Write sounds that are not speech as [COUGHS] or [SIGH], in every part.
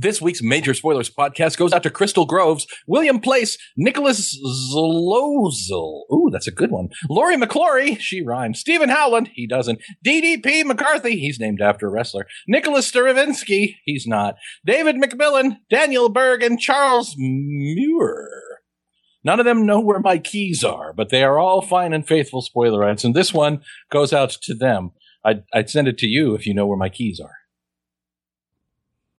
This week's Major Spoilers podcast goes out to Crystal Groves, William Place, Nicholas Zlozel. Ooh, that's a good one. Lori McClory, she rhymes. Stephen Howland, he doesn't. DDP McCarthy, he's named after a wrestler. Nicholas Sturavinsky, he's not. David McMillan, Daniel Berg, and Charles Muir. None of them know where my keys are, but they are all fine and faithful spoilerites, and this one goes out to them. I'd, I'd send it to you if you know where my keys are.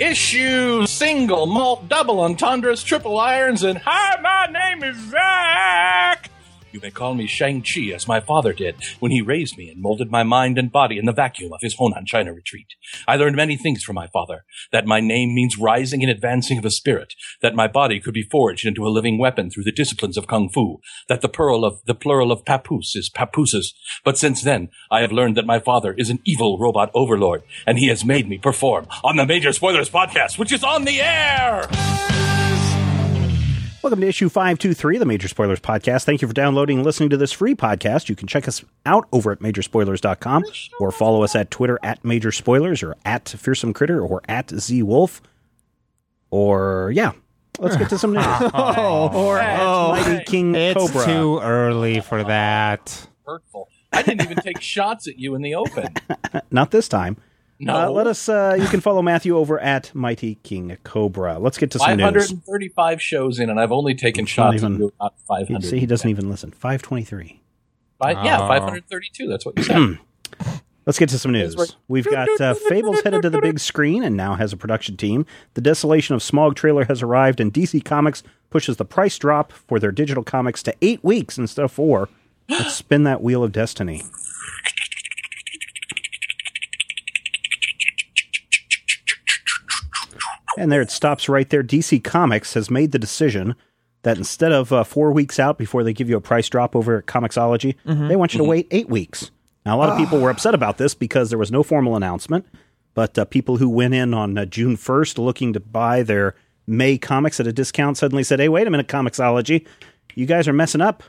issue, single, malt, double entendres, triple irons, and hi, my name is Zach. You may call me Shang-Chi, as my father did when he raised me and molded my mind and body in the vacuum of his Honan China retreat. I learned many things from my father. That my name means rising and advancing of a spirit. That my body could be forged into a living weapon through the disciplines of Kung Fu. That the plural of, the plural of papoose is papooses. But since then, I have learned that my father is an evil robot overlord, and he has made me perform on the Major Spoilers podcast, which is on the air! Welcome to issue 523 of the Major Spoilers Podcast. Thank you for downloading and listening to this free podcast. You can check us out over at majorspoilers.com or follow us at Twitter at Major Spoilers or at Fearsome Critter or at Z Wolf. Or, yeah, let's get to some news. [LAUGHS] Oh, oh, or at oh. Mighty King Cobra. It's Cobra. too early for that. Hurtful. I didn't even take [LAUGHS] shots at you in the open. [LAUGHS] Not this time. No. Uh, let us, uh, you can follow Matthew over at Mighty King Cobra. Let's get to some news. 535 shows in, and I've only taken shots even- at you about 500. See, he doesn't even listen. 523. Fi- yeah, Oh. 532. That's what you said. [CLEARS THROAT] Let's get to some news. We've got uh, Fables headed to the big screen and now has a production team. The Desolation of Smaug trailer has arrived, and DC Comics pushes the price drop for their digital comics to eight weeks instead of four. Let's spin that wheel of destiny. And there it stops right there. DC Comics has made the decision that instead of uh, four weeks out before they give you a price drop over at Comixology, they want you to wait eight weeks. Now, a lot of people were upset about this because there was no formal announcement, but uh, people who went in on uh, June 1st looking to buy their May comics at a discount suddenly said, hey, wait a minute, Comixology, you guys are messing up.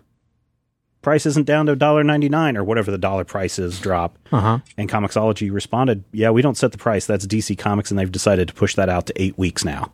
Price isn't down to $1.99 or whatever the dollar prices drop. Uh-huh. And Comixology responded, yeah, we don't set the price. That's DC Comics, and they've decided to push that out to eight weeks now.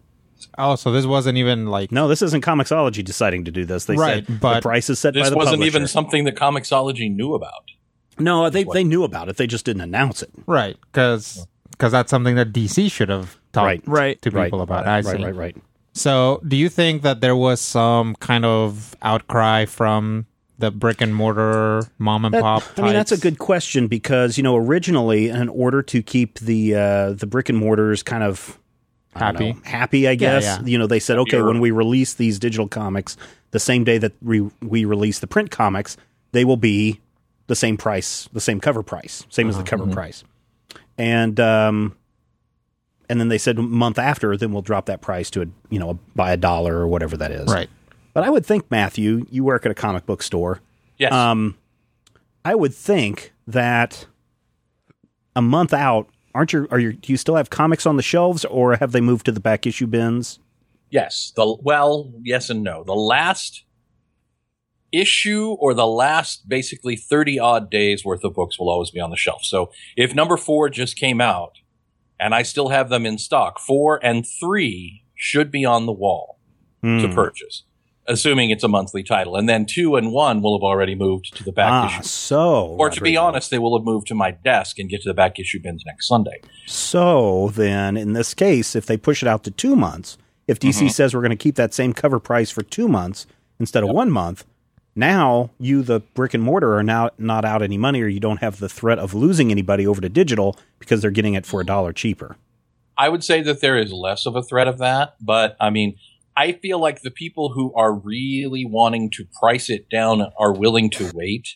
Oh, so this wasn't even like No, this isn't Comixology deciding to do this. They Right, said but the price is set by This the wasn't publisher. even something that Comixology knew about. No, they they knew about it. They just didn't announce it. right because because that's something that DC should have talked Right. Right. to people Right. about. I right, right, right. So, do you think that there was some kind of outcry from the brick and mortar mom and That- pop? I mean, that's a good question because you know originally, in order to keep the uh, the brick and mortars kind of I Happy? know, happy, I guess. yeah. You know, they said, okay, Happier. when we release these digital comics, the same day that we we release the print comics, they will be the same price, the same cover price, same as the cover price, and um, and then they said a month after, then we'll drop that price to a you know a, by a dollar or whatever that is. right. But I would think, Matthew, you work at a comic book store. Yes. Um, I would think that a month out, aren't you? Are you? Do you still have comics on the shelves, or have they moved to the back issue bins? yes. The well, yes and no. The last issue or the last basically 30 odd days worth of books will always be on the shelf. So if number 4 just came out and I still have them in stock, 4 and 3 should be on the wall to Hmm. purchase. Assuming it's a monthly title, and then two and one will have already moved to the back Ah, issue. so Or to be honest, they will have moved to my desk and get to the back issue bins next Sunday. so then in this case, if they push it out to two months, if DC says we're going to keep that same cover price for two months instead of one month, now you, the brick and mortar, are now not out any money, or you don't have the threat of losing anybody over to digital because they're getting it for a dollar cheaper. I would say that there is less of a threat of that, but I mean, I feel like the people who are really wanting to price it down are willing to wait.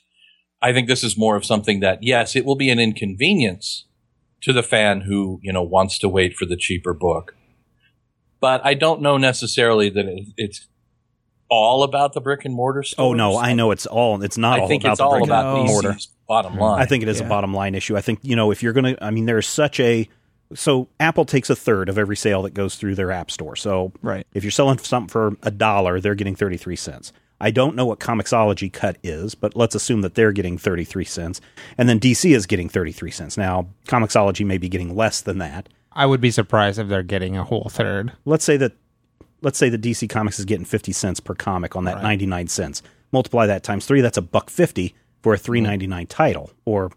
I think this is more of something that, yes, it will be an inconvenience to the fan who, you know, wants to wait for the cheaper book. But I don't know necessarily that it, it's all about the brick and mortar stores? Oh no, I know it's all. It's not I all think about it's the all brick and about mortar. DC's bottom line. I think it is a bottom line issue. I think you know if you're going to, I mean, there's such a so Apple takes a third of every sale that goes through their app store. So Right. if you're selling something for a dollar, they're getting 33 cents. I don't know what Comixology cut is, but let's assume that they're getting 33 cents, and then DC is getting 33 cents. Now Comixology may be getting less than that. I would be surprised if they're getting a whole third. Let's say that let's say the DC Comics is getting 50 cents per comic on that 99 cents. Multiply that times 3, that's a buck 50 for a 399 title or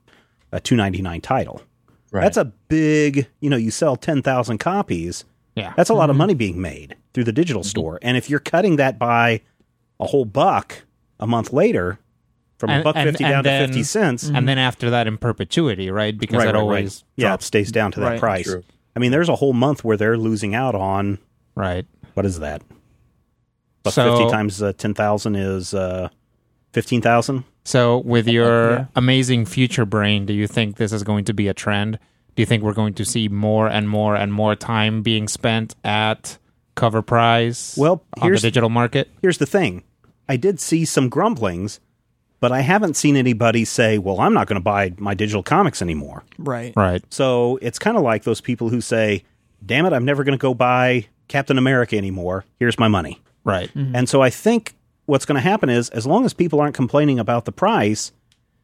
a 299 title. Right. That's a big, you know, you sell 10,000 copies. Yeah. That's a lot of money being made through the digital store. And if you're cutting that by a whole buck a month later from a buck and- 50 and down then- to 50 cents, and then after that in perpetuity, right? Because right, it right, right. always Yeah, it stays down to that Right. price. True. I mean, there's a whole month where they're losing out on right. what is that? Buck So- 50 times uh, 10,000 is uh, 15,000. So, with oh, your yeah. amazing future brain, do you think this is going to be a trend? Do you think we're going to see more and more and more time being spent at cover price Well, on the digital market? Here's the thing I did see some grumblings, but I haven't seen anybody say, well, I'm not going to buy my digital comics anymore. Right. Right. So it's kind of like those people who say, damn it, I'm never going to go buy Captain America anymore. Here's my money. Right. Mm-hmm. And so I think what's going to happen is as long as people aren't complaining about the price,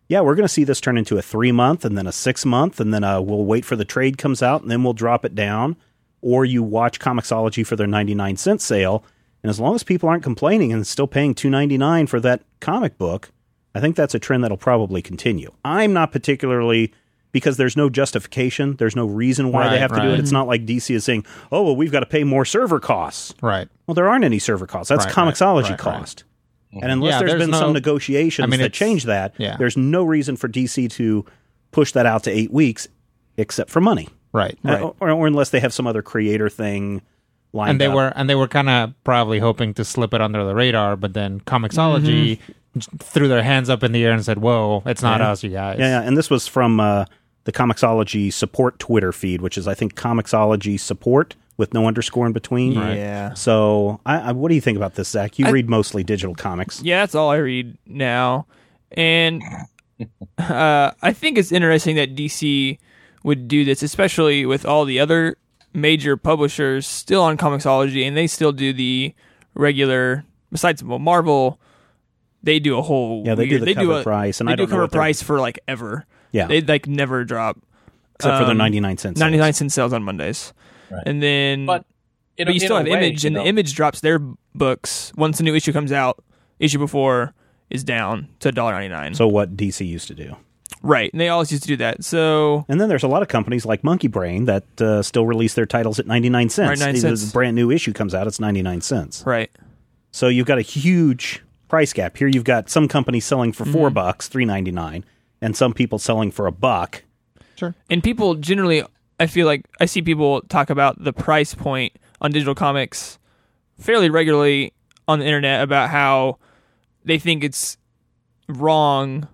yeah, we're going to see this turn into a three month and then a six month, and then uh, we'll wait for the trade comes out and then we'll drop it down. Or you watch Comixology for their 99 cent sale. And as long as people aren't complaining and still paying 2.99 for that comic book, I think that's a trend that'll probably continue. I'm not particularly because there's no justification, there's no reason why they Right, have to do it. It's not like DC is saying, "Oh, well, we've got to pay more server costs." Right. Well, there aren't any server costs. That's Right, right, Comixology right, right. cost. And unless Yeah, there's there's been no- some negotiations I mean, that change that, yeah. there's no reason for DC to push that out to eight weeks, except for money, Right. Uh, or, or unless they have some other creator thing lined and they up. were and they were kind of probably hoping to slip it under the radar, but then Comixology j- threw their hands up in the air and said, "Whoa, it's not Yeah. us, you guys." Yeah, yeah, and this was from uh, the Comixology support Twitter feed, which is I think Comixology support with no underscore in between. Yeah. So, I, I, what do you think about this, Zach? You I- read mostly digital comics. Yeah, that's all I read now. And [LAUGHS] uh, I think it's interesting that DC would do this, especially with all the other major publishers still on Comixology, and they still do the regular. Besides well, Marvel, they do a whole Yeah, they do weird- the cover a, price, and they I do don't cover what price for like ever. Yeah. they like never drop Except for their um, 99 cents. 99 cent sales on Mondays, Right. and then But, in but you still have way, Image, and know, Image drops their books once a new issue comes out. Issue before is down to $1.99. So, what DC used to do. right, and they always used to do that. So And then there's a lot of companies like Monkeybrain that uh, still release their titles at 99 cents. 99 If cents. A brand new issue comes out, it's 99 cents. right, So you've got a huge price gap. Here you've got some companies selling for Mm-hmm. 4 bucks, 3.99, and some people selling for a buck. Sure. And people generally, I feel like I see people talk about the price point on digital comics fairly regularly on the internet about how they think it's wrong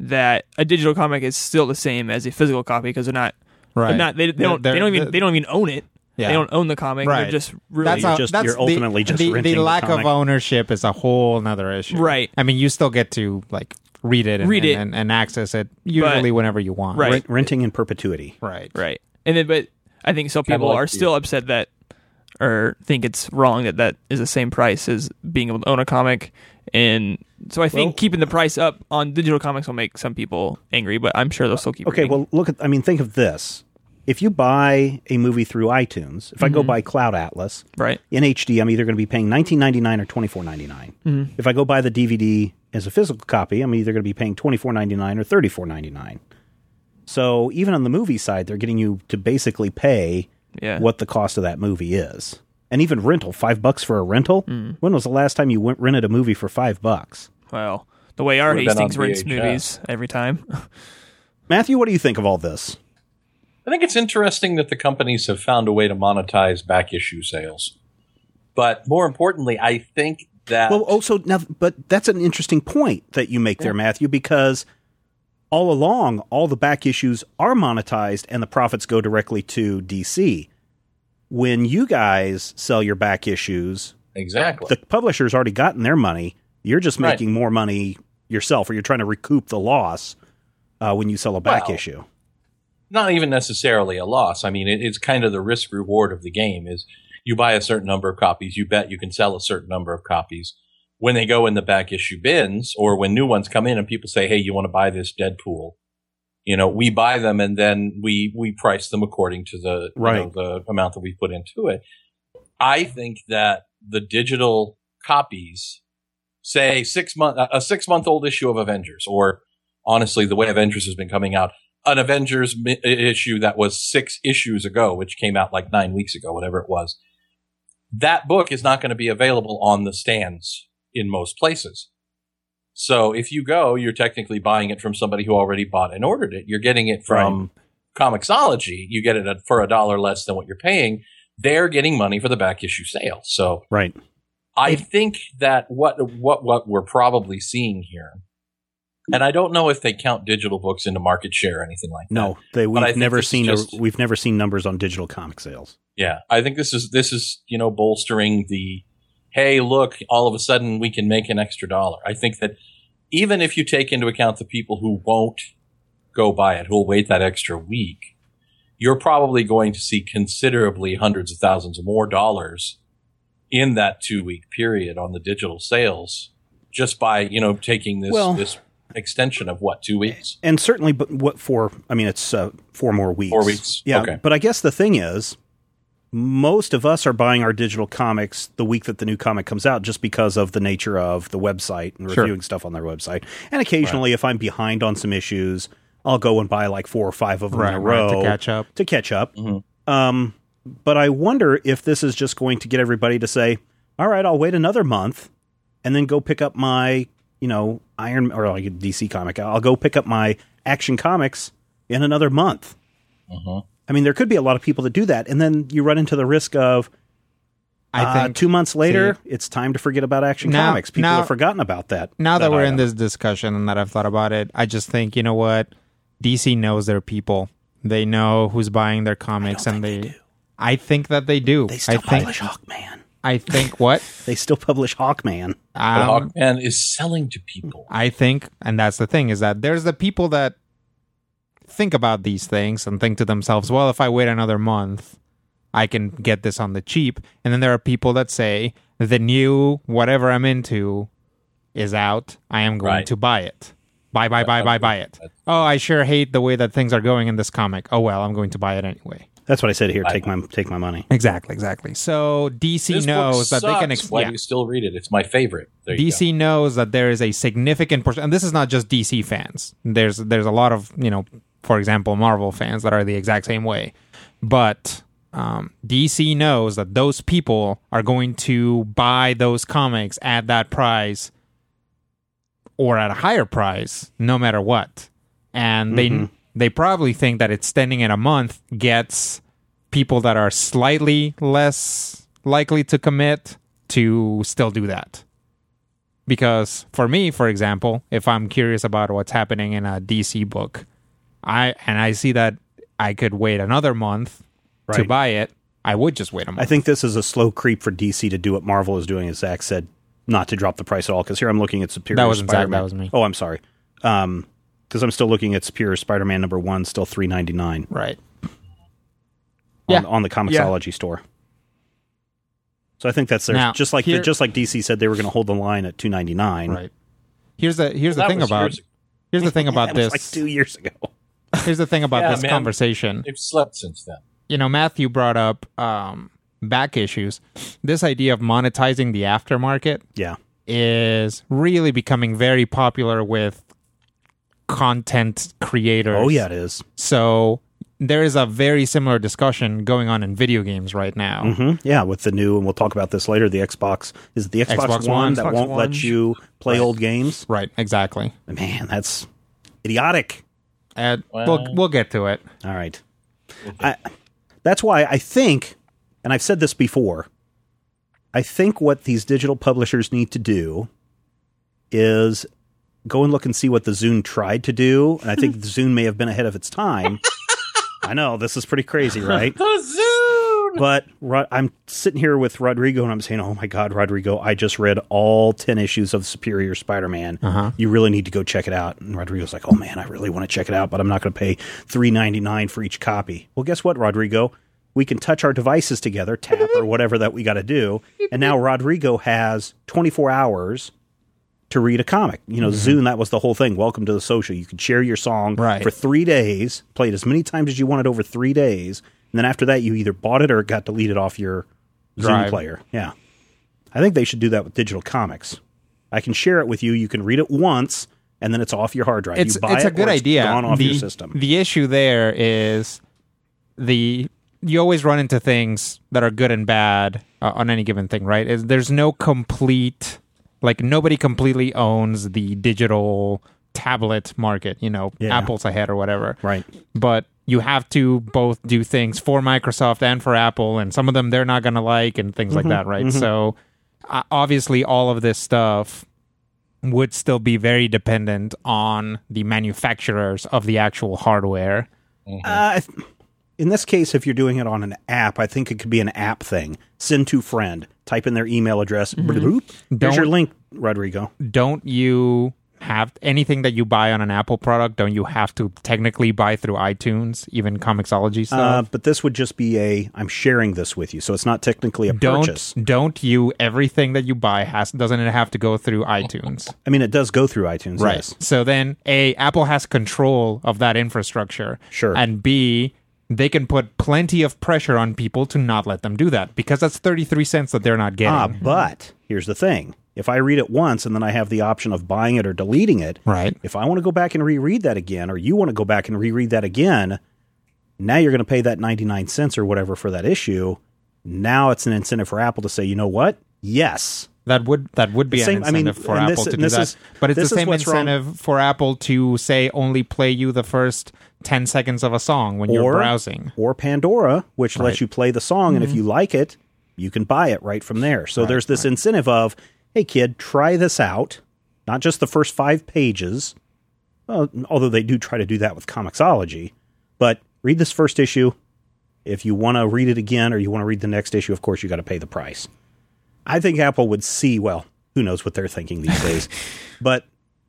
that a digital comic is still the same as a physical copy because they're not. Right. They're not. They, they don't. They they're- don't even. they're- don't even own it. Yeah. They don't own the comic. They're just really. That's, You're a- just- that's you're the- ultimately just the, renting the the lack of ownership is a whole nother issue. Right. I mean, you still get to like read it and, Read it. and, and access it usually But- whenever you want. Right. Rent, renting in perpetuity. Right. Right. And then, but I think some people like are still upset that, or think it's wrong that that is the same price as being able to own a comic. And so I think Well- keeping the price up on digital comics will make some people angry, but I'm sure they'll still keep Okay, reading. well, look at, I mean, think of this. If you buy a movie through iTunes, if I Mm-hmm. go buy Cloud Atlas right. in HD, I'm either going to be paying 19.99 or 24.99. Mm-hmm. If I go buy the DVD as a physical copy, I'm either going to be paying 24.99 or 34.99. So even on the movie side, they're getting you to basically pay Yeah. what the cost of that movie is. And even rental, five bucks for a rental. Mm. When was the last time you went rented a movie for five bucks? Well, the way our Hastings on rents movies every time. Matthew, what do you think of all this? I think it's interesting that the companies have found a way to monetize back issue sales. But more importantly, I think that Well, also now, but that's an interesting point that you make there, Matthew, because all along, all the back issues are monetized and the profits go directly to DC. When you guys sell your back issues, exactly. The publisher's already gotten their money. You're just Right. making more money yourself, or you're trying to recoup the loss uh, when you sell a back Well, issue. not even necessarily a loss. I mean, it, it's kind of the risk reward of the game is you buy a certain number of copies, you bet you can sell a certain number of copies. When they go in the back issue bins or when new ones come in and people say, Hey, you want to buy this Deadpool? You know, we buy them and then we, we price them according to the, you Right. know, the amount that we put into it. I think that the digital copies, say six month, a six month old issue of Avengers or honestly, the way Avengers has been coming out, an Avengers mi- issue that was six issues ago, which came out like nine weeks ago, whatever it was. That book is not going to be available on the stands in most places. So if you go, you're technically buying it from somebody who already bought and ordered it. You're getting it from Comixology. You get it at, for a dollar less than what you're paying. They're getting money for the back issue sale. So Right. I think that what what what we're probably seeing here, and I don't know if they count digital books into market share or anything like that. No, they, we've never seen just- a, we've never seen numbers on digital comic sales. Yeah, I think this is this is you know bolstering the hey look all of a sudden we can make an extra dollar. I think that even if you take into account the people who won't go buy it, who'll wait that extra week, you're probably going to see considerably hundreds of thousands of more dollars in that two week period on the digital sales just by you know taking this Well- this extension of what two weeks. and certainly, but what for? I mean, it's uh, four more weeks. Four weeks. Yeah, Okay. but I guess the thing is, most of us are buying our digital comics the week that the new comic comes out, just because of the nature of the website and Sure. reviewing stuff on their website. And occasionally, if I'm behind on some issues, I'll go and buy like four or five of them in a Right, right, row to catch up. To catch up. Mhm. Um, but I wonder if this is just going to get everybody to say, "All right, I'll wait another month, and then go pick up my, you know, Iron or like a DC comic. I'll go pick up my Action Comics in another month." Mhm. I mean, there could be a lot of people that do that, and then you run into the risk of I uh, think two months later, it's time to forget about Action Now- Comics. People now- have forgotten about that. now that, that we're in this discussion and that I've thought about it, I just think you know what DC knows their people. They know who's buying their comics, and they. they do. I think that they do. They still I think. publish Hawkman. I think what. [LAUGHS] They still publish Hawkman. But Um, Hawkman is selling to people. I think, and that's the thing, is that there's the people that think about these things and think to themselves, well, if I wait another month, I can get this on the cheap. And then there are people that say, the new whatever I'm into is out. I am going Right. to buy it. Buy, buy, buy, buy, buy it. Oh, I sure hate the way that things are going in this comic. Oh, well, I'm going to buy it anyway. That's what I said here. Take my take my money. Exactly, exactly. So DC This book knows that they can. sucks. Ex- Why yeah. do you still read it? It's my favorite. There you DC knows that there is a significant portion, and this is not just DC fans. There's there's a lot of you know, for example, Marvel fans that are the exact same way. But um, DC knows that those people are going to buy those comics at that price or at a higher price, no matter what. And they they probably think that extending it a month gets people that are slightly less likely to commit to still do that. Because for me, for example, if I'm curious about what's happening in a DC book, I and I see that I could wait another month to buy it, I would just wait a month. I think this is a slow creep for DC to do what Marvel is doing, as Zach said, not to drop the price at all. Because here I'm looking at Superior That wasn't Spider-Man. that was me. Oh, I'm sorry. Um, because I'm still looking at Superior Spider-Man number one, still three ninety nine right. on, Yeah. on the Comixology store. So I think that's there. Now, just like here- just like DC said they were going to hold the line at two ninety nine. Right. Here's the here's go. the thing about years here's the thing about [LAUGHS] That was this. like two years ago. Here's the thing about Yeah, this man. conversation. They've slept since then. you know, Matthew brought up um, back issues. This idea of monetizing the aftermarket Yeah, is really becoming very popular with content creators. Oh yeah, it is. So there is a very similar discussion going on in video games right now. hmm Yeah, with the new, and we'll talk about this later. The Xbox is it the Xbox, Xbox One, One, that Xbox won't One. let you play old games. Right, exactly. Man, that's idiotic. And Well- we'll we'll get to it. All right. I, that's why I think, and I've said this before, I think what these digital publishers need to do is go and look and see what the Zune tried to do. And I think the [LAUGHS] Zune may have been ahead of its time. [LAUGHS] I know, this is pretty crazy, right? The [LAUGHS] Zune. But I'm sitting here with Rodrigo and I'm saying, "Oh my God, Rodrigo! I just read all ten issues of Superior Spider-Man. Uh-huh. You really need to go check it out." And Rodrigo's like, "Oh man, I really want to check it out, but I'm not going to pay three ninety nine for each copy." Well, guess what, Rodrigo? We can touch our devices together, tap or whatever that we got to do, and now Rodrigo has 24 hours to read a comic. You know, Zune, that was the whole thing. Welcome to the social. You could share your song Right. for three days, play it as many times as you wanted over three days, and then after that, you either bought it or it got deleted off your Drive. player. Yeah. I think they should do that with digital comics. I can share it with you. You can read it once, and then it's off your hard drive. it's you buy it's it a good it's idea. Gone off the, your system. The issue there is the you always run into things that are good and bad uh, on any given thing, right? Is there's no complete like nobody completely owns the digital tablet market. You know, Yeah. Apple's ahead or whatever, right. but you have to both do things for Microsoft and for Apple, and some of them they're not going to like, and things like that, right? So, uh, obviously, all of this stuff would still be very dependent on the manufacturers of the actual hardware. Uh, I th- in this case, if you're doing it on an app, I think it could be an app thing. Send to friend. Type in their email address. Bloop. There's your link, Rodrigo. Don't you have anything that you buy on an Apple product? Don't you have to technically buy through iTunes, even Comixology Uh, stuff? but this would just be a I'm sharing this with you, so it's not technically a don't purchase. don't you everything that you buy has doesn't it have to go through iTunes? I mean, it does go through iTunes, Right. yes. So then, A, Apple has control of that infrastructure. Sure. And B, they can put plenty of pressure on people to not let them do that because that's 33 cents that they're not getting. Ah, but here's the thing: if I read it once and then I have the option of buying it or deleting it, right. if I want to go back and reread that again, or you want to go back and reread that again, now you're going to pay that 99 cents or whatever for that issue. Now it's an incentive for Apple to say, you know what? Yes. That would that would be same- an I mean, incentive for Apple this- to do that. is- but it's the same what's wrong. incentive for Apple to say only play you the first 10 seconds of a song when you're browsing. Or Pandora, which Right. lets you play the song, and if mm-hmm. you like it, you can buy it right from there. So there's this incentive of, hey kid, try this out. Not just the first five pages, well, although they do try to do that with Comixology, but read this first issue. If you want to read it again or you want to read the next issue, of course you got to pay the price. I think Apple would see, well, who knows what they're thinking these days. [LAUGHS] But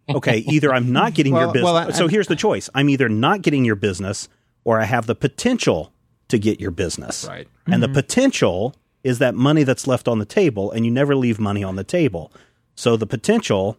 okay, either I'm not getting your business. well, I- so here's the choice. I'm either not getting your business or I have the potential to get your business. Right. And the mm-hmm. potential is that money that's left on the table and you never leave money on the table. So the potential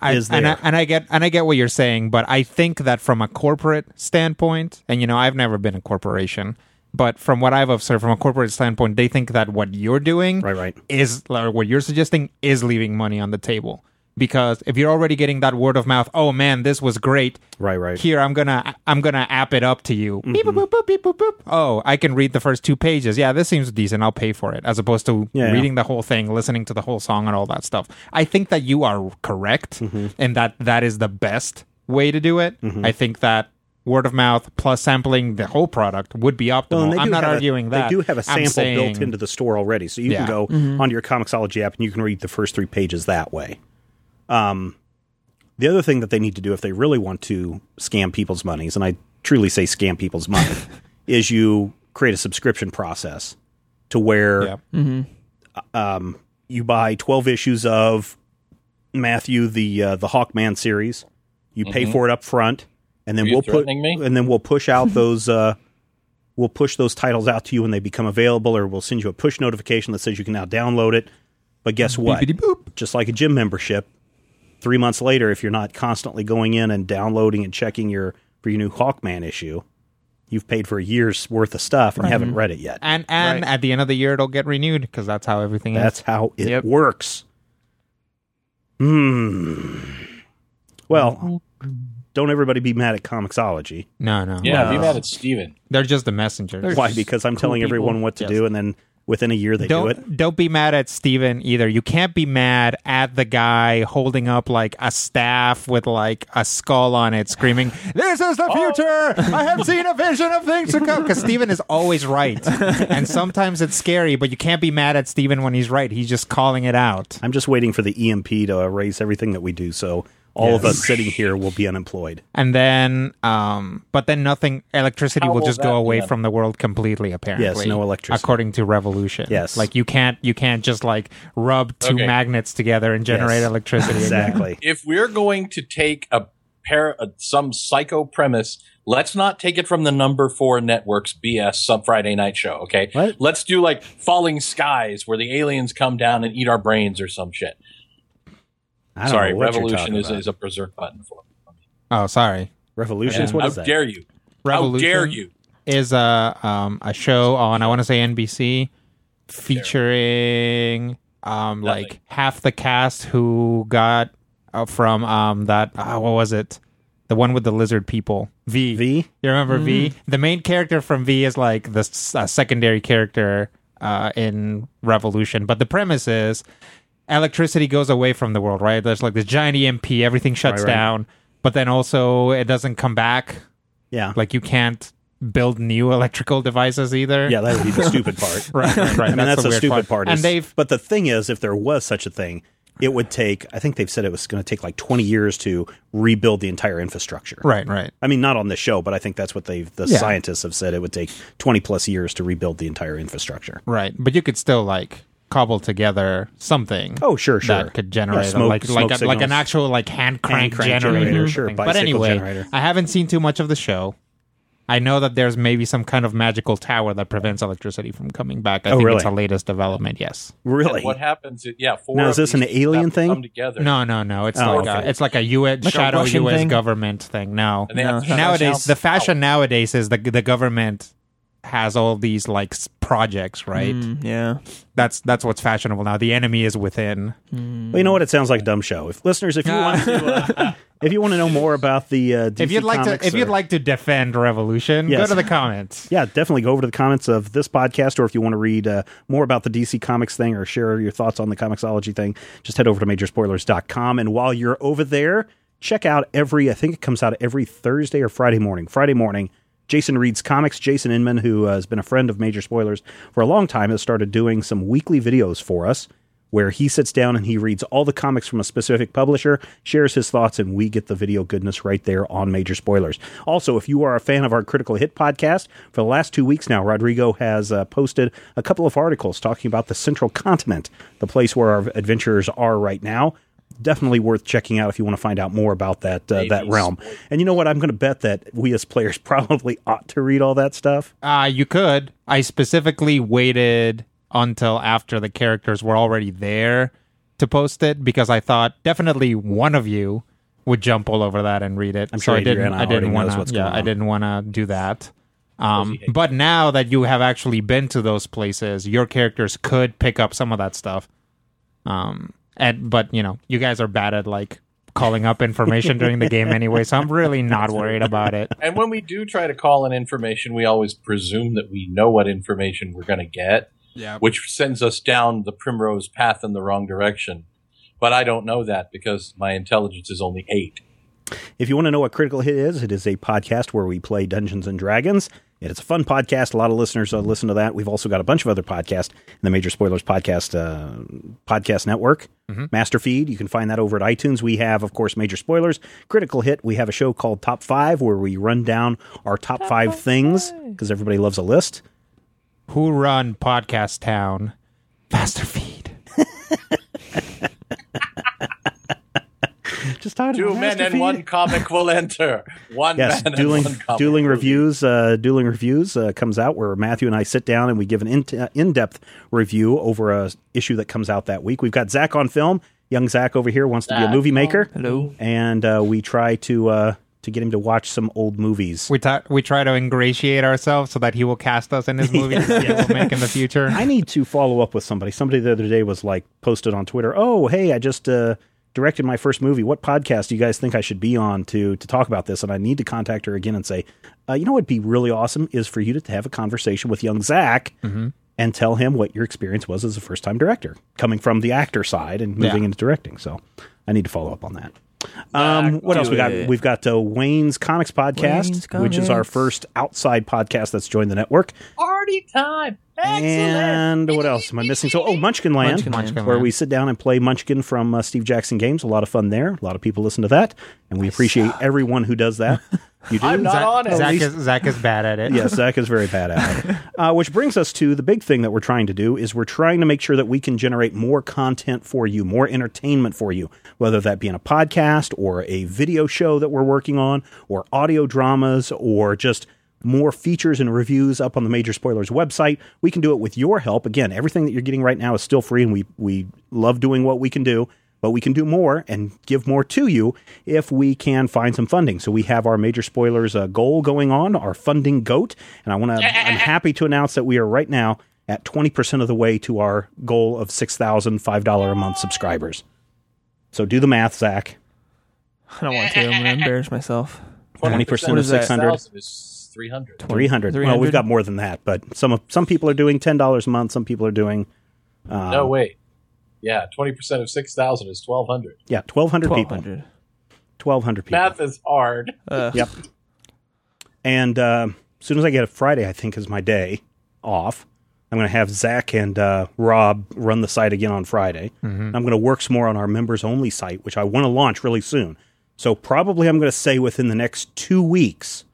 I, is and I, there. and I get and I get what you're saying, but I think that from a corporate standpoint, and you know, I've never been a corporation, but from what I've observed from a corporate standpoint, they think that what you're doing Right, right. is or what you're suggesting is leaving money on the table. Because if you're already getting that word of mouth, oh man, this was great. Right, right. Here I'm gonna I'm gonna app it up to you. Beep, boop, boop, boop, beep, boop, boop. Oh, I can read the first two pages. Yeah, this seems decent. I'll pay for it, as opposed to Yeah, yeah. reading the whole thing, listening to the whole song, and all that stuff. I think that you are correct, Mm-hmm. and that that is the best way to do it. Mm-hmm. I think that word of mouth plus sampling the whole product would be optimal. Well, and I'm not have a- arguing that. They do have a I'm sample saying- built into the store already, so you Yeah. can go mm-hmm. onto your Comixology app and you can read the first three pages that way. Um, the other thing that they need to do if they really want to scam people's monies, and I truly say scam people's money, [LAUGHS] is you create a subscription process to where Yeah. um, you buy 12 issues of Matthew the uh, the Hawkman series. You pay for it up front, and then we'll put me? and then we'll push out [LAUGHS] those uh, we'll push those titles out to you when they become available, or we'll send you a push notification that says you can now download it. But guess what? Boop. Just like a gym membership, three months later, if you're not constantly going in and downloading and checking your for your new Hawkman issue, you've paid for a year's worth of stuff and haven't read it yet. And and at the end of the year, it'll get renewed because that's how everything is. That's how it Yep. works. Hmm. Well, don't everybody be mad at Comixology. No, no. Yeah, be No. mad at Steven. They're just the messengers. They're Why? Because I'm cool telling everyone what to Yes. do, and then within a year they do it. don't don't be mad at Steven either. You can't be mad at the guy holding up like a staff with like a skull on it, screaming, "This is the oh. future! I have seen a vision of things to come." [LAUGHS] Because Steven is always right, and sometimes it's scary. But you can't be mad at Steven when he's right. He's just calling it out. I'm just waiting for the EMP to erase everything that we do. So all of us sitting here will be unemployed. And then, um, but then nothing. Electricity How will will just that go away done? from the world completely. Apparently, Yes, no electricity. according to Revolution. Yes. like you can't you can't just like rub two Okay. magnets together and generate Yes. electricity. again. Exactly. if we're going to take a pair uh, some psycho premise let's not take it from the number four networks bs sub friday night show okay What? let's do like falling skies where the aliens come down and eat our brains or some shit I don't sorry know what you're revolution is, is a berserk button for Oh, sorry. Revolutions. Yeah. What how is that? dare you Revolution how dare you is a um a show on I want to say NBC featuring um like half the cast who got uh, from um that uh, what was it the one with the lizard people V V? you remember V the main character from V is like the uh, secondary character uh in Revolution but the premise is electricity goes away from the world right there's like this giant EMP everything shuts Right, right. down but then also it doesn't come back Yeah. like you can't build new electrical devices either. yeah, that would be the [LAUGHS] stupid part. right, right. right. [LAUGHS] I mean, that's, the weird stupid part. And is- they've but the thing is, if there was such a thing, it would take. I think they've said it was going to take like twenty years to rebuild the entire infrastructure. right, right. I mean, not on this show, but I think that's what they've. The Yeah. scientists have said it would take twenty plus years to rebuild the entire infrastructure. Right. But you could still like cobble together something. Oh, sure, sure. That could generate Yeah, smoke- like smoke like a, like an actual like hand crank crank generator. generator, sure. But anyway, generator. I haven't seen too much of the show. I know that there's maybe some kind of magical tower that prevents electricity from coming back. I Oh, think really? it's a latest development. Yes. Really? And what happens is, yeah four Now, is this an alien thing? come together No, no, no. It's Oh, like a, it's like a U.S. Like shadow Russian U.S. thing? government thing. No, And they have nowadays the down. fashion nowadays is the the government has all these like s- projects, right? Mm, yeah. That's that's what's fashionable now. The enemy is within. Well, you know what? It sounds like a dumb show. If listeners, if you want to, uh, [LAUGHS] if you want to know more about the uh, DC if you'd like comics to, if you'd like to defend Revolution, Yes. go to the comments. yeah, definitely go over to the comments of this podcast, or if you want to read uh, more about the DC Comics thing or share your thoughts on the Comixology thing, just head over to majorspoilers.com. And while you're over there, check out every, I think it comes out every Thursday or Friday morning. Friday morning, Jason reads comics. Jason Inman, who uh, has been a friend of Major Spoilers for a long time, has started doing some weekly videos for us where he sits down and he reads all the comics from a specific publisher, shares his thoughts, and we get the video goodness right there on Major Spoilers. Also, if you are a fan of our Critical Hit podcast, for the last two weeks now, Rodrigo has uh, posted a couple of articles talking about the Central Continent, the place where our adventurers are right now. Definitely worth checking out if you want to find out more about that uh, that realm. And you know what? I'm going to bet that we as players [LAUGHS] probably ought to read all that stuff. Uh, you could. I specifically waited until after the characters were already there to post it because I thought definitely one of you would jump all over that and read it. I'm so sure I didn't. I didn't want to. Yeah, I didn't want to do that. Um, but now that you have actually been to those places, your characters could pick up some of that stuff. Um, and but you know, you guys are bad at like calling up information during the game anyway, so I'm really not worried about it. And when we do try to call in information, we always presume that we know what information we're going to get, Yeah. which sends us down the primrose path in the wrong direction. But I don't know that because my intelligence is only eight. If you want to know what Critical Hit is, it is a podcast where we play Dungeons and Dragons. It's a fun podcast. A lot of listeners uh, listen to that. We've also got a bunch of other podcasts in the Major Spoilers Podcast uh, podcast network, Master Feed. You can find that over at iTunes. We have, of course, Major Spoilers, Critical Hit. We have a show called Top Five where we run down our top, five things because everybody loves a list. Who run Podcast Town? Faster Feed. [LAUGHS] [LAUGHS] Just tired Two of men and one comic will enter. One Yes, man dueling and one comic. dueling reviews. Uh, dueling reviews uh, comes out where Matthew and I sit down and we give an in in depth review over a issue that comes out that week. We've got Zach on film. Young Zach over here wants to be a movie maker, Hello. and uh, we try to uh, to get him to watch some old movies. We ta- we try to ingratiate ourselves so that he will cast us in his [LAUGHS] movies that he will make in the future. I need to follow up with somebody. Somebody the other day was like posted on Twitter. Oh, hey, I just uh, directed my first movie. What podcast do you guys think I should be on to to talk about this? And I need to contact her again and say, uh, you know, what'd be really awesome is for you to have a conversation with young Zach and tell him what your experience was as a first time director, coming from the actor side and moving Yeah. into directing. So I need to follow up on that. Um, what else we got? it. We've got uh, Wayne's Comics Podcast, Wayne's which is our first outside podcast that's joined the network. party time. Excellent. And what else am I missing? So, oh, Munchkin Land, Munchkin Land. Munchkin where Land. we sit down and play Munchkin from uh, Steve Jackson Games. A lot of fun there. A lot of people listen to that, and we appreciate everyone who does that. [LAUGHS] You do. I'm not Zach, on it. Zach is, Zach is bad at it. Yes, Zach is very bad at it. [LAUGHS] Uh, which brings us to the big thing that we're trying to do is we're trying to make sure that we can generate more content for you, more entertainment for you, whether that be in a podcast or a video show that we're working on, or audio dramas, or just more features and reviews up on the Major Spoilers website. We can do it with your help. Again, everything that you're getting right now is still free, and we we love doing what we can do. But we can do more and give more to you if we can find some funding. So we have our major spoilers uh, goal going on, our funding goat, and I want to. I'm [LAUGHS] happy to announce that we are right now at 20% of the way to our goal of six thousand five dollar a month subscribers. So do the math, Zach. I don't want to. I'm going to embarrass myself. [LAUGHS] 20% of is that? 600. is 300. 300. Well, we've got more than that, but some some people are doing ten dollars a month. Some people are doing no, wait. Yeah, 20% of 6,000 is 1,200. yeah, twelve hundred people. 1200. People. Math is hard. Uh, Yep. And uh, as soon as I get a Friday, I think is my day off. I'm going to have Zach and uh, Rob run the site again on Friday. I'm going to work some more on our members only site, which I want to launch really soon. So probably I'm going to say within the next two weeks,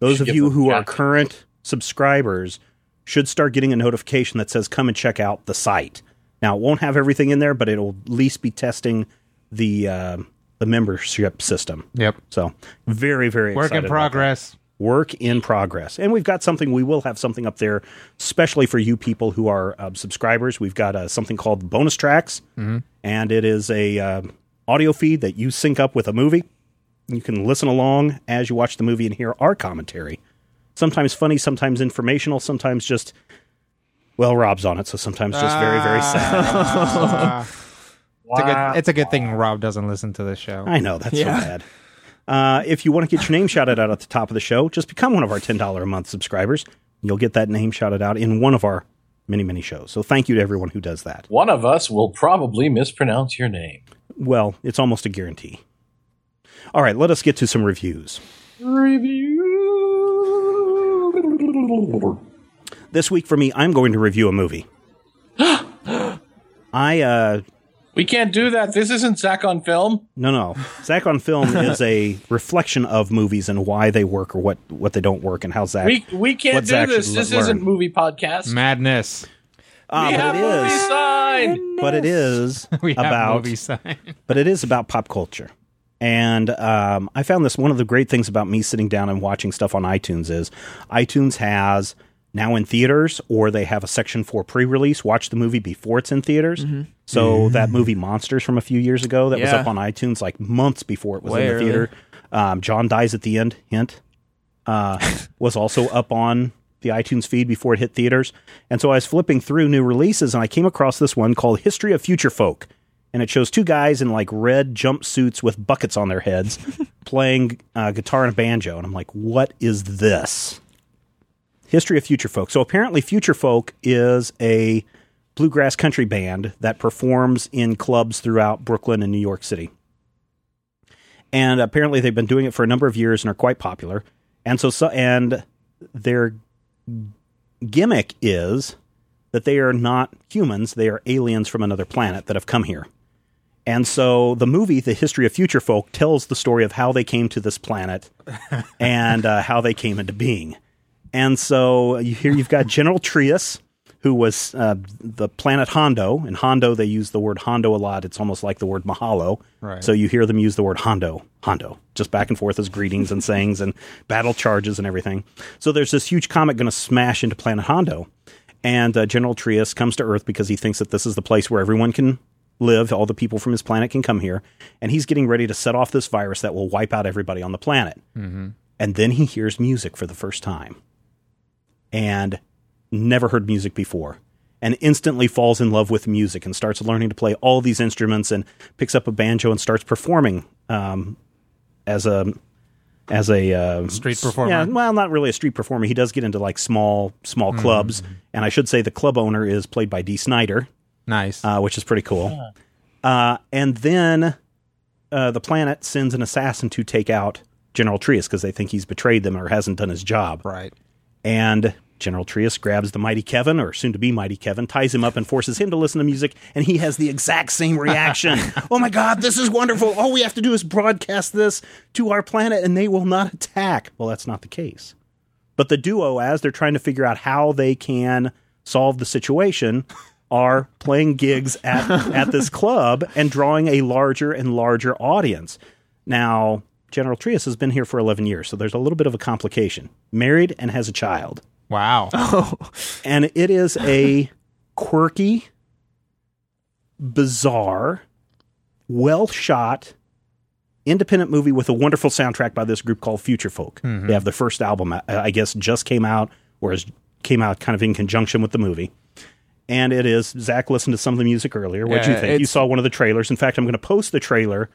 those of you who are current subscribers should start getting a notification that says come and check out the site. Now it won't have everything in there, but it'll at least be testing the uh, the membership system. Yep. So very very Work in progress. work in progress. And we've got something, we will have something up there, especially for you people who are uh, subscribers. We've got uh, something called bonus tracks, and it is a uh, audio feed that you sync up with a movie. You can listen along as you watch the movie and hear our commentary. Sometimes funny, sometimes informational, sometimes just, well, Rob's on it, so sometimes just very, very sad. [LAUGHS] It's a, good, it's a good thing Rob doesn't listen to this show. I know, that's Yeah. so [LAUGHS] bad. Uh, if you want to get your name shouted out at the top of the show, just become one of our $10 a month subscribers. You'll get that name shouted out in one of our many, many shows. So thank you to everyone who does that. One of us will probably mispronounce your name. Well, it's almost a guarantee. All right, let us get to some reviews. Review. This week for me, I'm going to review a movie. [GASPS] I, uh, We can't do that. This isn't Zach on film. no, no. Zach on Film [LAUGHS] is a reflection of movies and why they work or what, what they don't work and how Zach. We we can't do Zach this. This learn. isn't movie podcast. Madness. Ah, we but have it movie is. sign. But it is [LAUGHS] We have about movie sign. [LAUGHS] but it is about pop culture. And um, I found this one of the great things about me sitting down and watching stuff on iTunes is iTunes has now in theaters, or they have a section 4 pre-release. Watch the movie before it's in theaters. So that movie Monsters from a few years ago that was up on iTunes like months before it was Way in the early. theater. Um, John dies at the end. Hint. Uh, [LAUGHS] was also up on the iTunes feed before it hit theaters. And so I was flipping through new releases and I came across this one called History of Future Folk. And it shows two guys in like red jumpsuits with buckets on their heads [LAUGHS] playing uh, guitar and a banjo. And I'm like, what is this? History of Future Folk. So apparently, Future Folk is a bluegrass country band that performs in clubs throughout Brooklyn and New York City. And apparently, they've been doing it for a number of years and are quite popular. And so, so and their gimmick is that they are not humans; they are aliens from another planet that have come here. And so, the movie, The History of Future Folk, tells the story of how they came to this planet [LAUGHS] and uh, how they came into being. And so, you here you've got General Trius, who was uh, the planet Hondo. In Hondo, they use the word Hondo a lot. It's almost like the word Mahalo. Right. So you hear them use the word Hondo, Hondo, just back and forth as greetings and sayings and battle charges and everything. So there's this huge comet going to smash into planet Hondo. And uh, General Trius comes to Earth because he thinks that this is the place where everyone can live. All the people from his planet can come here. And he's getting ready to set off this virus that will wipe out everybody on the planet. And then he hears music for the first time and never heard music before and instantly falls in love with music and starts learning to play all these instruments and picks up a banjo and starts performing um, as a as a uh, Street performer. yeah, well, not really a street performer. He does get into like small small clubs, and I should say the club owner is played by Dee Snider, Nice. uh, which is pretty cool. Uh, and then uh, the planet sends an assassin to take out General Trius because they think he's betrayed them or hasn't done his job right. And General Trius grabs the mighty Kevin, or soon to be mighty Kevin, ties him up and forces him to listen to music, and he has the exact same reaction. [LAUGHS] oh my God, this is wonderful. All we have to do is broadcast this to our planet, and they will not attack. Well, that's not the case. But the duo, as they're trying to figure out how they can solve the situation, are playing gigs at, at this club and drawing a larger and larger audience. Now, General Trius has been here for 11 years, so there's a little bit of a complication. Married and has a child. Wow. [LAUGHS] And it is a quirky, bizarre, well shot, independent movie with a wonderful soundtrack by this group called Future Folk. They have the first album, uh, I guess, just came out, or is, came out kind of in conjunction with the movie. And it is, Zach listened to some of the music earlier. What do you think? You saw one of the trailers. In fact, I'm going to post the trailer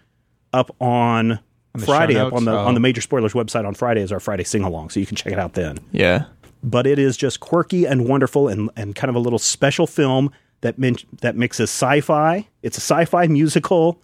up on. The show Friday up on the Oh. on the major spoilers website on Friday is our Friday sing along, so you can check it out then Yeah. but it is just quirky and wonderful and, and kind of a little special film that min- that mixes sci-fi. It's a sci-fi musical.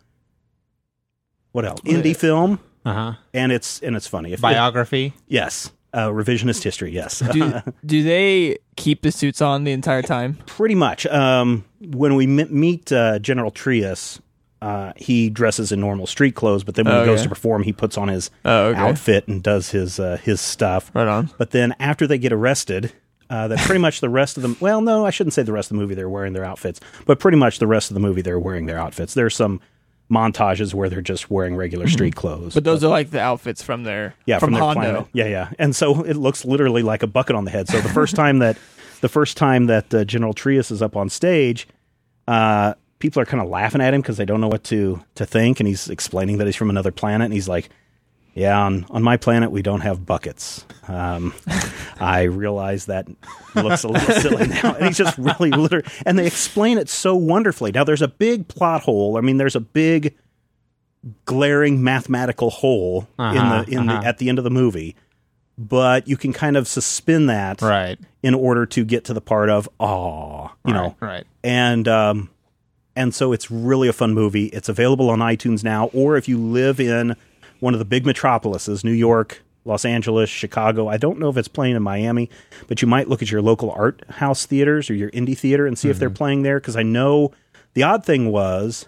What else? Indie film, Uh huh. and it's and it's funny. If Biography. yes, uh, revisionist history. Yes, Do [LAUGHS] do they keep the suits on the entire time? pretty much. Um, when we meet uh, General Trius, uh, he dresses in normal street clothes, but then when he goes Okay. to perform, he puts on his Oh, okay. outfit and does his uh, his stuff. Right on. But then after they get arrested, uh, that pretty much the rest of them. Well, no, I shouldn't say the rest of the movie they're wearing their outfits, but pretty much the rest of the movie they're wearing their outfits. There's some montages where they're just wearing regular street clothes. But those are like the outfits from their yeah, from, from, their Hondo. planet. Yeah, yeah. And so it looks literally like a bucket on the head. So the first time that the first time that uh, General Trius is up on stage, uh, people are kind of laughing at him because they don't know what to to think, and he's explaining that he's from another planet, and he's like. Yeah, on, on my planet we don't have buckets. Um, [LAUGHS] I realize that looks a little [LAUGHS] silly now, and he's just really literally. And they explain it so wonderfully. Now there's a big plot hole. I mean, there's a big glaring mathematical hole Uh-huh, in the in uh-huh. the at the end of the movie, but you can kind of suspend that Right. in order to get to the part of aw, you know, Right. and um, and so it's really a fun movie. It's available on iTunes now, or if you live in one of the big metropolises, New York, Los Angeles, Chicago. I don't know if it's playing in Miami, but you might look at your local art house theaters or your indie theater and see if they're mm-hmm. playing there. Because I know the odd thing was,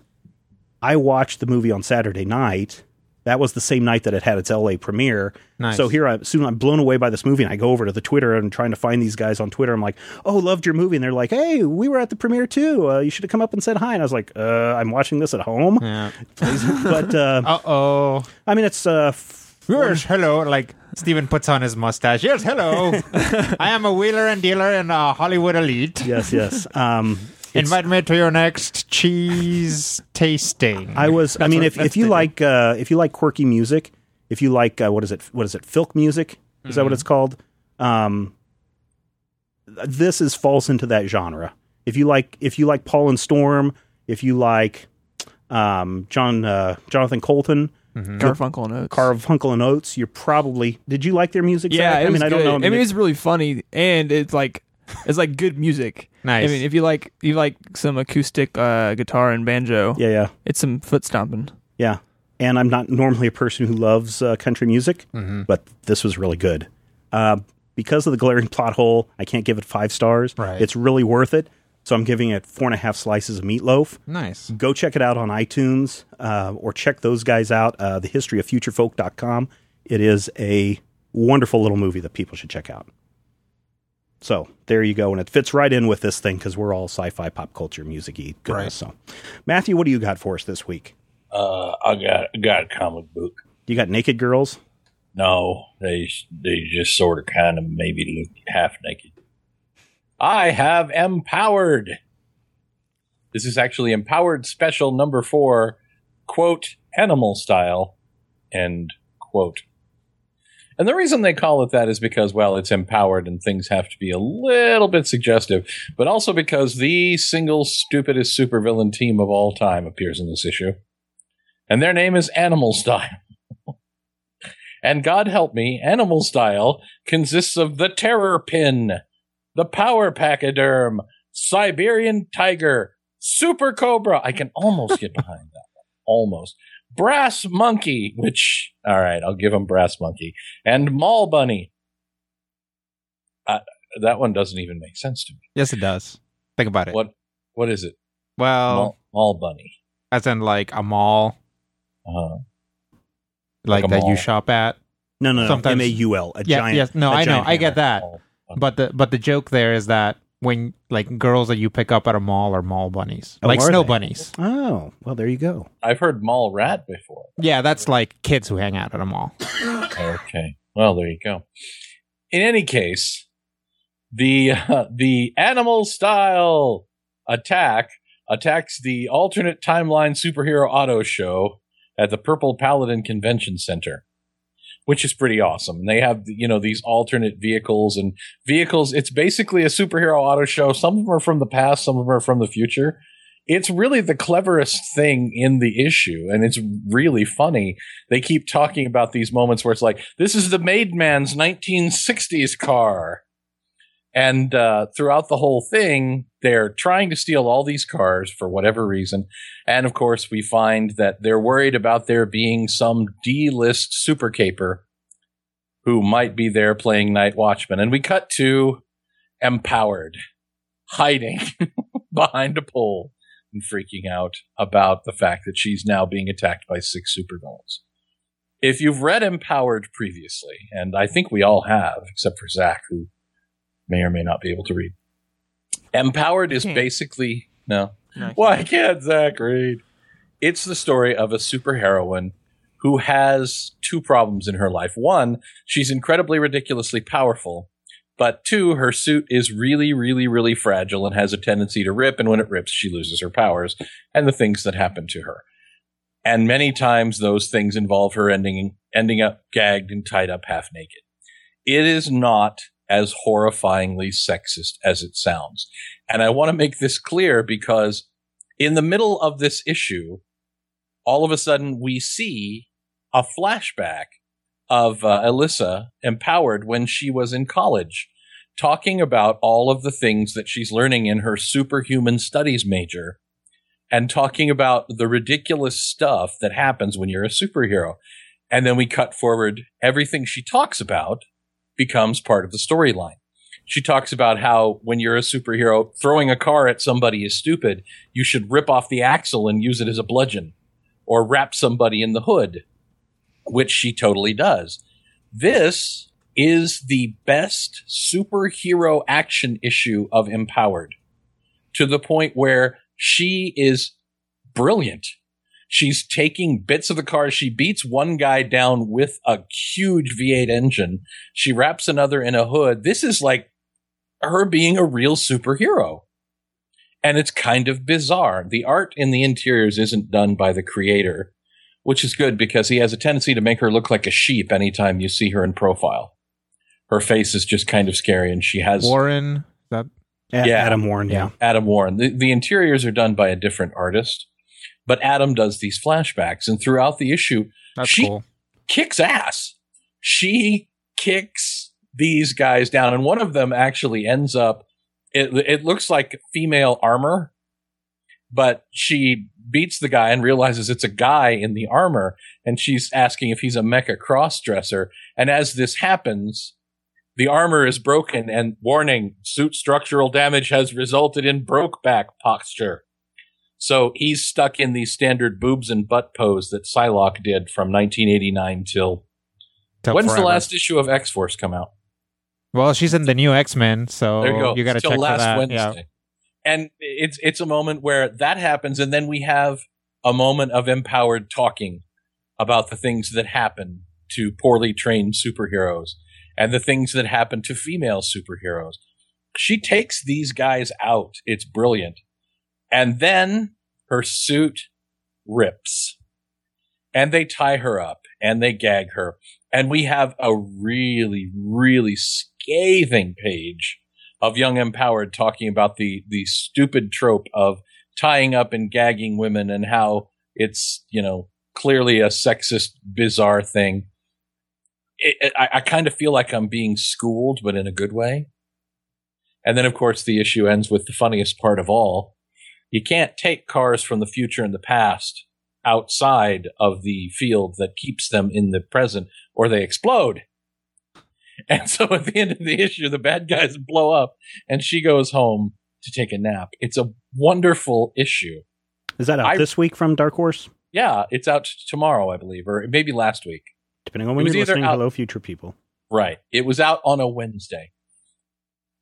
I watched the movie on Saturday night. That was the same night that it had its LA premiere. Nice. So here I soon I'm blown away by this movie and I go over to the Twitter and trying to find these guys on Twitter. I'm like, "Oh, loved your movie." And they're like, "Hey, we were at the premiere too. Uh, you should have come up and said hi." And I was like, uh, "I'm watching this at home." Yeah. [LAUGHS] but uh, Uh oh. I mean, it's uh, Yes, hello. Like Steven puts on his mustache. Yes, hello. [LAUGHS] I am a wheeler and dealer in a Hollywood elite. yes, yes. Um, Invite me to your next cheese tasting. I was. I mean, if if you like uh, if you like quirky music, if you like uh, what is it? What is it? Filk music? Is that what it's called? Um, this is falls into that genre. If you like, if you like Paul and Storm, if you like um, John uh, Jonathan Coulton, Garfunkel and Oates. Carfunkel and Oates, you're probably. Did you like their music? yeah, Zach? it I was mean, I don't know. I mean, it- it's really funny, and it's like [LAUGHS] it's like good music. Nice. I mean, if you like you like some acoustic uh, guitar and banjo, yeah, yeah. it's some foot stomping. Yeah. And I'm not normally a person who loves uh, country music, Mm-hmm. but this was really good. Uh, because of the glaring plot hole, I can't give it five stars. Right. It's really worth it. So I'm giving it four and a half slices of meatloaf. nice. Go check it out on iTunes uh, or check those guys out, uh, thehistoryoffuturefolk.com. It is a wonderful little movie that people should check out. So there you go. And it fits right in with this thing because we're all sci fi pop culture music y. Right. So, Matthew, what do you got for us this week? Uh, I got got a comic book. You got Naked Girls? No, they they just sort of kind of maybe look half naked. I have empowered. This is actually empowered special number four, quote animal style, end quote. And the reason they call it that is because, well, it's empowered and things have to be a little bit suggestive, but also because the single stupidest supervillain team of all time appears in this issue. And their name is Animal Style. [LAUGHS] And God help me, animal style consists of the Terrorpin, the power pachyderm, Cyberian Tiger, super cobra. I can almost get behind that one. Almost. Brass monkey, which, all right, I'll give him brass monkey, and Maul Bunny. Uh, that one doesn't even make sense to me. Yes, it does. Think about it. What what is it? Well, mall, mall bunny. as in like a mall, Uh, like, Like that mall. you shop at. No, no, no. Sometimes- M A U L. A Yeah, giant. yes, no, I know, I get that. mall. But the but the joke there is that when like girls that you pick up at a mall are mall bunnies, Oh, like snow they? bunnies. Oh, well, there you go. I've heard mall rat before. Yeah, that's like kids who hang out at a mall. Okay. Well, there you go. In any case, the uh, the animal style attack attacks the alternate timeline superhero auto show at the Purple Paladin Convention Center, which is pretty awesome. And They have you know these alternate vehicles and vehicles. It's basically a superhero auto show. Some of them are from the past, some of them are from the future. It's really the cleverest thing in the issue, and it's really funny they keep talking about these moments where it's like, this is the made man's 1960s car. And uh, throughout the whole thing, they're trying to steal all these cars for whatever reason. And of course, we find that they're worried about there being some D list super caper who might be there playing Night Watchman. And we cut to Empowered hiding [LAUGHS] behind a pole and freaking out about the fact that she's now being attacked by six super supervillains. If you've read Empowered previously, and I think we all have, except for Zach, who may or may not be able to read, Empowered is Can't. basically no. No, I Why can't Zach read? It's the story of a superheroine who has two problems in her life. One, she's incredibly ridiculously powerful, but two, her suit is really, really, really fragile and has a tendency to rip, and when it rips, she loses her powers and the things that happen to her. And many times those things involve her ending ending up gagged and tied up half naked. It is not as horrifyingly sexist as it sounds. And I want to make this clear because in the middle of this issue, all of a sudden we see a flashback of uh, Elissa empowered when she was in college, talking about all of the things that she's learning in her superhuman studies major and talking about the ridiculous stuff that happens when you're a superhero. And then we cut forward. Everything she talks about becomes part of the storyline. She talks about how when you're a superhero, throwing a car at somebody is stupid. You should rip off the axle and use it as a bludgeon or wrap somebody in the hood, which she totally does. This is the best superhero action issue of Empowered to the point where she is brilliant. She's taking bits of the car. She beats one guy down with a huge V8 engine. She wraps another in a hood. This is like her being a real superhero. And it's kind of bizarre. The art in the interiors isn't done by the creator, which is good because he has a tendency to make her look like a sheep anytime you see her in profile. Her face is just kind of scary and she has Warren, that Yeah. Adam Warren, yeah. Adam Warren. The, the interiors are done by a different artist, but Adam does these flashbacks. And throughout the issue, that's She- cool. kicks ass. She kicks these guys down, and one of them actually ends up. It, it looks like female armor, but she beats the guy and realizes it's a guy in the armor, and she's asking if he's a mecha crossdresser. And as this happens, the armor is broken, and warning: suit structural damage has resulted in broke back posture. So he's stuck in the standard boobs and butt pose that Psylocke did from 1989 till Till when's the last issue of X Force come out? Well, she's in the new X Men, so There you go. got to check for that. Wednesday. Yeah. And it's it's a moment where that happens, and then we have a moment of empowered talking about the things that happen to poorly trained superheroes and the things that happen to female superheroes. She takes these guys out. It's brilliant. And then her suit rips. And they tie her up and they gag her. And we have a really, really scathing page of Young Empowered talking about the, the stupid trope of tying up and gagging women and how it's, you know, clearly a sexist, bizarre thing. It, it, I, I kind of feel like I'm being schooled, but in a good way. And then, of course, the issue ends with the funniest part of all. You can't take cars from the future and the past outside of the field that keeps them in the present or they explode. [LAUGHS] And so at the end of the issue, the bad guys blow up and she goes home to take a nap. It's a wonderful issue. Is that out I- this week from Dark Horse? Yeah, it's out tomorrow, I believe, or maybe last week. Depending on when you're listening. out- Hello, future people. Right. It was out on a Wednesday.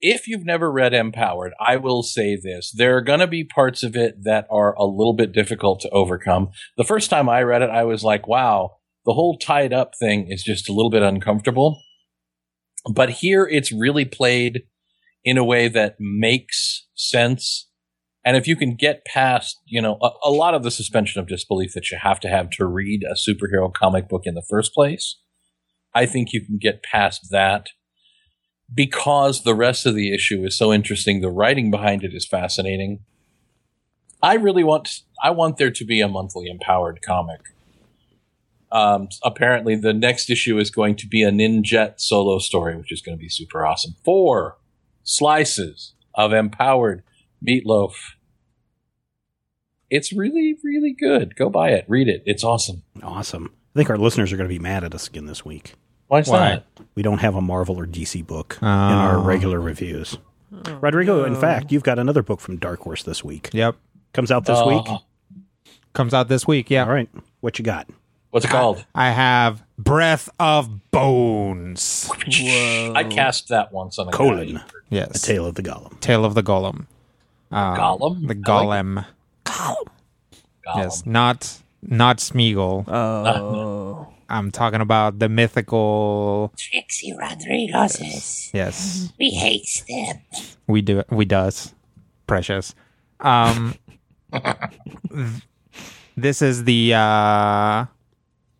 If you've never read Empowered, I will say this. There are going to be parts of it that are a little bit difficult to overcome. The first time I read it, I was like, wow, the whole tied up thing is just a little bit uncomfortable. But here it's really played in a way that makes sense. And if you can get past, you know, a, a lot of the suspension of disbelief that you have to have to read a superhero comic book in the first place, I think you can get past that because the rest of the issue is so interesting. The writing behind it is fascinating. I really want I want there to be a monthly empowered comic. Um, apparently, the next issue is going to be a Ninjette solo story, which is going to be super awesome. Four slices of empowered meatloaf. It's really, really good. Go buy it. Read it. It's awesome. Awesome. I think our listeners are going to be mad at us again this week. Why is Why? that? We don't have a Marvel or DC book in Oh. our regular reviews. Rodrigo, in fact, you've got another book from Dark Horse this week. Yep. Comes out this Uh, week. Comes out this week. Yeah. All right. What you got? What's it called? I have Breath of Bones. Whoa. I cast that once on a Colon. guy. Yes. A Tale of the Golem. Tale of the Golem. Uh, Gollum? The I like Golem. Yes. Not not Smeagol. [LAUGHS] Oh. I'm talking about the mythical. Trixie Rodriguez. Yes. We hate them. We do. We does. Precious. Um. this is the uh,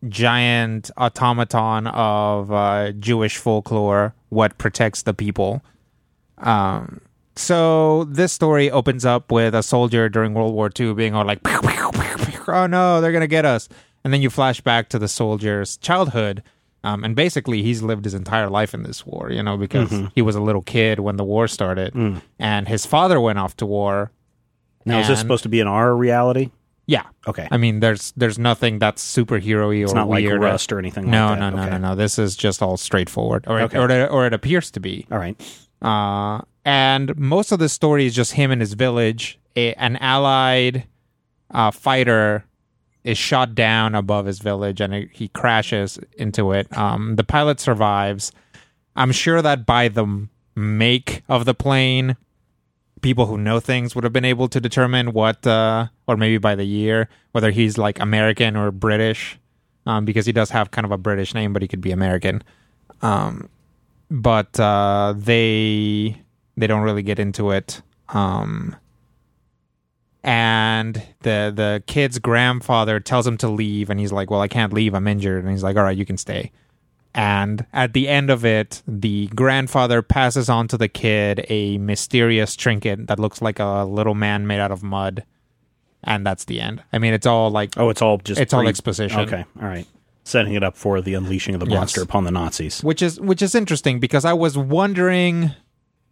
giant automaton of uh, Jewish folklore. What protects the people? Um. So this story opens up with a soldier during World War II being all like, "Pew, pew, pew, pew. "Oh no, they're gonna get us!" And then you flash back to the soldier's childhood, um, and basically he's lived his entire life in this war, you know, because he was a little kid when the war started, and his father went off to war. Now, is this supposed to be in our reality? Yeah, Okay. I mean, there's there's nothing that's superhero-y or it's not like weird. Rust or anything no, like that. no, no, Okay. no, no. This is just all straightforward, or Okay. or, it, or it appears to be. All right. Uh, and most of the story is just him and his village. A, an allied uh, fighter is shot down above his village and it, he crashes into it. Um, the pilot survives. I'm sure that by the make of the plane, people who know things would have been able to determine what, uh, or maybe by the year, whether he's like American or British, um, because he does have kind of a British name, but he could be American. Um, but uh, they they don't really get into it. Um, and the the kid's grandfather tells him to leave, and he's like, "Well, I can't leave. I'm injured." And he's like, "All right, you can stay." And at the end of it, the grandfather passes on to the kid a mysterious trinket that looks like a little man made out of mud, and that's the end. I mean, it's all like Oh, it's all just It's all exposition. Okay. All right. Setting it up for the unleashing of the Yes. monster upon the Nazis. which is which is interesting because I was wondering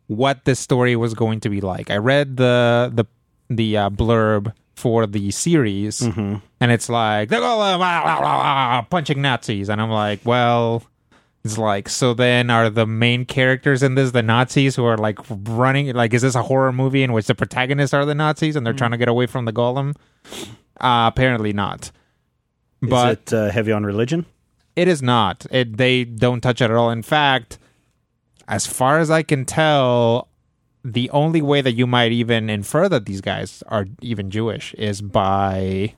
what this story was going to be like. I read the the the uh, blurb for the series, and it's like they're all uh, wah, wah, wah, wah, punching Nazis, and I'm like, well. It's like so. Then are the main characters in this the Nazis who are like running? Like, is this a horror movie in which the protagonists are the Nazis and they're trying to get away from the golem? Uh, apparently not. But is it uh, heavy on religion? it is not. It they don't touch it at all. In fact, as far as I can tell, the only way that you might even infer that these guys are even Jewish is by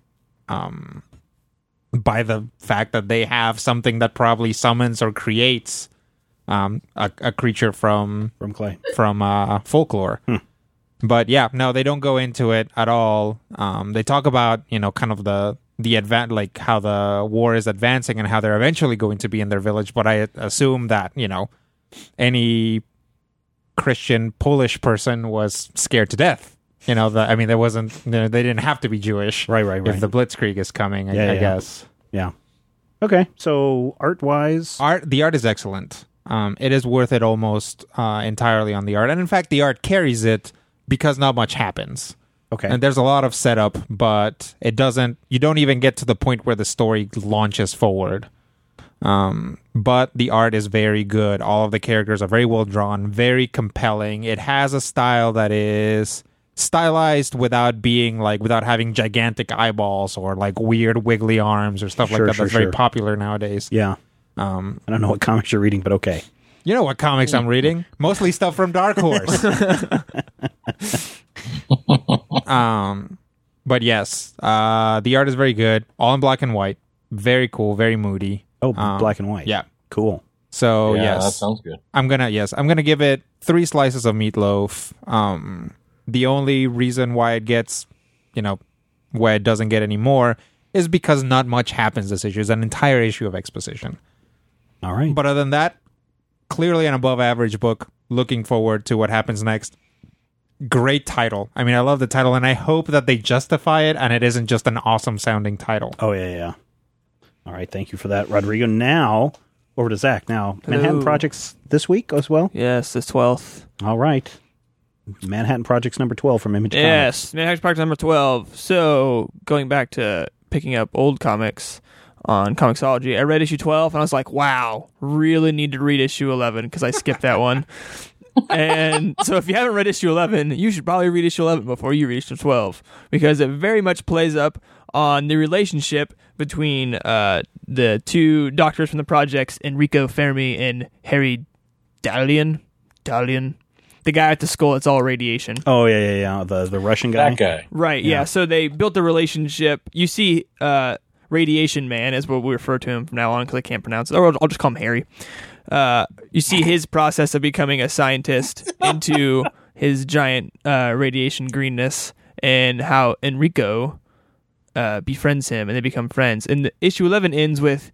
um by the fact that they have something that probably summons or creates um a, a creature from From Clay. from uh, folklore. But yeah, no, they don't go into it at all. Um, they talk about you know kind of the the advan like how the war is advancing and how they're eventually going to be in their village. But I assume that you know any Christian Polish person was scared to death. You know, the, I mean, there wasn't. You know, they didn't have to be Jewish, Right, right, right. If the Blitzkrieg is coming, I, Yeah, I yeah. guess. Yeah. Okay. So art wise, art the art is excellent um it is worth it almost uh entirely on the art and in fact the art carries it because not much happens okay. and there's a lot of setup but it doesn't you don't even get to the point where the story launches forward Um, but the art is very good. All of the characters are very well drawn, very compelling. It has a style that is stylized without being like without having gigantic eyeballs or like weird wiggly arms or stuff Sure, like that. sure, That's very popular nowadays. Yeah. Um, I don't know what comics you're reading, but okay. you know what comics I'm reading? Mostly stuff from Dark Horse. [LAUGHS] um, but yes, uh, the art is very good. All in black and white. Very cool. Very moody. Oh, Um, black and white. Yeah. Cool. So yeah, yes, that sounds good. I'm gonna yes, I'm gonna give it three slices of meatloaf. Um, the only reason why it gets, you know, why it doesn't get any more is because not much happens this issue. It's an entire issue of exposition. All right. But other than that, clearly an above average book. Looking forward to what happens next. Great title. I mean, I love the title, and I hope that they justify it and it isn't just an awesome sounding title. Oh yeah, yeah. All right, thank you for that, Rodrigo. Now over to Zach. Now Manhattan Hello. Projects this week as well. Yes, the twelfth. All right, Manhattan Projects number twelve from Image Comics. Yes, Manhattan Projects number twelve. So going back to picking up old comics on Comixology, I read issue twelve and I was like, "Wow, really need to read issue eleven because I skipped that one." [LAUGHS] and so if you haven't read issue 11 you should probably read issue 11 before you read issue 12 because it very much plays up on the relationship between uh, the two doctors from the projects enrico fermi and harry Daghlian Daghlian the guy at the skull it's all radiation Oh yeah, yeah, yeah. The the Russian guy. That guy. Right. Yeah. Yeah. So they built the relationship. You see, uh, Radiation Man is what we refer to him from now on because I can't pronounce it. Or I'll just call him Harry. Uh, you see his process of becoming a scientist [LAUGHS] into his giant uh, radiation greenness, and how Enrico uh, befriends him, and they become friends. And issue eleven ends with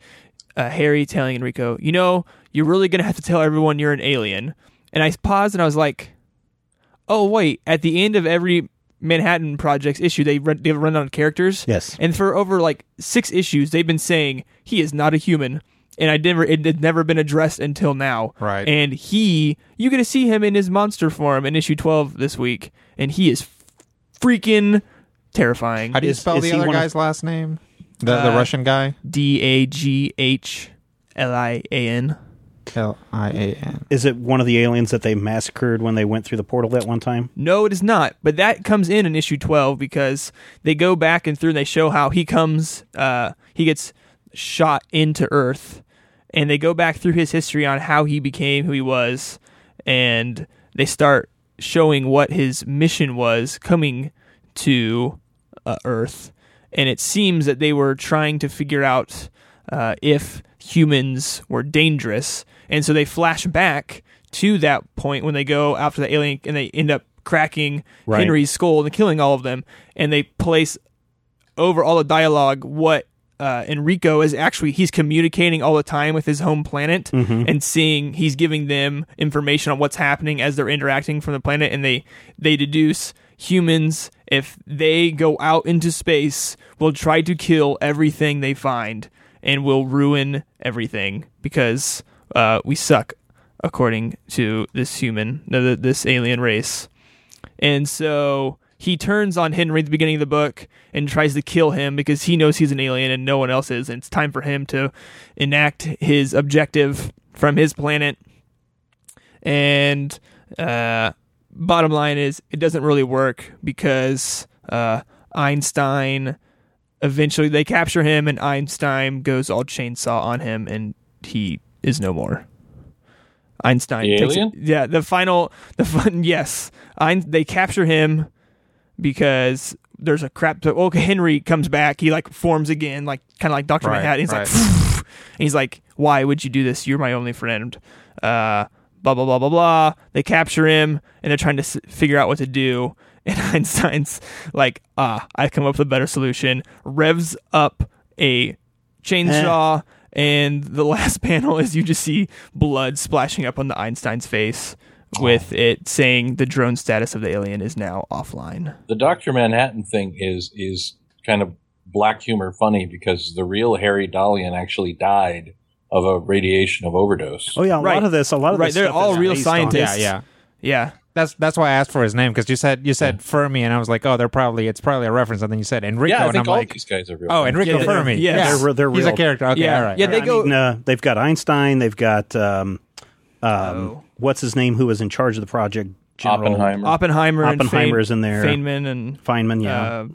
uh, Harry telling Enrico, "You know, you're really gonna have to tell everyone you're an alien." And I paused and I was like, oh wait at the end of every manhattan projects issue they run, they run on characters Yes. and for over like six issues they've been saying he is not a human and i never it had never been addressed until now Right. and he you get to see him in his monster form in issue 12 this week and he is freaking terrifying How do you Is- spell is the other one of- guy's last name? The the Uh, Russian guy? d-a-g-h-l-i-a-n L I A N. Is it one of the aliens that they massacred when they went through the portal that one time? No, it is not. But that comes in in issue 12 because they go back and through and they show how he comes, uh, he gets shot into Earth. And they go back through his history on how he became who he was. And they start showing what his mission was coming to uh, Earth. And it seems that they were trying to figure out uh, if humans were dangerous. And so they flash back to that point when they go after the alien and they end up cracking Right. Henry's skull and killing all of them. And they place over all the dialogue what uh, Enrico is actually he's communicating all the time with his home planet and seeing he's giving them information on what's happening as they're interacting from the planet and they they deduce humans if they go out into space will try to kill everything they find and will ruin everything because uh, we suck according to this human this alien race and so he turns on Henry at the beginning of the book and tries to kill him because he knows he's an alien and no one else is. And it's time for him to enact his objective from his planet. And uh, bottom line is, it doesn't really work because uh, Einstein eventually they capture him and Einstein goes all chainsaw on him and he is no more. Einstein The takes yeah, the final the fun [LAUGHS] yes. Ein, they capture him because there's a crap to, okay, Henry comes back, he like forms again, like kind of like Dr. Right, Manhattan. He's right. like [LAUGHS] and he's like, "Why would you do this? You're my only friend." Uh blah blah blah blah blah. They capture him and they're trying to s- figure out what to do. [LAUGHS] And Einstein's like, "Ah, I come up with a better solution." Revs up a chainsaw and the last [LAUGHS] panel is you just see blood splashing up on the Einstein's face with it saying the drone status of the alien is now offline. The Doctor Manhattan thing is is kind of black humor funny because the real Harry Daghlian actually died of a radiation of overdose. Oh yeah, a Right. lot of this, a lot of Right, this they're stuff all is real based on- scientists. Yeah, yeah. Yeah. That's that's why I asked for his name because you said you said Fermi and I was like, oh, they're probably it's probably a reference, and then you said Enrico, Yeah, I and think I'm all like, these guys are real. oh, names. Enrico Yeah, Fermi. yeah. Yes. They're- they're real. He's a character. Okay, Yeah. all right. Yeah, they right. go- And, uh, they've got Einstein. They've got um, um, Oh. what's his name? Who was in charge of the project? General Oppenheimer. Oppenheimer and Oppenheimer's Fein- in there. Feynman and Feynman. Yeah. uh,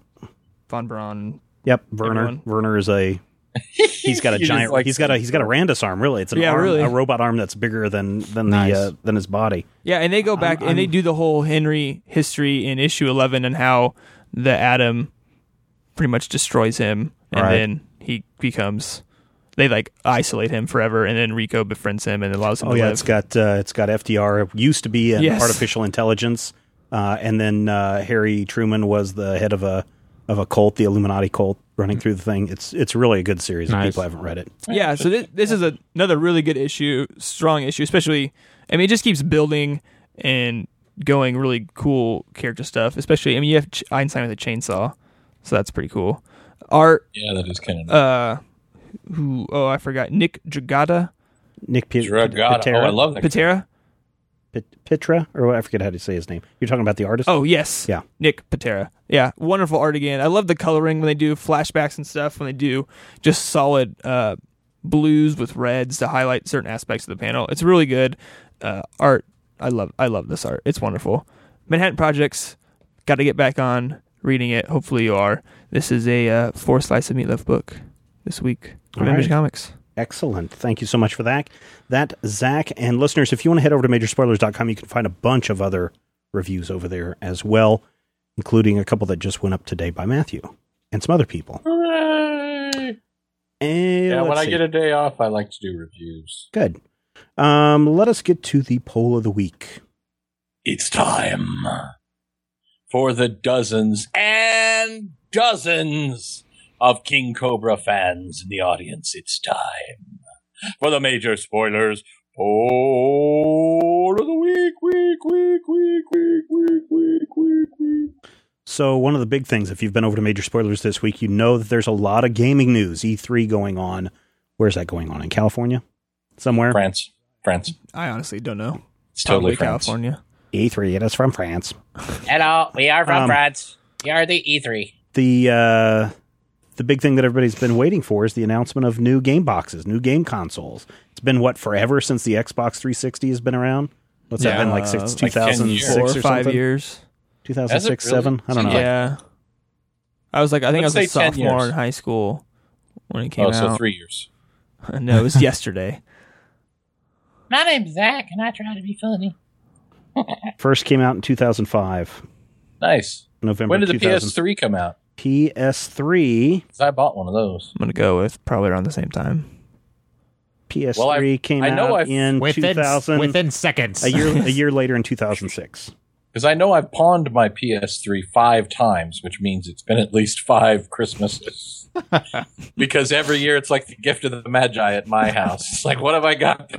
von Braun. yep. Werner. everyone. Werner is a. [LAUGHS] He's got a giant. like he's got a. He's got a Randus arm. Really, it's an Yeah, arm, really. a robot arm that's bigger than than Nice. the uh, than his body. Yeah, and they go back and they do the whole Henry history in issue 11 and how the atom pretty much destroys him and Right. then he becomes they like isolate him forever and then Rico befriends him and allows him Oh to yeah, live. it's got uh, it's got FDR. It used to be an Yes. artificial intelligence, uh, and then uh, Harry Truman was the head of a of a cult, the Illuminati cult, running through the thing. It's it's really a good series. If people haven't read it, yeah, so this, this is a, another really good issue, strong issue, especially I mean it just keeps building and going really cool character stuff, especially I mean you have Ch- Einstein with a chainsaw. So that's pretty cool. Art Yeah, that is kind of. uh who oh I forgot Nick Dragata Nick P- Dragata. Pitarra, Oh, I love that. Patera Pit- Pitra, or I forget how to say his name. You're talking about the artist. Oh yes, Yeah. Nick Pitarra. Yeah, wonderful art again. I love the coloring when they do flashbacks and stuff. When they do just solid uh, blues with reds to highlight certain aspects of the panel. It's really good uh, art. I love. I love this art. It's wonderful. Manhattan Projects. Got to get back on reading it. Hopefully you are. This is a uh, four slice of meatloaf book this week from All Image. Comics. Excellent. Thank you so much for that. That, Zach, and listeners, if you want to head over to majorspoilers.com, you can find a bunch of other reviews over there as well, including a couple that just went up today by Matthew and some other people. Hooray! And Yeah, when let's I get a day off, I like to do reviews. Good. Um, let us get to the poll of the week. It's time for the dozens and dozens of King Cobra fans in the audience. It's time for the major spoilers. Poll of the week, week, week, week, week, week, week, week, week. So, one of the big things, if you've been over to Major Spoilers this week, you know that there's a lot of gaming news, E3 going on. Where's that going on? In California? Somewhere? France, France. I honestly don't know. It's totally Probably France. California. E3, it is from France. Hello, we are from Um, France. We are the E3. The uh, the big thing that everybody's been waiting for is the announcement of new game boxes, new game consoles. It's been what forever since the Xbox 360 has been around. What's that been like uh, since like 10 years. 2006 Four or or five something? years. 2006, Has really? seven. I don't know. Yeah. I was like, I think Let's I was a sophomore in high school when it came Oh, out. so three years. [LAUGHS] no, it was [LAUGHS] yesterday. My name's Zach, and I try to be funny. First came out in 2005, Nice. November. When did the PS3 come out? PS3? 'Cause I bought one of those. I'm gonna go with probably around the same time. PS3 Well, I- came I know out I've- in Within 2000. within seconds. a year a [LAUGHS] year later in 2006. Because I know I've pawned my PS3 five times, which means it's been at least five Christmases. [LAUGHS] because every year it's like the gift of the Magi at my house. It's like, what have I got?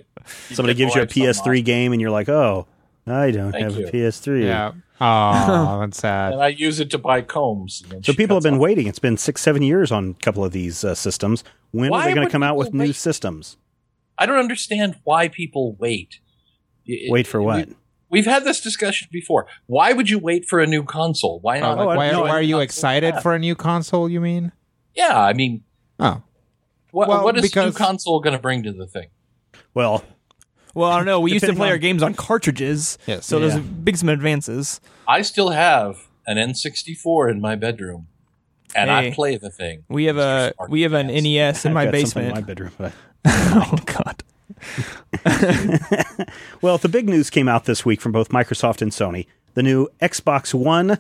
Somebody gives you a PS3 game, and you're like, "Oh, I don't Thank have you. a PS3." yeah. Oh, that's sad. And I use it to buy combs. So people have been off- waiting. It's been six, seven years on a couple of these uh, systems. When Why are they going to come out people with new systems? I don't understand why people wait. It- Wait for what? We, we've had this discussion before. Why would you wait for a new console? Why Oh, not? like, why, no, why are you excited for a new console? You mean? Yeah, I mean, Oh, what, Well, what is because- new console going to bring to the thing? Well, Well, I don't know. We used to play on- our games on cartridges, Yes. so there's big some advances. I still have an N64 in my bedroom, and I play the thing. We have a we have an NES in I've my got something in basement. my bedroom. But [LAUGHS] oh God. [LAUGHS] well, the big news came out this week from both Microsoft and Sony. The new Xbox One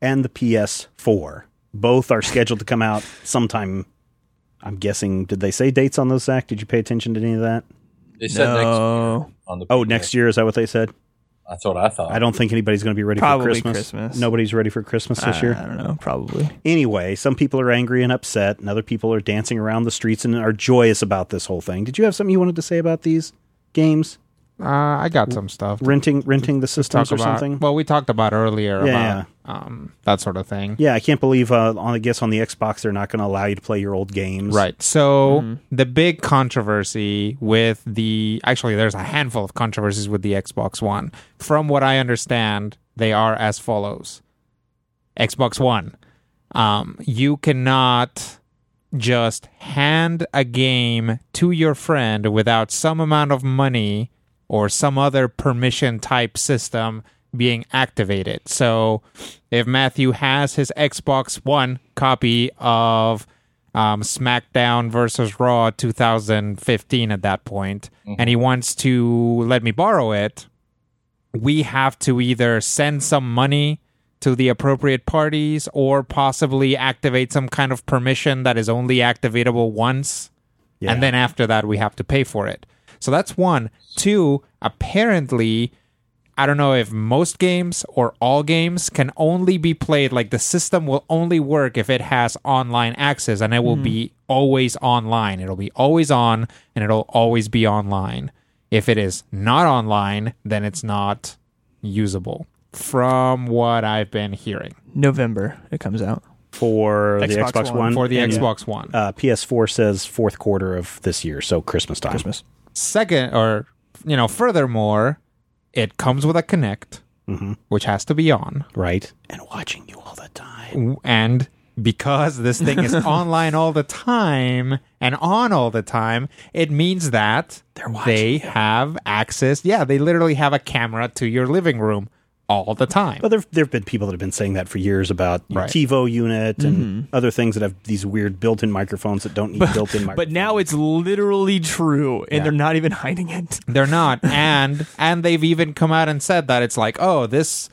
and the PS4. Both are scheduled to come out sometime. I'm guessing. Did they say dates on those, Zach? Did you pay attention to any of that? They said next year on the. Oh, PDF. next year is that what they said? That's what I thought. I don't think anybody's going to be ready Probably for Christmas. Christmas. Nobody's ready for Christmas this I, year. I don't know. Probably. Anyway, some people are angry and upset, and other people are dancing around the streets and are joyous about this whole thing. Did you have something you wanted to say about these games? Uh, I got some stuff. to renting renting the systems or about. something. Well, we talked about earlier Yeah, about um, that sort of thing. yeah, I can't believe. Uh, on I guess on the Xbox they're not going to allow you to play your old games. Right. So the big controversy with the actually there's a handful of controversies with the Xbox One. From what I understand, they are as follows. Xbox One. Um, you cannot just hand a game to your friend without some amount of money or some other permission type system being activated. So if Matthew has his Xbox One copy of um, SmackDown versus Raw 2015 at that point, and he wants to let me borrow it, we have to either send some money to the appropriate parties or possibly activate some kind of permission that is only activatable once. Yeah. And then after that, we have to pay for it. So that's one. Two, apparently, I don't know if most games or all games can only be played, like the system will only work if it has online access and it will be always online. It'll be always on and it'll always be online. If it is not online, then it's not usable, from what I've been hearing. November it comes out. For the Xbox Xbox One. One. For the and, Xbox One. Uh, PS4 says fourth quarter of this year, so Christmas time. Christmas. Second, or, you know, furthermore, it comes with a Kinect, mm-hmm. which has to be on. Right. And watching you all the time. and because this thing is [LAUGHS] online all the time and on all the time, it means that they have access. Yeah, they literally have a camera to your living room all the time. But there there have been people that have been saying that for years about Right. TiVo unit and mm-hmm. other things that have these weird built-in microphones that don't need built-in microphones. [LAUGHS] But now it's literally true, and Yeah. they're not even hiding it. [LAUGHS] They're not, and and they've even come out and said that it's like, oh, this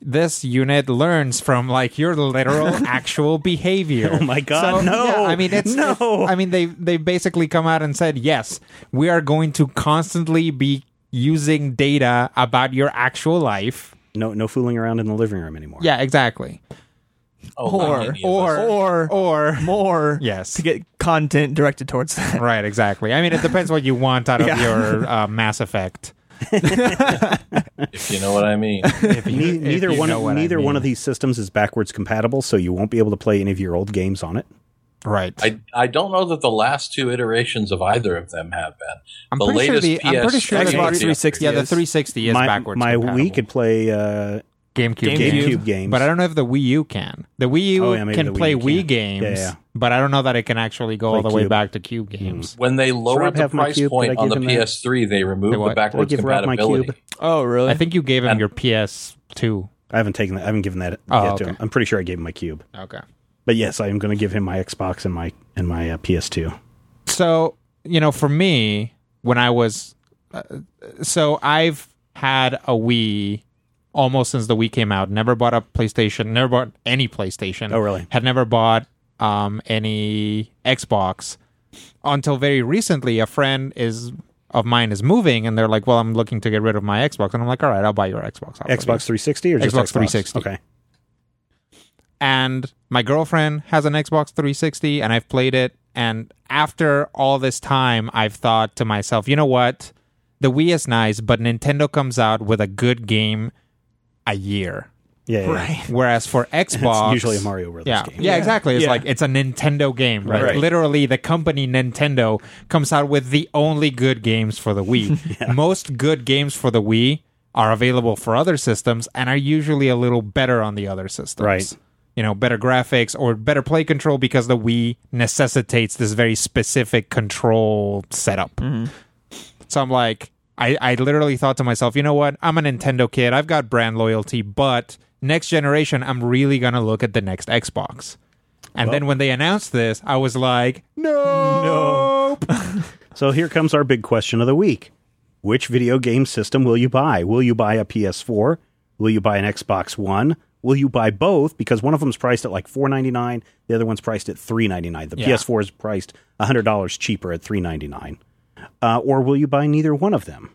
this unit learns from like your literal [LAUGHS] actual behavior. Oh my God, no. yeah, I mean it's No. it's- I mean they they basically come out and said, yes, we are going to constantly be using data about your actual life. No no fooling around in the living room anymore. Yeah, exactly. Oh, Or any of us. Or or [LAUGHS] or more Yes. to get content directed towards that. right, exactly. I mean, it depends what you want out of Yeah. your uh, Mass Effect. [LAUGHS] if you know what I mean. If you- Ne- if neither you one know what I neither one mean. of these systems is backwards compatible, so you won't be able to play any of your old games on it. Right. I I don't know that the last two iterations of either of them have been. I'm the pretty sure latest the- I'm pretty sure Xbox 360 yeah, the 360 is my backwards. my compatible. Wii could play uh, GameCube, GameCube. games. GameCube games, But I don't know if the Wii U can. The Wii U Oh, yeah, can Wii play U Wii games, Yeah, yeah. but I don't know that it can actually go all Play the way back to Cube games. When they lowered the price cube? Point on the give him that? PS3, they removed Say what? the Did I backwards give Rob my compatibility. cube? Oh, really? I think you gave him And- your PS2. I haven't taken that. I haven't given that Oh, yet to him. I'm pretty sure I gave him my cube. Okay. But yes, I am going to give him my Xbox and my and my uh, PS2. So, you know, for me, when I was. Uh, so I've had a Wii almost since the Wii came out. Never bought a PlayStation, never bought any PlayStation. Oh, really? Had never bought um, any Xbox until very recently. A friend is of mine is moving, and they're like, "Well, I'm looking to get rid of my Xbox," and I'm like, "All right, I'll buy your Xbox." I'll Xbox 360 or just Xbox 360. Okay. And my girlfriend has an Xbox 360 and I've played it and after all this time I've thought to myself, you know what? The Wii is nice, but Nintendo comes out with a good game a year. Yeah, yeah. right. [LAUGHS] Whereas for [LAUGHS] Xbox, usually a Mario Brothers yeah, game. Yeah, exactly. It's Yeah. like it's a Nintendo game, right? Right. Literally, the company Nintendo comes out with the only good games for the Wii. [LAUGHS] Most good games for the Wii are available for other systems and are usually a little better on the other systems. Right. You know, better graphics or better play control because the Wii necessitates this very specific control setup. So I'm like, I, I literally thought to myself, you know what? I'm a Nintendo kid. I've got brand loyalty, but next generation, I'm really going to look at the next Xbox. And then when they announced this, I was like, no. [LAUGHS] So here comes our big question of the week. Which video game system will you buy? Will you buy a PS4? Will you buy an Xbox One? Will you buy both? Because one of them's priced at like four ninety nine, the other one's priced at three ninety nine. The Yeah. PS4 is priced hundred dollars cheaper at three ninety nine. Uh, or will you buy neither one of them?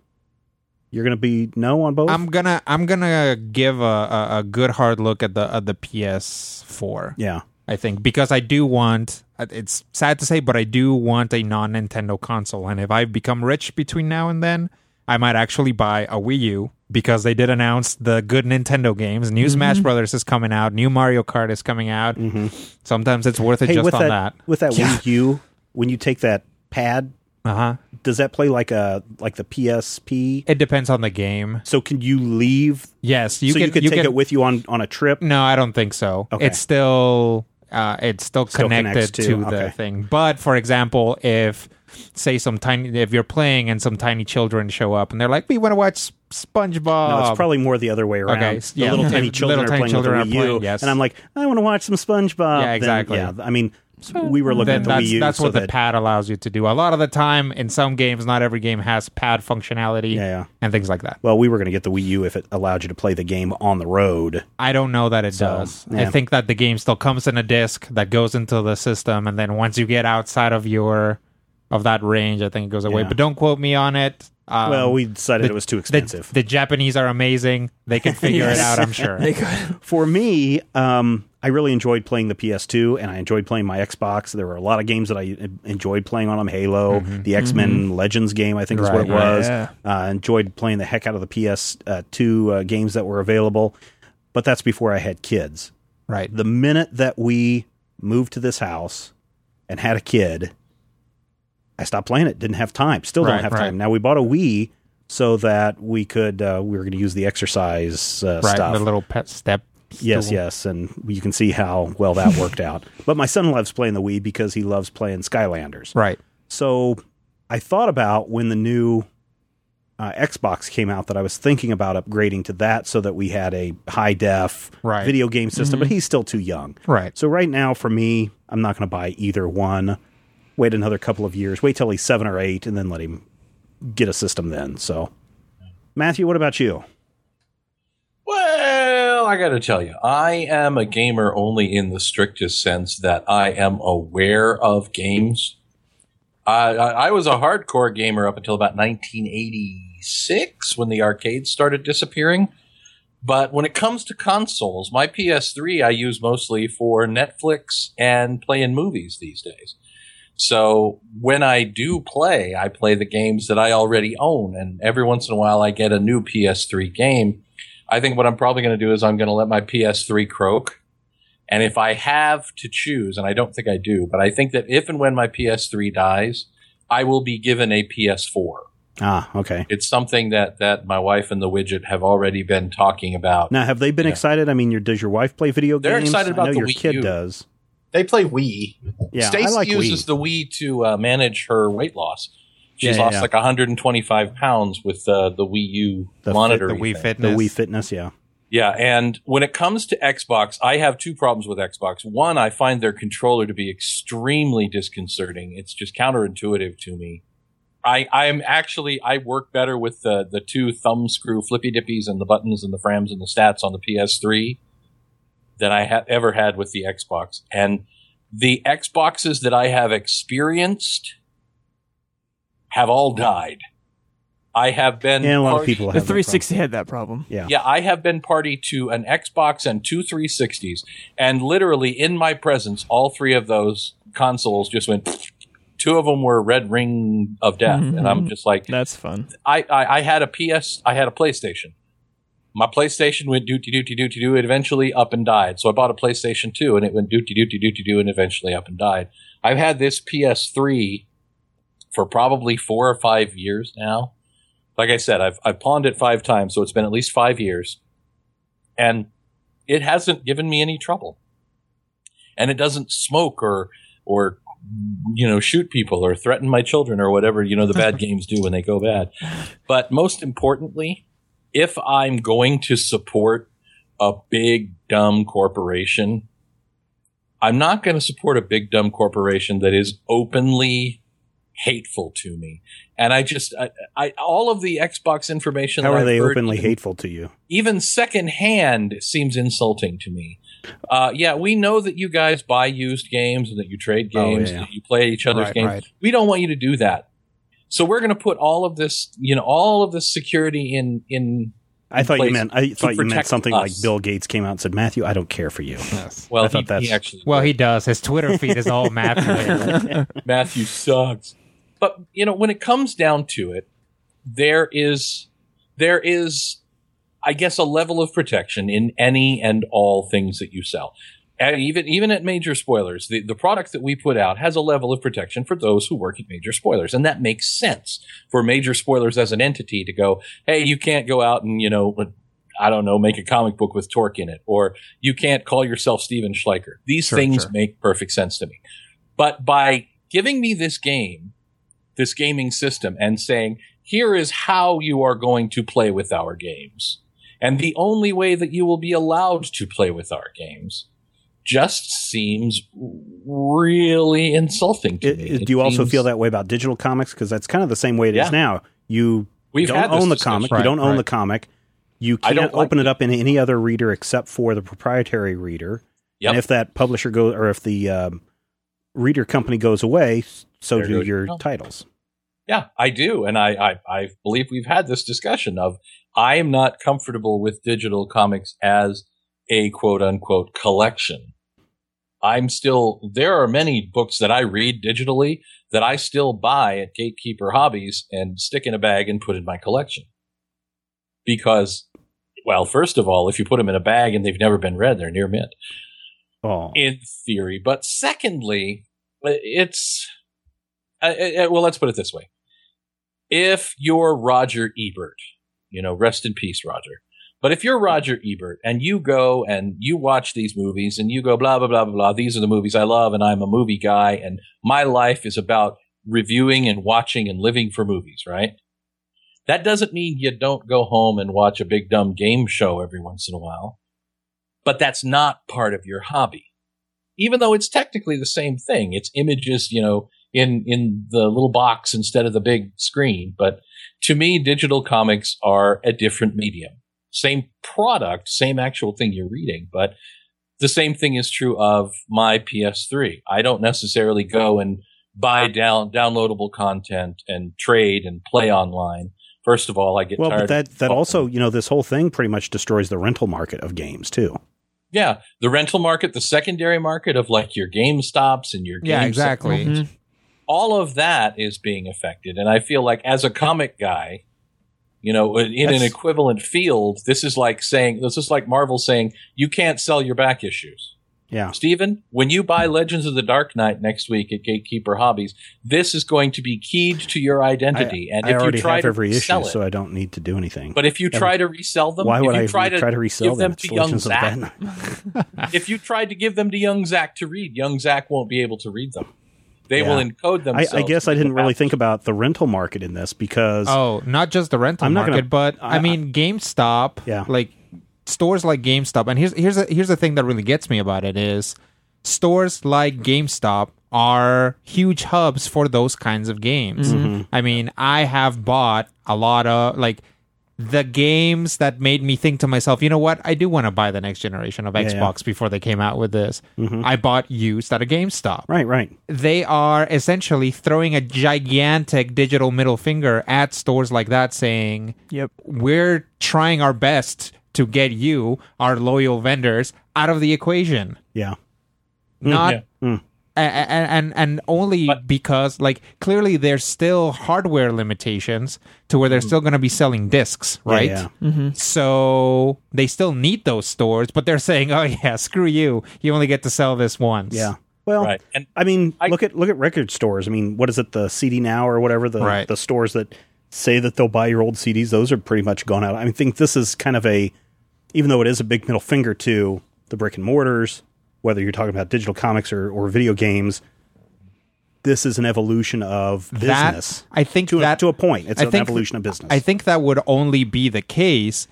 You're going to be no on both. I'm gonna I'm gonna give a, a, a good hard look at the at the PS4. yeah, I think because I do want. It's sad to say, but I do want a non Nintendo console. And if I become rich between now and then, I might actually buy a Wii U because they did announce the good Nintendo games. New Smash Brothers is coming out. New Mario Kart is coming out. Sometimes it's worth it Hey, just with on that, that. with that Wii U, when you take that pad, Uh huh. does that play like a like the PSP? It depends on the game. So can you leave? Yes, you so can. you could take it with you on on a trip. No, I don't think so. Okay. It's still uh, it's still, Still connected to, to- the okay. thing. But for example, if say some tiny if you're playing and some tiny children show up and they're like, "We want to watch SpongeBob." No, it's probably more the other way around. Okay, The yeah. little tiny [LAUGHS] Little children tiny are playing children with the Wii playing, U, yes. and I'm like, I want to watch some SpongeBob. Yeah, Then, exactly. yeah, I mean, we were looking then at the that's Wii U. that's so what the pad allows you to do. A lot of the time in some games, not every game has pad functionality Yeah, yeah. and things like that. Well, we were going to get the Wii U if it allowed you to play the game on the road. I don't know that it So, does. yeah. I think that the game still comes in a disc that goes into the system, and then once you get outside of your of that range, I think it goes away. Yeah. But don't quote me on it. Um, well, we decided the- it was too the- expensive. The, Japanese are amazing. They can figure it [LAUGHS] Yes. out. I'm [LAUGHS] sure. They could. For me, um, I really enjoyed playing the PS2, and I enjoyed playing my Xbox. There were a lot of games that I enjoyed playing on them. Halo, the X Men Legends game, I think is what it Mm-hmm. Right, was. yeah. Uh, enjoyed playing the heck out of the PS2 uh, games that were available. But that's before I had kids. right. The minute that we moved to this house and had a kid, I stopped playing it. Didn't have time. Still don't have right. time. Now we bought a Wii so that we could. Uh, we were going to use the exercise uh, right. stuff. The little pet step. Yes, stool. yes, and you can see how well that worked [LAUGHS] out. But my son loves playing the Wii because he loves playing Skylanders. Right. So I thought about when the new uh, Xbox came out that I was thinking about upgrading to that so that we had a high def Right. video game system. But he's still too young. Right. So right now, for me, I'm not going to buy either one. Wait another couple of years. Wait till he's seven or eight, and then let him get a system. Then. So, Matthew, what about you? Well, I got to tell you, I am a gamer only in the strictest sense that I am aware of games. I, I, I was a hardcore gamer up until about 1986 when the arcades started disappearing. But when it comes to consoles, my PS3 I use mostly for Netflix and playing movies these days. So when I do play, I play the games that I already own. And every once in a while I get a new PS3 game. I think what I'm probably going to do is I'm going to let my PS3 croak. And if I have to choose, and I don't think I do, but I think that if and when my PS3 dies, I will be given a PS4. Ah, okay. It's something that, that my wife and the widget have already been talking about. Now, have they been Yeah. excited? I mean, your, does your wife play video They're games? excited I about know the your Wii kid U. does. They play Wii. Yeah, Stacy like uses Wii. the Wii to uh, manage her weight loss. She's Yeah, yeah, lost yeah. like 125 pounds with uh, the Wii U The fit- monitor. The Wii the Fitness. Wii Fitness. Yeah, Yeah, and when it comes to Xbox, I have two problems with Xbox. One, I find their controller to be extremely disconcerting. It's just counterintuitive to me. I I am actually I work better with the the two thumb screw flippy dippies and the buttons and the frames and the stats on the PS3 than I have ever had with the Xbox. And the Xboxes that I have experienced have all died. I have been and a lot of party- people The have that 360 had that problem. problem. Yeah. yeah, I have been party to an Xbox and two 360s, and literally in my presence, all three of those consoles just went. Two of them were red ring of death, and I'm mm-hmm. just like, That's fun. I, I I had a PS, I had a PlayStation. My PlayStation went dooty dooty dooty doo. It eventually up and died. So I bought a PlayStation 2 and it went dooty dooty dooty doo and eventually up and died. I've had this PS3 for probably four or five years now. Like I said, I've, I've pawned it five times, so it's been at least five years. And it hasn't given me any trouble. And it doesn't smoke or, or, you know, shoot people or threaten my children or whatever, you know, the bad [LAUGHS] games do when they go bad. But most importantly, if I'm going to support a big dumb corporation, I'm not going to support a big dumb corporation that is openly hateful to me. And I just, I, I all of the Xbox information. How that are I've they openly even- hateful to you? even secondhand seems insulting to me. Uh, yeah, we know that you guys buy used games and that you trade Oh, games yeah. and that you play each other's Right, games. right. We don't want you to do that. So we're going to put all of this, you know, all of this security in in. I thought you meant I thought you meant something us. like Bill Gates came out and said, "Matthew, I don't care for you." Yes. Well, I thought he, that's- he actually. Well, he does. His Twitter [LAUGHS] feed is all Matthew. [LAUGHS] Matthew sucks. But you know, when it comes down to it, there is there is I guess a level of protection in any and all things that you sell. And even even at major spoilers, the, the product that we put out has a level of protection for those who work at major spoilers. And that makes sense for major spoilers as an entity to go, hey, you can't go out and, you know, uh, I don't know, make a comic book with Torque in it, or you can't call yourself Steven Schleicher. These Sure, things sure. make perfect sense to me. But by giving me this game, this gaming system, and saying, here is how you are going to play with our games, and the only way that you will be allowed to play with our games, just seems really insulting to It- me. it- It do you also seems- feel that way about digital comics? Because that's kind of the same way it is Yeah. now. You We've don't own the comic. Right, you don't own right. the comic. You can't don't like open it it. up in any other reader except for the proprietary reader. Yep. And if that publisher goes, or if the um, reader company goes away, so There do goes your your titles. Yeah, I do, and I, I I believe we've had this discussion of I am not comfortable with digital comics as a quote unquote collection. I'm still there are many books that I read digitally that I still buy at Gatekeeper Hobbies and stick in a bag and put in my collection. Because well, first of all, if you put them in a bag and they've never been read, they're near mint Oh, in theory. But secondly, it's uh, uh, well. Let's put it this way: if you're Roger Ebert, you know, rest in peace, Roger. But if you're Roger Ebert and you go and you watch these movies and you go blah blah blah blah blah, these are the movies I love, and I'm a movie guy, and my life is about reviewing and watching and living for movies, right? That doesn't mean you don't go home and watch a big dumb game show every once in a while but that's not part of your hobby. Even though it's technically the same thing, it's images, you know, in in the little box instead of the big screen. But to me, digital comics are a different medium. Same product, same actual thing you're reading, but the same thing is true of my PS3. I don't necessarily go and buy down downloadable content and trade and play online. First of all, I get well, tired. but that that of- also, you know, this whole thing pretty much destroys the rental market of games too. Yeah, the rental market, the secondary market of like your Game Stops and your Yeah, Game exactly. Mhm. all of that is being affected. And I feel like as a comic guy, you know, in an equivalent field, this is like saying, this is like Marvel saying, you can't sell your back issues. Yeah. Steven, when you buy Legends of the Dark Knight next week at Gatekeeper Hobbies, this is going to be keyed to your identity. and I if you try have to every issue, it, so I don't need to do anything. but if you try to resell them, Why if would you I try to, try to resell give them? them to young Legends of the Zach, [LAUGHS] if you tried to give them to young Zach to read, young Zach won't be able to read them. They Yeah. will encode I, themselves. I guess I didn't really think about the rental market in this because Oh, not just the rental I'm not market, gonna- but I, I- mean GameStop. Yeah. like stores like GameStop. And here's here's a, here's the thing that really gets me about it is stores like GameStop are huge hubs for those kinds of games. Mm-hmm. I mean, I have bought a lot of like the games that made me think to myself, you know what? I do want to buy the next generation of yeah. Mm-hmm. Xbox before they came out with this. I bought used at a GameStop right, right. they are essentially throwing a gigantic digital middle finger at stores like that saying Yep. we're trying our best to get you our loyal vendors out of the equation Yeah. not yeah. And, and and only But- because like clearly there's still hardware limitations to where they're still going to be selling discs right Mm. Yeah, so they still need those stores but they're saying oh [LAUGHS] yeah screw you you only get to sell this once Yeah. Well, Right. And I mean, I- look at look at record stores. I mean, what is it? The CD Now or whatever the Right. the stores that say that they'll buy your old CDs. Those are pretty much gone out. I mean, think this is kind of a, even though it is a big middle finger to the brick and mortars, whether you're talking about digital comics or, or video games. This is an evolution of that business. i think to, that a, to a point, it's I an think- evolution of business. I think that would only be the case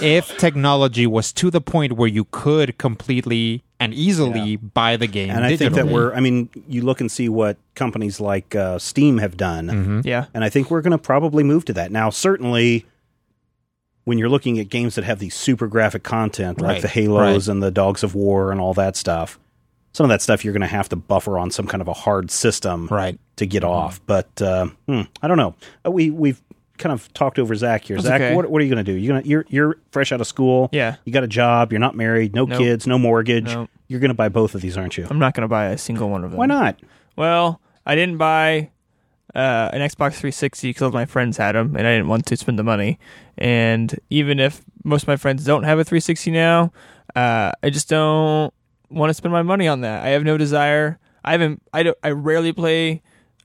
if technology was to the point where you could completely and easily buy the game and I think that we're. I mean, you look and see what companies like uh, Steam have done. Mm-hmm. Yeah. And I think we're going to probably move to that. Now, certainly, when you're looking at games that have these super graphic content, like Right, the Halos right. and the Dogs of War and all that stuff, some of that stuff you're going to have to buffer on some kind of a hard system Right. to get off. But uh, hmm, I don't know. Uh, We we've kind of talked over Zach here. That's Zach, okay. what, what are you going to do? You gonna you're you're fresh out of school. Yeah. You got a job. You're not married. No Nope. kids. No mortgage. Nope. You're going to buy both of these, aren't you? I'm not going to buy a single one of them. Why not? Well, I didn't buy uh, an Xbox 360 because my friends had them and I didn't want to spend the money. And even if most of my friends don't have a 360 now, uh, I just don't want to spend my money on that. I have no desire. I haven't. I don't. I rarely play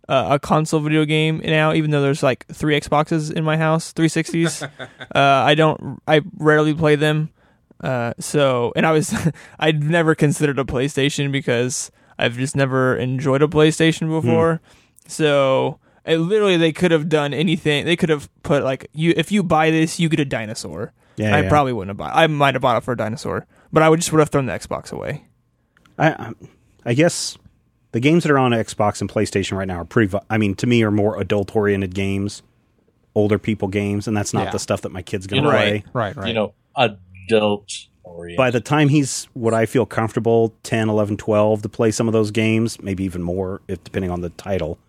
uh, a console video game now, even though there's like three Xboxes in my house, 360s. [LAUGHS] uh, I don't. I rarely play them. Uh, so, and I was, [LAUGHS] I'd never considered a PlayStation because I've just never enjoyed a PlayStation before. So, it, literally, they could have done anything. They could have put like you, if you buy this, you get a dinosaur. Yeah, I yeah. probably wouldn't have bought. I might have bought it for a dinosaur, but I would just would have thrown the Xbox away. I, I guess the games that are on Xbox and PlayStation right now are pretty. I mean, to me, are more adult-oriented games, older people games, and that's not Yeah. the stuff that my kid's going You to know, play. Right, right. You know, adult oriented. By the time he's what I feel comfortable 10, 11, 12 to play some of those games, maybe even more, if depending on the title.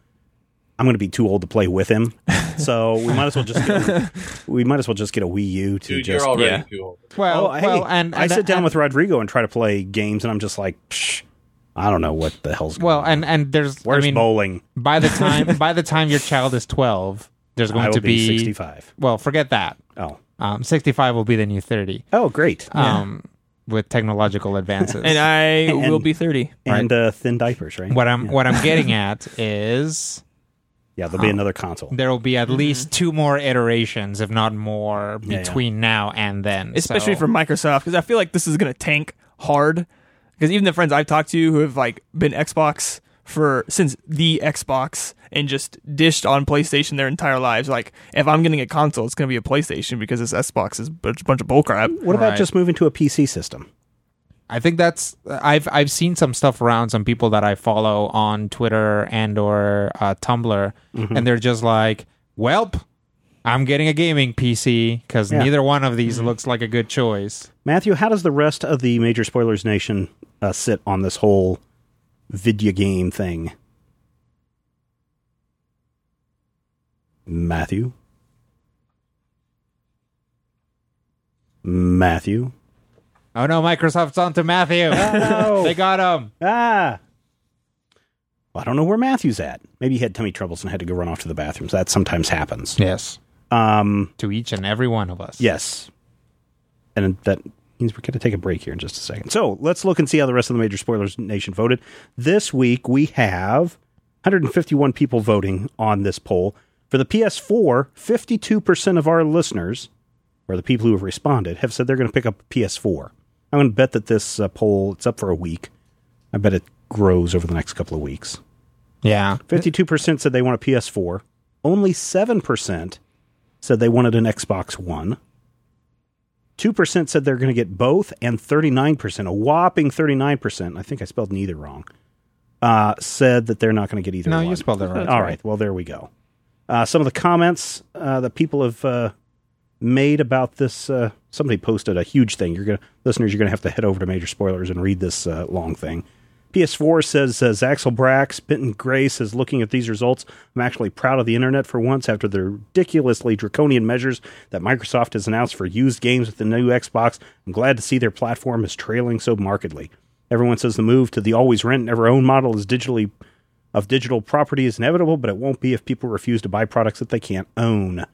I'm going to be too old to play with him, so we might as well just get a, we might as well just get a Wii U to Dude, just you're already yeah. too old. well, Oh, hey, well, and, I and- sit down and- with Rodrigo and try to play games, and I'm just like, Psh, I don't know what the hell's going well, on. and and there's Where's I mean, bowling? by the time [LAUGHS] by the time your child is 12, there's I going will to be, be 65. Well, forget that. Oh, Um, 65 will be the new 30. oh, great! Um, with technological advances. And I [LAUGHS] And- will be 30. and uh, thin diapers, right? what I'm what I'm getting [LAUGHS] at is Yeah, there'll be another console. there will be at mm-hmm. least two more iterations, if not more, Yeah, yeah. between now and then. especially So- for Microsoft, because I feel like this is going to tank hard. Because even the friends I've talked to who have like been Xbox for since the Xbox and just dished on PlayStation their entire lives, like if I'm getting a console, it's going to be a PlayStation because this Xbox is a bunch bunch of bullcrap. What about Right. just moving to a PC system? I think that's I've I've seen some stuff around some people that I follow on Twitter and or uh, Tumblr, Mm-hmm. and they're just like, "Welp, I'm getting a gaming PC because Yeah. neither one of these looks like a good choice." Matthew, how does the rest of the Major Spoilers Nation uh, sit on this whole video game thing? Matthew? Matthew? Oh no, Microsoft's on to Matthew. no. they got him. Ah! Well, I don't know where Matthew's at. Maybe he had tummy troubles and had to go run off to the bathrooms. That sometimes happens. Yes, Um, to each and every one of us. Yes. And that means we're going to take a break here in just a second. So let's look and see how the rest of the major spoilers nation voted. This week we have 151 people voting on this poll. For the PS4, 52% of our listeners, or the people who have responded, have said they're going to pick up a PS4. I'm going to bet that this uh, poll, it's up for a week. I bet it grows over the next couple of weeks. Yeah. 52% said they want a PS4. Only 7% said they wanted an Xbox One. 2% said they're going to get both, and 39%, a whopping 39%, I think I spelled neither wrong, uh, said that they're not going to get either No, one. you spelled it right. All right, well, there we go. Uh, some of the comments uh, that people have uh, made about this, uh, somebody posted a huge thing. You're gonna, listeners, you're to have to head over to Major Spoilers and read this uh, long thing. PS4 says uh, Zaxel Brax, Benton Gray says, looking at these results, I'm actually proud of the internet for once after the ridiculously draconian measures that Microsoft has announced for used games with the new Xbox. I'm glad to see their platform is trailing so markedly. Everyone says the move to the always rent, never own model is digitally of digital property is inevitable, but it won't be if people refuse to buy products that they can't own.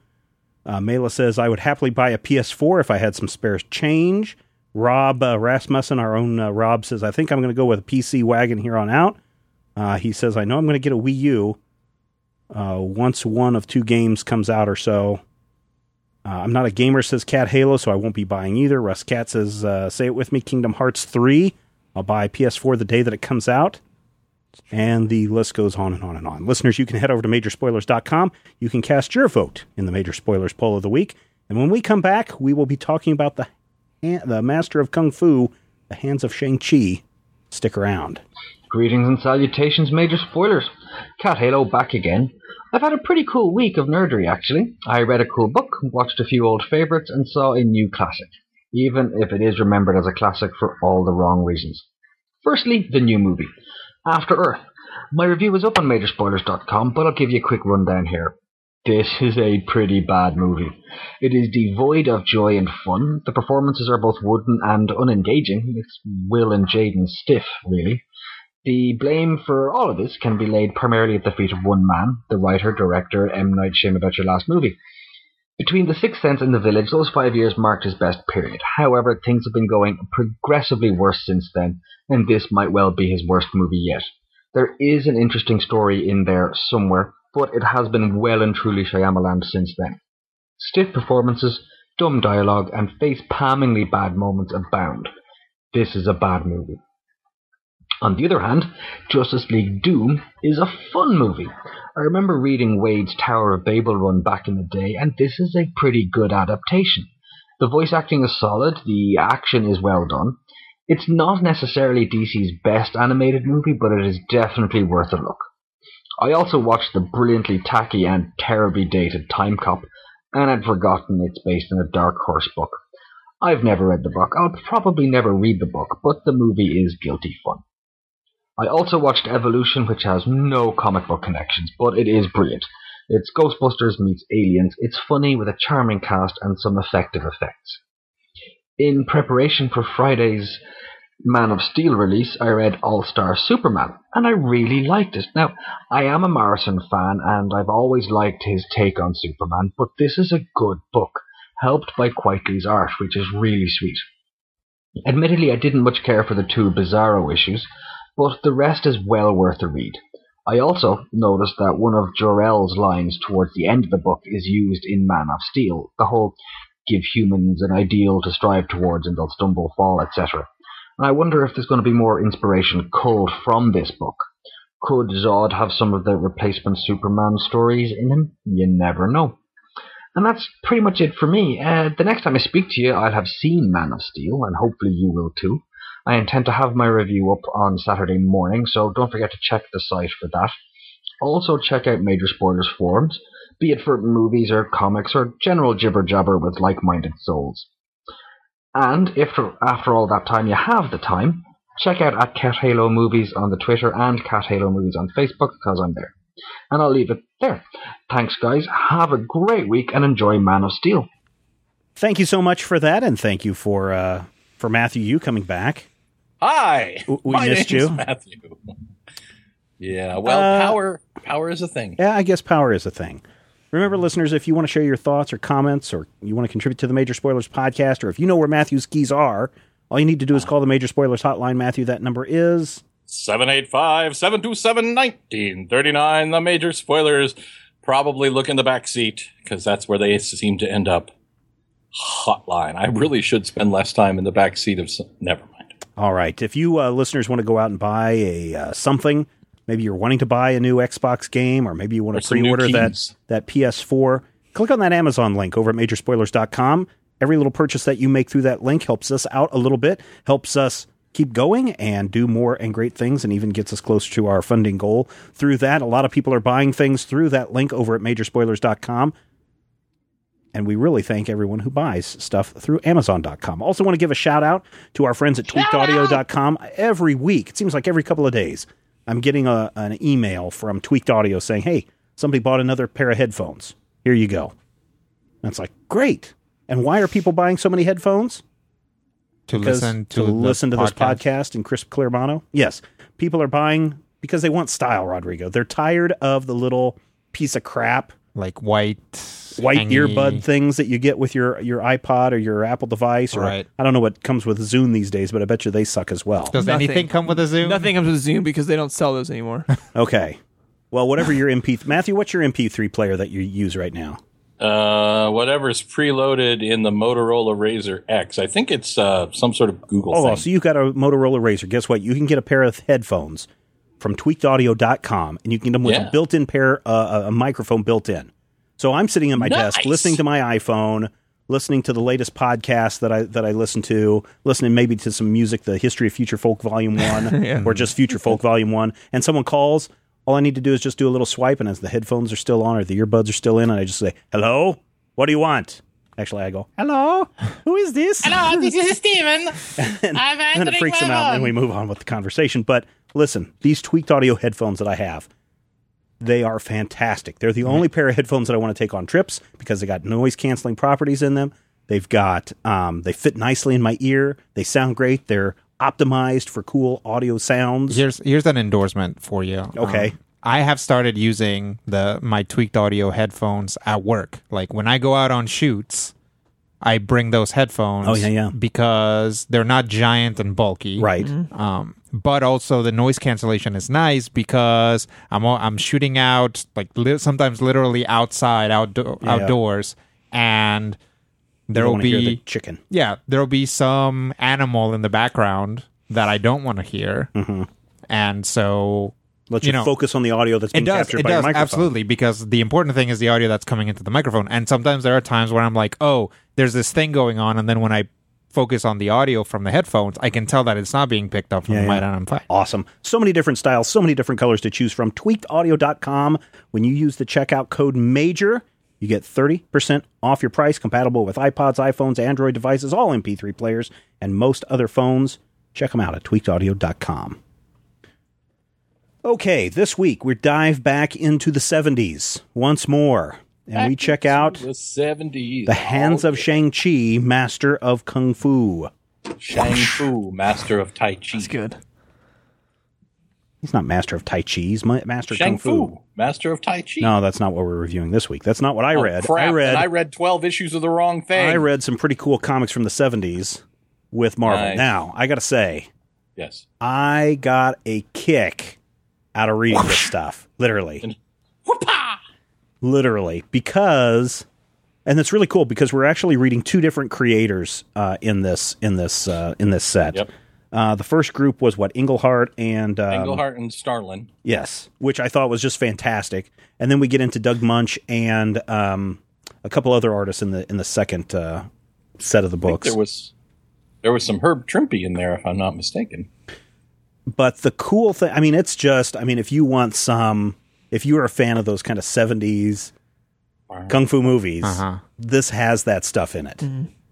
Uh, Mela says, I would happily buy a PS4 if I had some spare change. Rob uh, Rasmussen, our own uh, Rob, says, I think I'm going to go with a PC wagon here on out. Uh, he says, I know I'm going to get a Wii U uh, once one of two games comes out or so. Uh, I'm not a gamer, says Cat Halo, so I won't be buying either. Russ Cat says, uh, say it with me, Kingdom Hearts 3. I'll buy PS4 the day that it comes out. And the list goes on and on and on. Listeners, you can head over to majorspoilers.com. You can cast your vote in the Major Spoilers poll of the week. And when we come back, we will be talking about the, the Master of Kung Fu, the Hands of Shang-Chi. Stick around. Greetings and salutations, major spoilers. Cat Halo back again. I've had a pretty cool week of nerdery, actually. I read a cool book, watched a few old favourites, and saw a new classic, even if it is remembered as a classic for all the wrong reasons. Firstly, the new movie, After Earth. My review is up on majorspoilers.com, but I'll give you a quick rundown here. This is a pretty bad movie. It is devoid of joy and fun. The performances are both wooden and unengaging. It's Will and Jaden stiff, really. The blame for all of this can be laid primarily at the feet of one man, the writer, director, M. Night Shame about your last movie. Between The Sixth Sense and The Village, those five years marked his best period. However, things have been going progressively worse since then, and this might well be his worst movie yet. There is an interesting story in there somewhere, but it has been well and truly Shyamalan since then. Stiff performances, dumb dialogue, and face-palmingly bad moments abound. This is a bad movie. On the other hand, Justice League Doom is a fun movie. I remember reading Waid's Tower of Babel run back in the day, and this is a pretty good adaptation. The voice acting is solid, the action is well done. It's not necessarily DC's best animated movie, but it is definitely worth a look. I also watched the brilliantly tacky and terribly dated Time Cop, and I'd forgotten it's based on a Dark Horse book. I've never read the book. I'll probably never read the book, but the movie is guilty fun. I also watched Evolution, which has no comic book connections, but it is brilliant. It's Ghostbusters meets Aliens. It's funny with a charming cast and some effective effects. In preparation for Friday's Man of Steel release, I read All Star Superman, and I really liked it. Now, I am a Morrison fan, and I've always liked his take on Superman, but this is a good book, helped by Quitely's art, which is really sweet. Admittedly, I didn't much care for the two Bizarro issues, but the rest is well worth a read. I also noticed that one of Jor-El's lines towards the end of the book is used in Man of Steel, the whole give humans an ideal to strive towards and they'll stumble, fall, etc. And I wonder if there's going to be more inspiration culled from this book. Could Zod have some of the replacement Superman stories in him? You never know. And that's pretty much it for me. Uh, the next time I speak to you, I'll have seen Man of Steel, and hopefully you will too. I intend to have my review up on Saturday morning, so don't forget to check the site for that. Also, check out Major Spoilers forums, be it for movies or comics or general jibber jabber with like minded souls. And if after all that time you have the time, check out at Cat Halo Movies on the Twitter and Cat Halo Movies on Facebook because I'm there. And I'll leave it there. Thanks, guys. Have a great week and enjoy Man of Steel. Thank you so much for that, and thank you for uh, for Matthew you coming back. Hi, we my missed you. Matthew. Yeah, well, Uh, power power is a thing. Yeah, I guess power is a thing. Remember, listeners, if you want to share your thoughts or comments, or you want to contribute to the Major Spoilers podcast, or if you know where Matthew's keys are, all you need to do is call the Major Spoilers hotline. Matthew, that number is 785 727 1939. The major spoilers probably look in the back seat because that's where they seem to end up. Hotline. I really should spend less time in the back seat of. Some, never mind. All right. If you uh, listeners want to go out and buy a uh, something, maybe you're wanting to buy a new Xbox game, or maybe you want to pre-order that that PS4, click on that Amazon link over at majorspoilers.com. Every little purchase that you make through that link helps us out a little bit, helps us keep going and do more and great things, and even gets us closer to our funding goal through that. A lot of people are buying things through that link over at majorspoilers.com. And we really thank everyone who buys stuff through Amazon.com. Also, want to give a shout out to our friends at tweakedaudio.com. Every week, it seems like every couple of days, I'm getting a, an email from Tweaked Audio saying, hey, somebody bought another pair of headphones. Here you go. And it's like, great. And why are people buying so many headphones? to Because- listen to, to listen to this podcast. podcast in crisp clear mono. Yes, people are buying because they want style. Rodrigo, they're tired of the little piece of crap like white white hangy- earbud things that you get with your your iPod or your Apple device. Or Right. I don't know what comes with Zune these days, but I bet you they suck as well. Does Nothing. anything come with a Zune? Nothing comes with Zune because they don't sell those anymore. [LAUGHS] Okay. Well, whatever your MP, Matthew, what's your MP3 player that you use right now? Uh, whatever's preloaded in the Motorola Razor X. I think it's uh, some sort of Google Oh, thing. so you've got a Motorola Razor. Guess what? You can get a pair of headphones from tweakedaudio.com and you can get them with Yeah. a built-in pair, uh, a microphone built in. So I'm sitting at my desk listening to my iPhone, listening to the latest podcast that I that I listen to, listening maybe to some music, the History of Future Folk Volume [LAUGHS] 1 or just Future Folk Volume 1, and someone calls, all I need to do is just do a little swipe and as the headphones are still on or the earbuds are still in and I just say, "Hello? What do you want?" Actually, I go, "Hello? Who is this?" Hello, this is [LAUGHS] Steven. and, I'm and then it freaks my them out, and we move on with the conversation. But listen, these tweaked audio headphones that I have, they are fantastic. They're the only pair of headphones that I want to take on trips because they got noise canceling properties in them. They've got um, they fit nicely in my ear. They sound great. They're optimized for cool audio sounds. Here's here's an endorsement for you. Okay. Um, I have started using the my tweaked audio headphones at work. Like when I go out on shoots, I bring those headphones. Oh, yeah, yeah. Because they're not giant and bulky. Right. Um, but also the noise cancellation is nice because I'm I'm shooting out like li- sometimes literally outside outdo- Yeah. outdoors, and there will hear the be chicken. yeah there will be some animal in the background that I don't want to hear, Mm-hmm. and so Let you, you know, focus on the audio that's being it does. captured It by your does microphone. absolutely because the important thing is the audio that's coming into the microphone. And sometimes there are times where I'm like, oh, there's this thing going on, and then when I focus on the audio from the headphones, I can tell that it's not being picked up from Yeah, the yeah. mic, and I'm fine. Awesome. So many different styles, so many different colors to choose from. Tweakedaudio.com. When you use the checkout code MAJOR, you get 30% off your price, compatible with iPods, iPhones, Android devices, all MP3 players, and most other phones. Check them out at tweakedaudio.com. Okay, this week we dive back into the 70s once more, and we check out the seventies. The Hands of Shang-Chi, Master of Kung Fu. Shang Fu, master of Tai Chi. That's good. He's not Master of Tai Chi, he's Master of Shang Kung Fu. Fu, master of Tai Chi. No, that's not what we're reviewing this week. That's not what I Oh, read. crap, I read and I read twelve issues of the wrong thing. I read some pretty cool comics from the 70s with Marvel. Nice. Now, I got to say, Yes. I got a kick out of reading this stuff, literally. Literally, because and it's really cool because we're actually reading two different creators uh, in this in this uh, in this set. Yep. Uh, the first group was what Englehart and um, Englehart and Starlin. Yes, which I thought was just fantastic. And then we get into Doug Moench and um, a couple other artists in the in the second uh, set of the books. there was there was some Herb Trimpe in there, if I'm not mistaken. but the cool thing, I mean, it's just, I mean, if you want some, if you are a fan of those kind of seventies kung fu movies, Uh-huh. this has that stuff in it.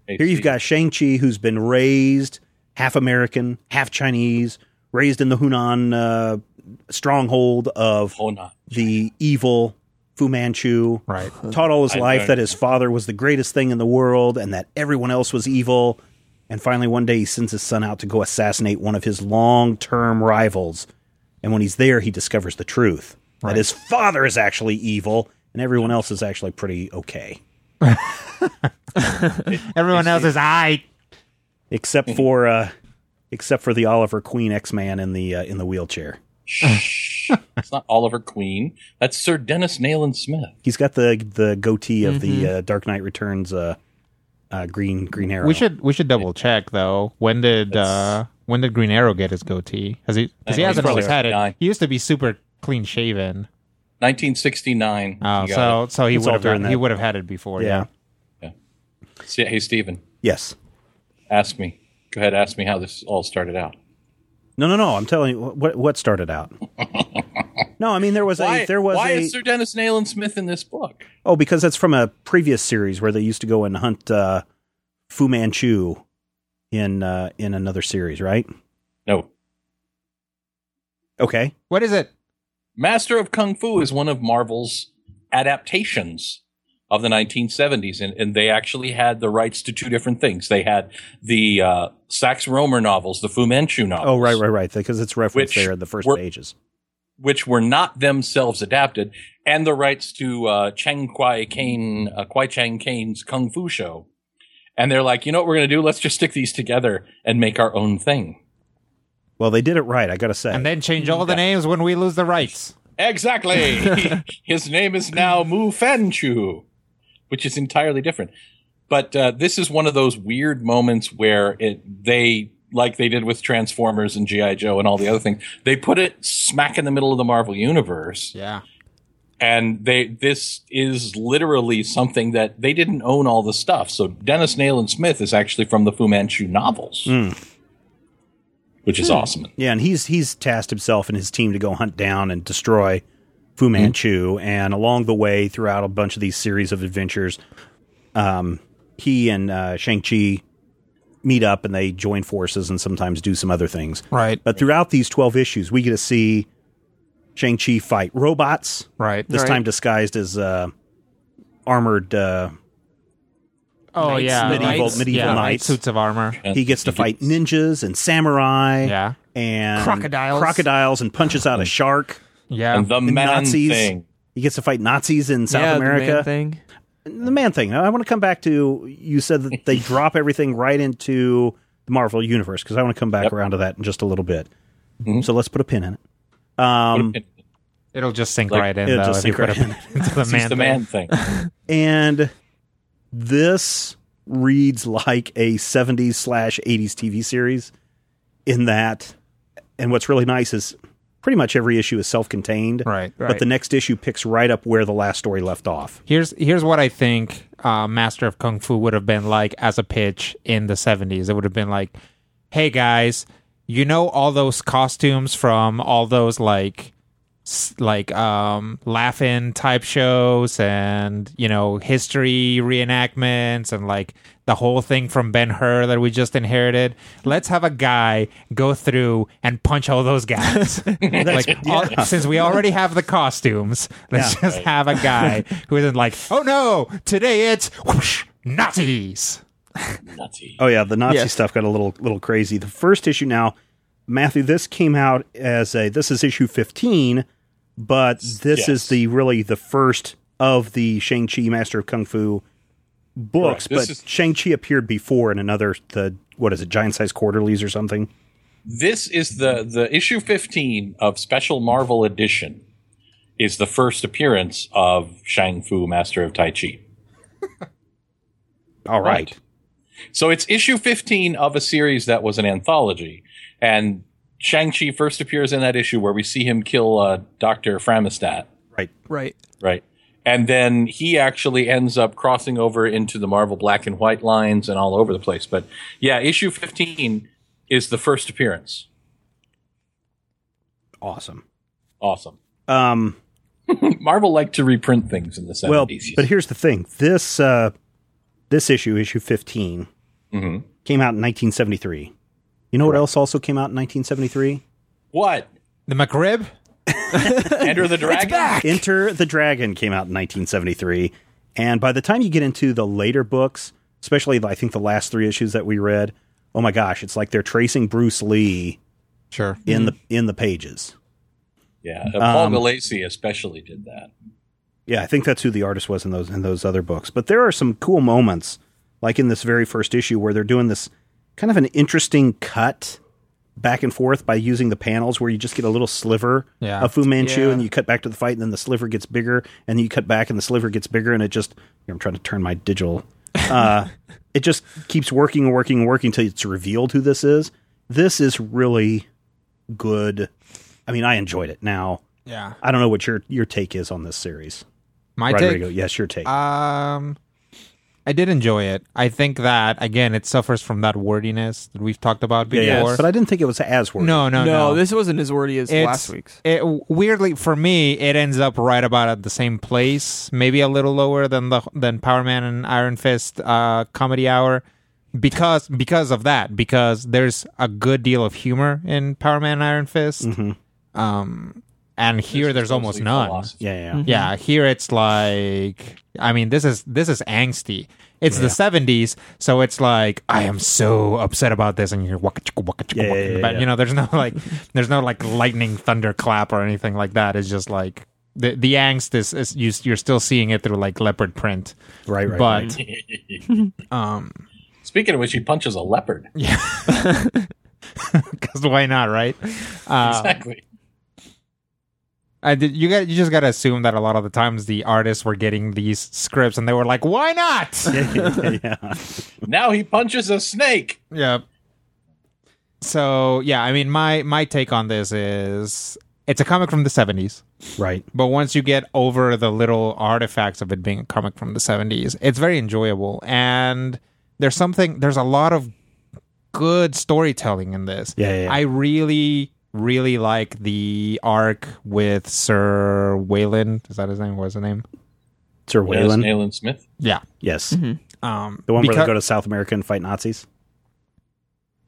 Hey, Here you've got Shang Chi, who's been raised half American, half Chinese, raised in the Hunan uh, stronghold of Hona. the evil Fu Manchu. Right. Taught all his I life that his father was the greatest thing in the world and that everyone else was evil. And finally, one day, he sends his son out to go assassinate one of his long term rivals. And when he's there, he discovers the truth that his father is actually evil and everyone else is actually pretty okay. [LAUGHS] Everyone else is I. Except for. Uh, Except for the Oliver Queen X Man in the uh, in the wheelchair, Shh. it's not Oliver Queen. That's Sir Denis Nayland Smith. he's got the the goatee of the uh, Dark Knight Returns uh, uh, green green arrow. We should we should double check though. When did uh when did Green Arrow get his goatee? Has he? Because he hasn't always had it. probably He used to be super clean shaven. 1969. Oh, You got so so he would have had, he would have had it before. yeah. Yeah. it. See- Hey, Stephen, Yes. ask me. Go ahead, ask me how this all started out. No, no, no. I'm telling you what what started out. [LAUGHS] no, I mean there was Why, a there was why a is Sir Denis Nayland Smith in this book? oh because that's from a previous series where they used to go and hunt uh, Fu Manchu in uh, in another series, right? No. Okay. What is it? Master of Kung Fu is one of Marvel's adaptations of the 1970s, and, and they actually had the rights to two different things. They had the uh, Sax Rohmer novels, the Fu Manchu novels. Oh, right, right, right. Because it's referenced there in the first were- pages. which were not themselves adapted, and the rights to uh, Cheng Kwai Caine, uh, Kwai Chang Caine's Kung Fu show. And they're like, you know what we're going to do? Let's just stick these together and make our own thing. Well, they did it right. I got to say. And then change all the names when we lose the rights. Exactly. [LAUGHS] His name is now Mu Fanchu, which is entirely different. But uh, this is one of those weird moments where it they like they did with Transformers and GI Joe and all the other things. They put it smack in the middle of the Marvel universe, Yeah. and they this is literally something that they didn't own all the stuff. So Denis Nayland Smith is actually from the Fu Manchu novels, which is awesome. Yeah, and he's he's tasked himself and his team to go hunt down and destroy Fu Manchu. And along the way, throughout a bunch of these series of adventures, um, he and uh, Shang Chi meet up and they join forces and sometimes do some other things. Right. But throughout these twelve issues, we get to see Shang Chi fight robots. Right. This Right. time disguised as uh, armored uh, Oh Knights, yeah, medieval- knights, medieval yeah, knights. suits of armor. He gets to fight ninjas and samurai. Yeah. And Crocodiles. crocodiles and punches out a [LAUGHS] shark. Yeah, and the And man Nazis. thing. He gets to fight Nazis in South yeah, America. The man thing. the man thing. Now, I want to come back to you said that they [LAUGHS] drop everything right into the Marvel universe because I want to come back Yep. around to that in just a little bit. So let's put a pin in it. Um, it'll just sink Like, right in. it'll though, just sink right it into the man. the thing. man thing. and this reads like a 70s slash 80s TV series in that, and what's really nice is pretty much every issue is self contained. Right. But the next issue picks right up where the last story left off. Here's here's what I think uh, Master of Kung Fu would have been like as a pitch in the 70s. It would have been like, "Hey guys, you know all those costumes from all those like like um laughing type shows and you know history reenactments and like the whole thing from Ben Hur that we just inherited. Let's have a guy go through and punch all those guys. [LAUGHS] like all- since we already have the costumes, let's Yeah. just have a guy [LAUGHS] who isn't like, "Oh no, today it's whoosh, Nazis." Nutty. Oh yeah, the Nazi Yes. stuff got a little little crazy. The first issue now, Matthew, this came out as a this is issue fifteen, but this Yes. is the really the first of the Shang Chi Master of Kung Fu books. But is- Shang Chi appeared before in another the what is it, giant size quarterlies or something. This is the the issue 15 of Special Marvel Edition is the first appearance of Shang Fu, Master of Tai Chi. [LAUGHS] All right. So it's issue 15 of a series that was an anthology. And Shang-Chi first appears in that issue where we see him kill uh, Dr. Framistat, right, Right. right? And then he actually ends up crossing over into the Marvel black and white lines and all over the place. But yeah, issue 15 is the first appearance. Awesome. Awesome. Um, [LAUGHS] Marvel liked to reprint things in the 70s. well, but here's the thing: this uh, this issue, issue 15 Mhm. came out in 1973. You know what else also came out in 1973? what? The McRib. [LAUGHS] Enter the Dragon? Enter the Dragon came out in 1973, and by the time you get into the later books, especially I think the last three issues that we read, oh my gosh, it's like they're tracing Bruce Lee Sure. in the in the pages. Yeah, uh, Paul Um, Gulacy especially did that. Yeah, I think that's who the artist was in those in those other books. But there are some cool moments, like in this very first issue, where they're doing this kind of an interesting cut back and forth by using the panels, where you just get a little sliver Yeah. of Fu Manchu, Yeah. and you cut back to the fight, and then the sliver gets bigger, and then you cut back, and the sliver gets bigger, and it just I'm trying to turn my digital. Uh, [LAUGHS] it just keeps working and working and working until it's revealed who this is. This is really good. I mean, I enjoyed it. Now, Yeah. I don't know what your your take is on this series. My Rodrigo, take. yes, your take. Um, I did enjoy it. I think that again, it suffers from that wordiness that we've talked about before. Yeah, yeah. But I didn't think it was as wordy. no, no, No, no. this wasn't as wordy as It's- last week's. It, weirdly, for me, it ends up right about at the same place, maybe a little lower than the than Power Man and Iron Fist uh, comedy hour, because because of that. Because there's a good deal of humor in Power Man and Iron Fist, um, and here there's almost none. philosophy. Yeah, yeah. Yeah, here it's like I mean this is this is angsty. It's the seventies, so it's like I am so upset about this, and you're waka chicka waka chicka Yeah, yeah, in the yeah, back. yeah. You know, there's no [LAUGHS] like, there's no like lightning thunder clap or anything like that. It's just like the the angst is, is you, you're still seeing it through like leopard print, Right, right. but right. [LAUGHS] um, Speaking of which, he punches a leopard. Yeah. [LAUGHS] Because why not, right? Uh, exactly. I did, you got you just got to assume that a lot of the times the artists were getting these scripts and they were like, why not? yeah, [LAUGHS] yeah. Now he punches a snake. Yep. So yeah, I mean my my take on this is it's a comic from the seventies, Right. but once you get over the little artifacts of it being a comic from the seventies, it's very enjoyable. And there's something there's a lot of good storytelling in this. Yeah, yeah, yeah. I really, really like the arc with Sir Wayland. Is that his name? What's his name? Sir Yes, Wayland. Alan Smith. Yeah. Yes. Um The one where because- they go to South America and fight Nazis.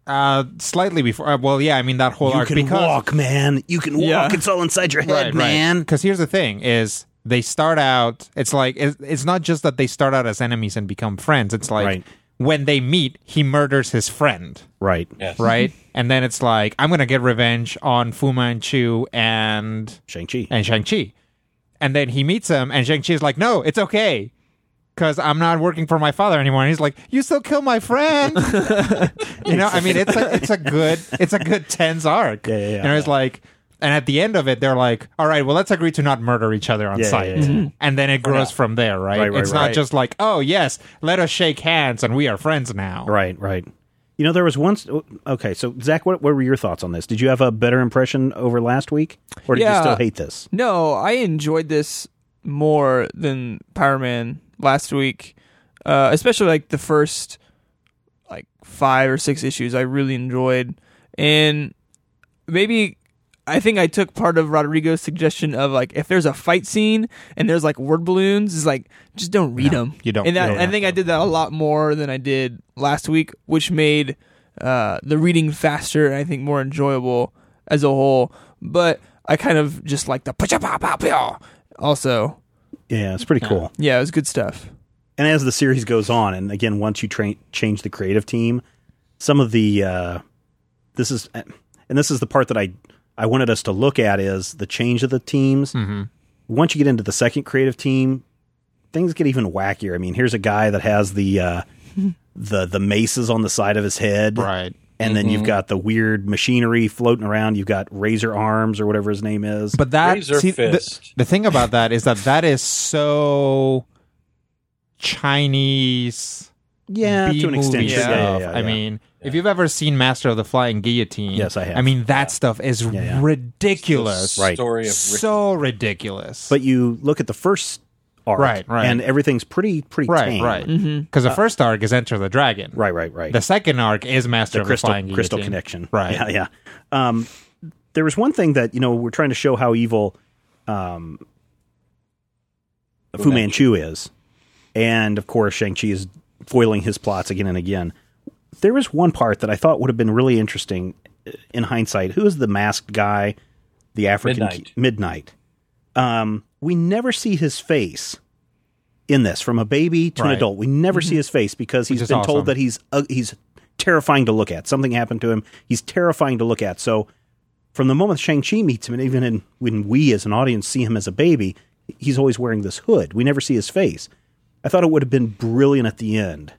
uh slightly before uh, well yeah, I mean that whole arc. You arc can because walk, man. You can Yeah. walk. It's all inside your [LAUGHS] head, man. Because here's the thing: is they start out. It's like it's, it's not just that they start out as enemies and become friends. It's like Right. When they meet, he murders his friend. Right. Yes. right? [LAUGHS] and then it's like I'm gonna get revenge on Fu Manchu and Shang-Chi. and Shang Chi, and then he meets him, and Shang Chi is like, "No, it's okay." Because I'm not working for my father anymore, and he's like, "You still kill my friend." [LAUGHS] you know, I mean, it's a it's a good it's a good tense arc. Yeah, yeah, yeah. And it's like, and at the end of it, they're like, "All right, well, let's agree to not murder each other on Yeah, sight," yeah, yeah. and then it grows from there, right? Right, right, it's not right. just like, "Oh yes, let us shake hands and we are friends now." Right, right. You know, there was once. Okay, so Zach, what, what were your thoughts on this? Did you have a better impression over last week, or did you Yeah. still hate this? No, I enjoyed this more than Power Man last week, uh, especially like the first like five or six issues. I really enjoyed, and maybe I think I took part of Rodrigo's suggestion of like if there's a fight scene and there's like word balloons, is like just don't read them. you don't. And that, You don't I think I did that a lot more than I did last week, which made uh, the reading faster and I think more enjoyable as a whole. But I kind of just like the pa pa pa pa. Also, Yeah, it's pretty cool. yeah, it was good stuff. And as the series goes on, and again, once you tra- change the creative team, some of the uh, this is and this is the part that I I wanted us to look at is the change of the teams. Mhm. Once you get into the second creative team, things get even wackier. I mean, here's a guy that has the uh, [LAUGHS] the the maces on the side of his head, Right. And then you've got the weird machinery floating around. You've got Razor Arms or whatever his name is. But that Razor see, the, Fist. the thing about that is that that is so Chinese. yeah, to an extent, B-movie sure. stuff. Yeah, yeah, yeah, I yeah. mean, if you've ever seen Master of the Flying Guillotine, Yes, I have. I mean, that stuff is yeah. ridiculous. Right. Story of So ridiculous. but you look at the first arc, Right, right. and everything's pretty pretty right, tame. right. Because the first arc is Enter the Dragon. right, right, right. The second arc is Master the of crystal the Flying crystal Guillotine. connection. Right. Yeah, yeah. Um, there was one thing that you know we're trying to show how evil um, Fu Manchu is, and of course Shang Chi is foiling his plots again and again. There was one part that I thought would have been really interesting uh, in hindsight. Who is the masked guy? The African Midnight. Midnight. Um, we never see his face in this from a baby to an adult. We never see his face because he's been awesome. told that he's uh, he's terrifying to look at. Something happened to him. He's terrifying to look at. So from the moment Shang Chi meets him, and even in, when we as an audience see him as a baby, he's always wearing this hood. We never see his face. I thought it would have been brilliant at the end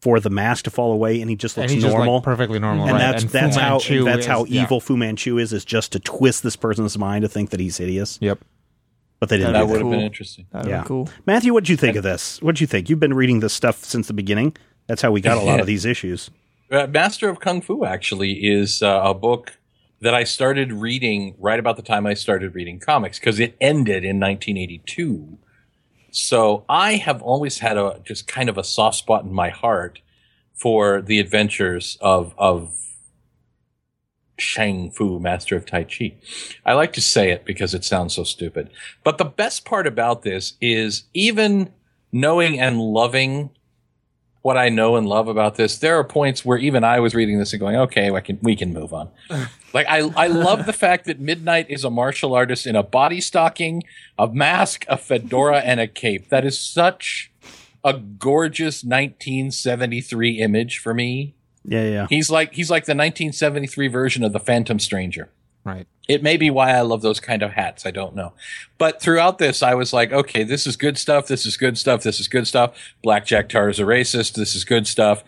for the mask to fall away and he just And looks he's just normal. like perfectly normal. and right? that's and that's Fu how Manchu that's how is- yeah. evil Fu Manchu is is just to twist this person's mind to think that he's hideous. Yep. But they didn't That do would have Cool. been interesting. That would Yeah. be cool. Matthew, what did you think of this? What did you think? You've been reading this stuff since the beginning. That's how we got a lot of [LAUGHS] these issues. Uh, Master of Kung Fu actually is uh, a book that I started reading right about the time I started reading comics because it ended in 1982. So I have always had a just kind of a soft spot in my heart for the adventures of of Shang Fu, Master of Tai Chi. I like to say it because it sounds so stupid. But the best part about this is even knowing and loving what I know and love about this, there are points where even I was reading this and going, okay, we can we can move on. [LAUGHS] like I I love the fact that Midnight is a martial artist in a body stocking, a mask, a fedora, and a cape. That is such a gorgeous 1973 image for me. Yeah, yeah. He's like he's like the 1973 version of the Phantom Stranger. Right. It may be why I love those kind of hats. I don't know. But throughout this, I was like, okay, this is good stuff. This is good stuff. This is good stuff. Blackjack Tar is a racist. This is good stuff.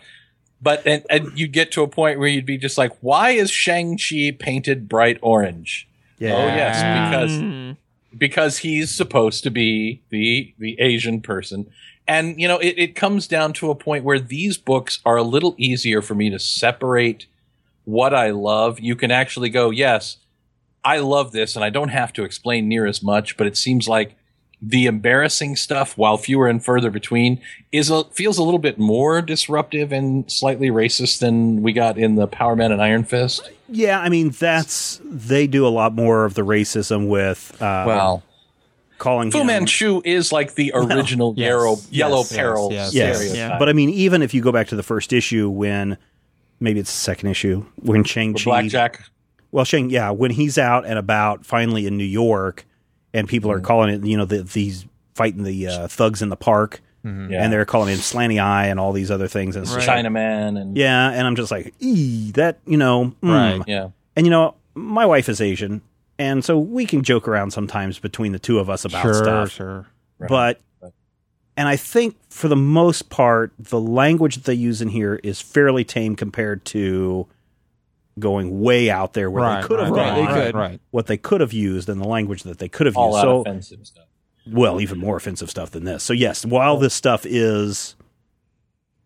But, and, and you get to a point where you'd be just like, why is Shang-Chi painted bright orange? Yeah. Oh, yes, because, Mm. because he's supposed to be the, the Asian person. And, you know, it, it comes down to a point where these books are a little easier for me to separate what I love. You can actually go, yes, I love this, and I don't have to explain near as much, but it seems like the embarrassing stuff, while fewer and further between, is a, feels a little bit more disruptive and slightly racist than we got in the Power Man and Iron Fist. Yeah, I mean that's they do a lot more of the racism with uh, Well, calling Fu him Manchu is like the original yes, yellow, yes, yellow yes, peril yes, Yes, stereotype. but I mean, even if you go back to the first issue, when maybe it's the second issue, when Chang Chi, Blackjack. Well, Shane, yeah, when he's out and about, finally in New York, and people are calling it, you know, the, these fighting the uh, thugs in the park, Yeah. and they're calling him Slanty Eye and all these other things. And it's just Chinaman and yeah, and I'm just like, ee, that, you know, mm. Right. yeah. And you know, my wife is Asian, and so we can joke around sometimes between the two of us about Sure, stuff. sure. But and I think for the most part, the language that they use in here is fairly tame compared to going way out there where Right, they could have right, Right, they gone, could. Right. what they could have used, and the language that they could have All used. So, offensive stuff. well, even more offensive stuff than this. So, yes, while this stuff is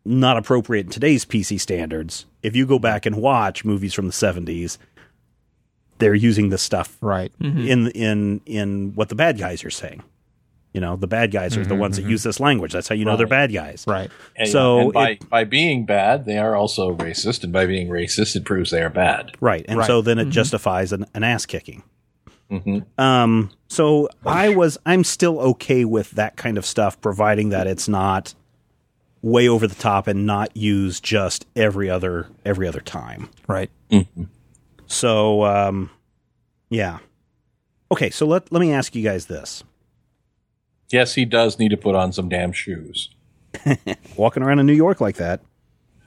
not appropriate in today's PC standards, if you go back and watch movies from the 70s, they're using this stuff Right. in in in what the bad guys are saying. You know, the bad guys are the ones that use this language. That's how you know they're bad guys. Right. And, So and by, it- by being bad, they are also racist, and by being racist, it proves they are bad. Right. And Right. so then it justifies an, an ass kicking. hmm Um, so I was, I'm still okay with that kind of stuff, providing that it's not way over the top and not used just every other every other time. Right. So, um, yeah. Okay, so let let me ask you guys this: Yes, he does need to put on some damn shoes. [LAUGHS] walking around in New York like that,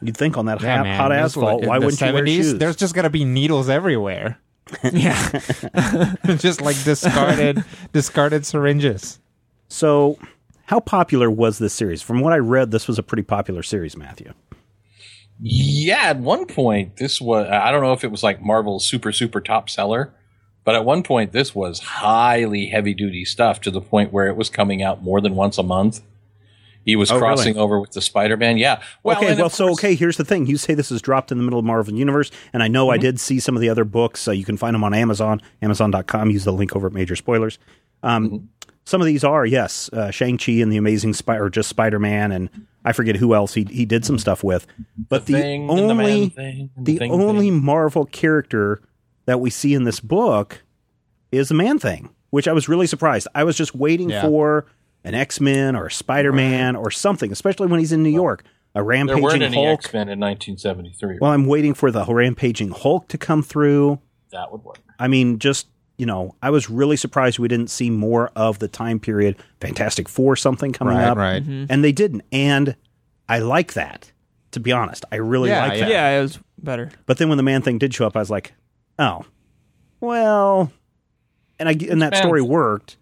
you'd think on that Yeah, hot, man. hot This was asphalt, in why the wouldn't you wear 70s, shoes? There's just gonna be needles everywhere. [LAUGHS] Yeah. [LAUGHS] just like discarded discarded syringes. So, how popular was this series? From what I read, this was a pretty popular series, Matthew. Yeah, at one point, this was, I don't know if it was like Marvel's super, super top seller, but at one point, this was highly heavy duty stuff to the point where it was coming out more than once a month. He was Oh, really? crossing over with the Spider Man. Yeah. Well, okay, well, so okay. Here's the thing: you say this is dropped in the middle of Marvel Universe, and I know I did see some of the other books. So you can find them on Amazon, Amazon.com. Use the link over at Major Spoilers. Um, Some of these are yes, uh, Shang Chi and the Amazing Spider, or just Spider Man, and I forget who else he he did some stuff with. But the, the only thing the the Thing only thing. Marvel character that we see in this book is the Man Thing, which I was really surprised. I was just waiting Yeah. for an X Men or a Spider Man or something, especially when he's in New York. A rampaging there weren't rampaging any Hulk. X Men in 1973. Well, I'm waiting for the rampaging Hulk to come through. that would work. I mean, just you know, I was really surprised we didn't see more of the time period Fantastic Four something coming Right, up, right. Mm-hmm. and they didn't. And I like that. To be honest, I really Yeah, like yeah. that. yeah, it was better. But then when the man thing did show up, I was like, oh, well, and I and that story worked,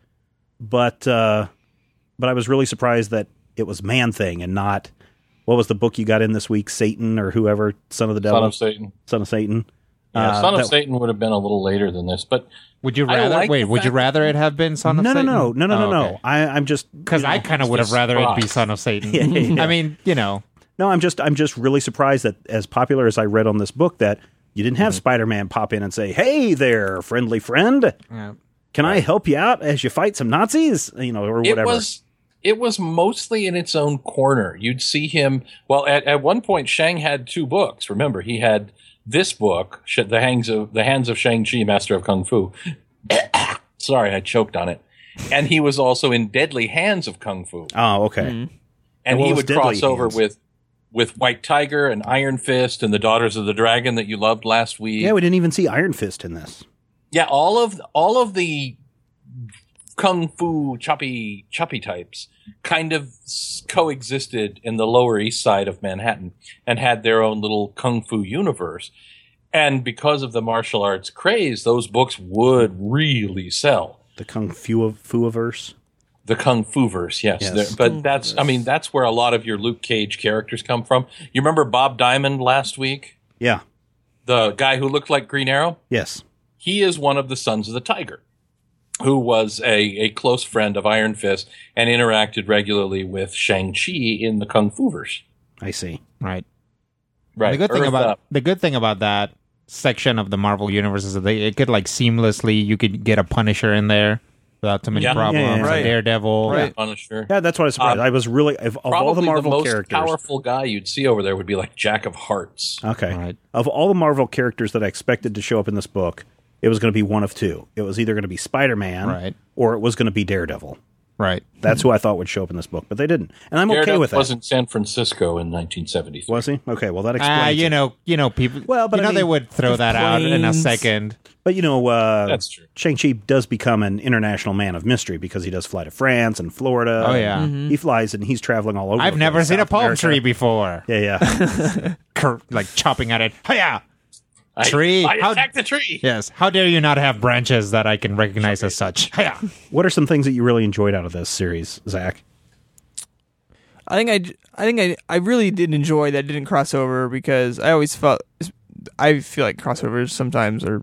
but uh, but I was really surprised that it was man thing and not what was the book you got in this week, Satan or whoever, son of the devil, Son of Satan. son of Satan. Yeah, Uh, Son of that- Satan would have been a little later than this, but Would you rather like wait? Would you rather it have been Son of No, no, Satan? no, no, no, no, Oh, no. okay. I, I'm just Because I kind of would have just rather it be. Son of Satan. [LAUGHS] Yeah, yeah, yeah. I mean, you know, no, I'm just I'm just really surprised that as popular as I read on this book that you didn't Mm-hmm. have Spider-Man pop in and say, "Hey there, friendly friend, yeah. can I help you out as you fight some Nazis?" You know, or whatever. it whatever. was it was mostly in its own corner. You'd see him. Well, at, at one point, Shang had two books. Remember, he had this book, the hands of the hands of Shang Chi, Master of Kung Fu. [COUGHS] Sorry, I choked on it. And he was also in Deadly Hands of Kung Fu, oh, okay. and And he would Deadly cross over Hands? with with White Tiger and Iron Fist and the Daughters of the Dragon that you loved last week. Yeah, we didn't even see Iron Fist in this. Yeah, all of all of the kung fu choppy choppy types kind of coexisted in the lower east side of Manhattan and had their own little kung fu universe. And because of the martial arts craze, those books would really sell. The Kung Fu Fuaverse. The kung fu verse, yes. Yes. But that's, I mean, that's where a lot of your Luke Cage characters come from. You remember Bob Diamond last week? Yeah. The guy who looked like Green Arrow? Yes. he is one of the sons of the tiger who was a, a close friend of iron fist and interacted regularly with shang-chi in the kung fu verse I see. right. right The good thing Earth about Up. the good thing about that section of the Marvel universe is that they, it could like seamlessly you could get a Punisher in there without too many Yeah. problems. Yeah, yeah, yeah. a Right. Daredevil. Right. Punisher. Yeah, that's what I was surprised. Um, I was really of, of all the Probably Marvel most characters. powerful guy you'd see over there would be like Jack of Hearts. Okay. Right. Of all the Marvel characters that I expected to show up in this book, it was going to be one of two. It was either going to be Spider-Man Right. or it was going to be Daredevil. Right. That's who I thought would show up in this book, but they didn't, and I'm okay with that. was in San Francisco in 1973. Was he? Okay, well that explains. Ah, you it. know, you know, people. Well, but you I know, they would throw that out in a second. But you know, uh, That's true. Shang Chi does become an international man of mystery because he does fly to France and Florida. Oh, yeah. he flies and he's traveling all over. I've never place, seen a palm America. tree before. Yeah, yeah. [LAUGHS] Cur- like chopping at it. Hiya! I- Tree. I, How- attacked the tree. Yes. How dare you not have branches that I can recognize as such? [LAUGHS] Hiya! what are some things that you really enjoyed out of this series, Zach? I think I, I think I, I really did enjoy that it didn't cross over because I always felt I feel like crossovers sometimes are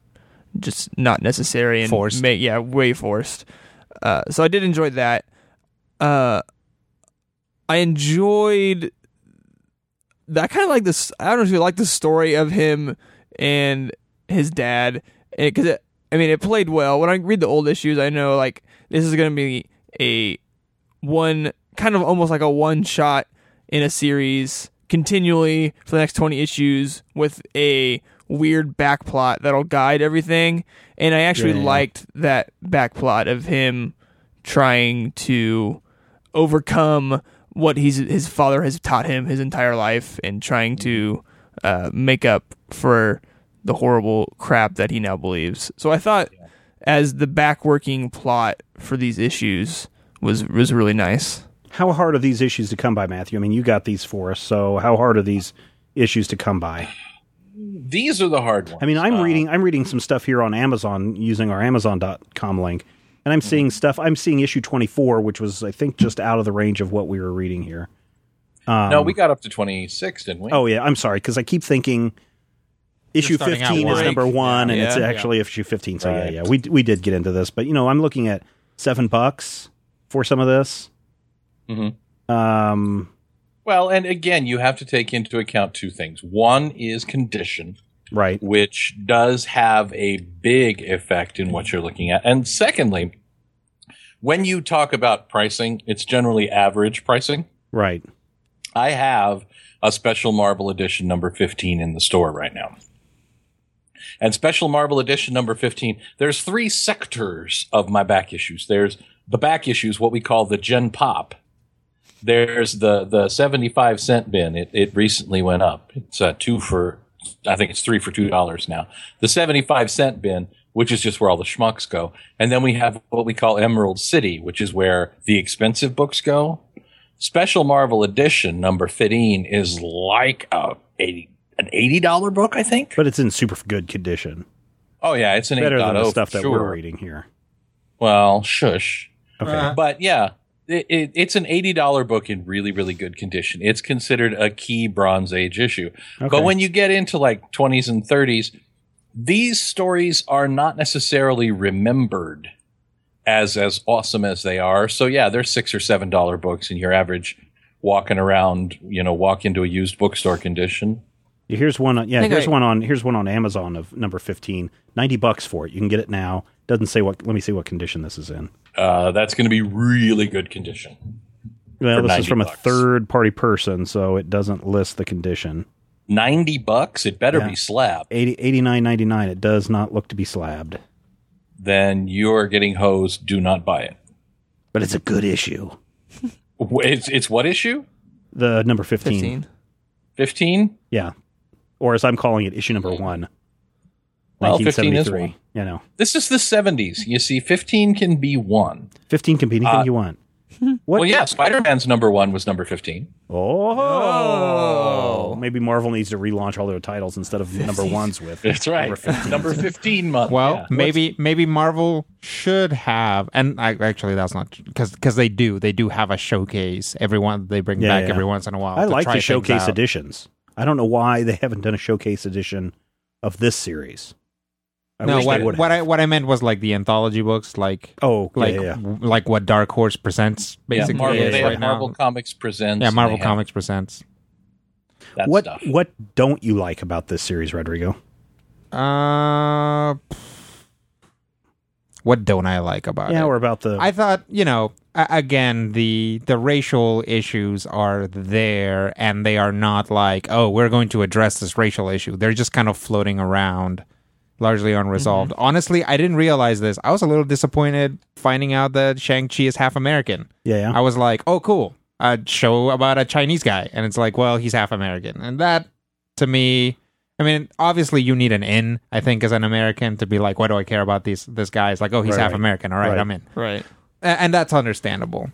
just not necessary and Forced. ma- yeah, way forced. Uh, so I did enjoy that. Uh, I enjoyed that kind of like this. I don't know if you like the story of him and his dad because I mean it played well. When I read the old issues, I know like this is going to be a one kind of almost like a one shot in a series continually for the next 20 issues with a weird back plot that'll guide everything and i actually Yeah. liked that back plot of him trying to overcome what he's his father has taught him his entire life and trying to uh, make up for the horrible crap that he now believes so i thought as the back working plot for these issues was was really nice How hard are these issues to come by, Matthew? I mean, you got these for us, so how hard are these issues to come by? These are the hard ones. I mean, I'm Uh, reading I'm reading some stuff here on Amazon using our Amazon.com link, and I'm seeing stuff. I'm seeing issue 24, which was I think just out of the range of what we were reading here. Um, no, we got up to 26, didn't we? Oh yeah, I'm sorry because I keep thinking issue 15 is number one, and Yeah. it's Yeah. actually issue 15. So Right. yeah, yeah, we we did get into this, but you know, I'm looking at seven bucks for some of this. Mhm. Um, Well, and again, you have to take into account two things. One is condition, right. which does have a big effect in what you're looking at. And secondly, when you talk about pricing, it's generally average pricing. Right. I have a special Marvel edition number 15 in the store right now. And special Marvel edition number 15, there's three sectors of my back issues. There's the back issues, what we call the Gen Pop. There's the, the 75 cent bin. It, it recently went up. It's uh, two for, I think it's three for $2 now. The 75 cent bin, which is just where all the schmucks go. And then we have what we call Emerald City, which is where the expensive books go. Special Marvel Edition number 15 is like a 80, an $80 book, I think. But it's in super good condition. Oh, yeah, it's an Better than the oh, stuff that sure. we're reading here. Well, shush. Okay. Uh-huh. But yeah, it, it, it's an $80 book in really, really good condition. It's considered a key Bronze Age issue. Okay. But when you get into like 20s and 30s, these stories are not necessarily remembered as as awesome as they are. So yeah, they're six or seven dollar books in your average walking around, you know, walk into a used bookstore condition. Here's one. On, yeah, think here's one on. Here's one on Amazon of number 15. 90 bucks for it. You can get it now. Doesn't say what. Let me see what condition this is in. Uh, that's going to be really good condition. Well, this is 90 from a third party person, so it doesn't list the condition. 90 bucks, it better Yeah. be slab. 80, 89.99. It does not look to be slabbed, Then you're getting hosed. Do not buy it. but it's a good issue. [LAUGHS] It's, it's what issue? The number 15. 15 15? Yeah. Or as I'm calling it, issue number one. Well, 15 is 1973. one. You know, This is the 70s. You see, 15 can be one. 15 can be anything Uh, you want. [LAUGHS] What? Well, yeah, Spider Man's number one was number 15. Oh. Maybe Marvel needs to relaunch all their titles instead of number ones with. That's right. Number 15. [LAUGHS] Number 15 month. Well, yeah. maybe maybe Marvel should have, and I, actually that's not because because they do they do have a showcase every one they bring Yeah, back yeah. every once in a while. I to like try the showcase out. editions. I don't know why they haven't done a showcase edition of this series. I no, what what. I what I meant was like the anthology books, like oh, yeah, like yeah, yeah. like what Dark Horse presents yeah, basically Marvel, is they have right Marvel. Comics Presents. Yeah, Marvel Comics presents. That What stuff. what don't you like about this series, Rodrigo? Uh, what don't I like about it? Yeah, it? or about the I thought, you know, a- again, the the racial issues are there, and they are not like, oh, we're going to address this racial issue. They're just kind of floating around, largely unresolved. Mm-hmm. Honestly, I didn't realize this. I was a little disappointed finding out that Shang Chi is half American. Yeah, yeah. I was like, oh, cool. A show about a Chinese guy, and it's like, well, he's half American, and that to me. I mean, obviously, you need an in. I think as an American to be like, "Why do I care about these this guy?" It's like, "Oh, he's Right, half. American. All right, Right. I'm in." Right. And that's understandable.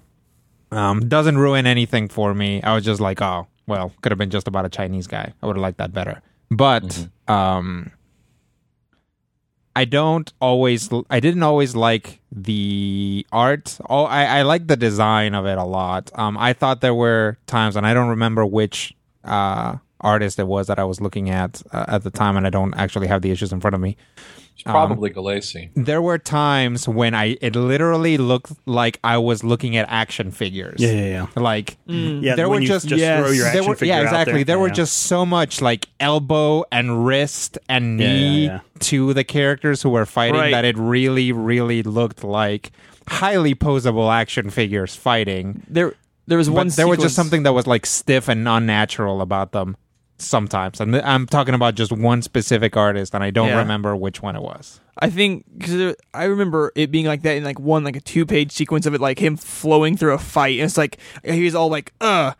Um, doesn't ruin anything for me. I was just like, oh, well, could have been just about a Chinese guy. I would have liked that better. But um, I don't always. I didn't always like the art. Oh, I, I like the design of it a lot. Um, I thought there were times, and I don't remember which uh artist it was that I was looking at uh, at the time, and I don't actually have the issues in front of me It's probably Gulacy. there were times when I it literally looked like I was looking at action figures. Yeah, yeah, yeah. Like Yeah, there were just, just yes. throw your there action were, figure yeah exactly. There, were Yeah. just so much like elbow and wrist and Yeah, yeah, knee yeah. to the characters who were fighting Right. that it really, really looked like highly posable action figures fighting. There there was But one there was just something that was like stiff and unnatural about them sometimes. And I'm talking about just one specific artist, and I don't Yeah. remember which one it was. I think because I remember it being like that in like one like a two page sequence of it, like him flowing through a fight, and it's like he's all like uh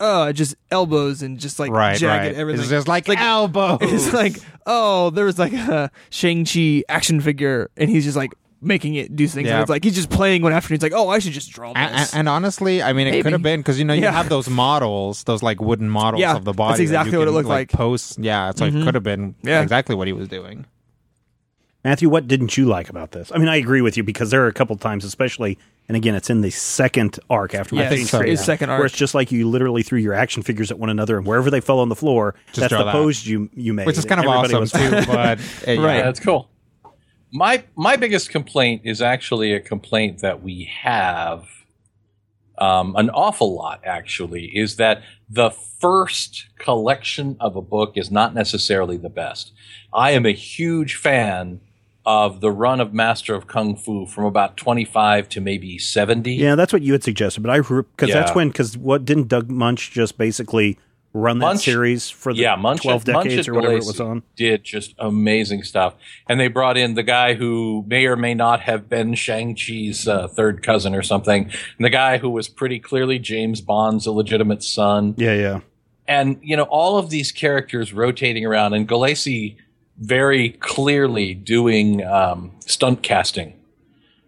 uh just elbows and just like Right, jagged right. everything. It's just like, It's elbows. [LAUGHS] It's like oh there was like a Shang Chi action figure, and he's just like making it do things. Yeah. And it's like he's just playing one afternoon. He's like oh I should just draw And, this. and, and honestly, I mean, it Maybe. could have been because you know you Yeah. have those models, those like wooden models Yeah, of the that's body. that exactly you what it looked like. Post, yeah. So it could have been Yeah. exactly what he was doing. Matthew, what didn't you like about this? I mean, I agree with you because there are a couple times, especially, and again, it's in the second arc after we Yes, finished so, Straight his Out, second where it's just like you literally threw your action figures at one another, and wherever they fell on the floor, that's the that. pose you you made, Which is kind of Everybody awesome was- too. [LAUGHS] But uh, yeah. Right. Yeah, that's cool. My my biggest complaint is actually a complaint that we have um, an awful lot. Actually, is that the first collection of a book is not necessarily the best. I am a huge fan of the run of Master of Kung Fu from about twenty five to maybe seventy. Yeah, that's what you had suggested, but I because that's when because what didn't Doug Moench just basically run that Moench- series for the yeah, Moench, twelve Moench decades and or whatever it was on? Did just amazing stuff, and they brought in the guy who may or may not have been Shang Chi's uh, third cousin or something, and the guy who was pretty clearly James Bond's illegitimate son, Yeah, yeah, and you know all of these characters rotating around, and Gulacy very clearly doing um, stunt casting.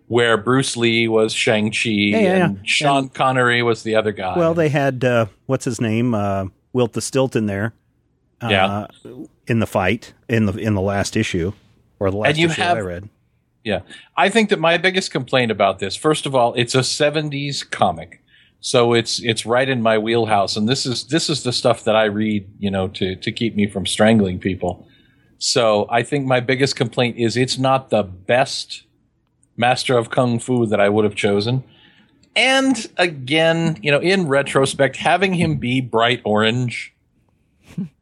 Where Bruce Lee was Shang Chi yeah, and yeah. Sean Connery was the other guy. Well, they had uh, what's his name, uh, Wilt the Stilt in there, uh, Yeah. in the fight in the in the last issue or the last And you issue have- I read. Yeah. I think that my biggest complaint about this, first of all, it's a 70s comic. So it's it's right in my wheelhouse and this is this is the stuff that I read, you know, to to keep me from strangling people. So I think my biggest complaint is it's not the best master of kung fu that I would have chosen. And again, you know, in retrospect, having him be bright orange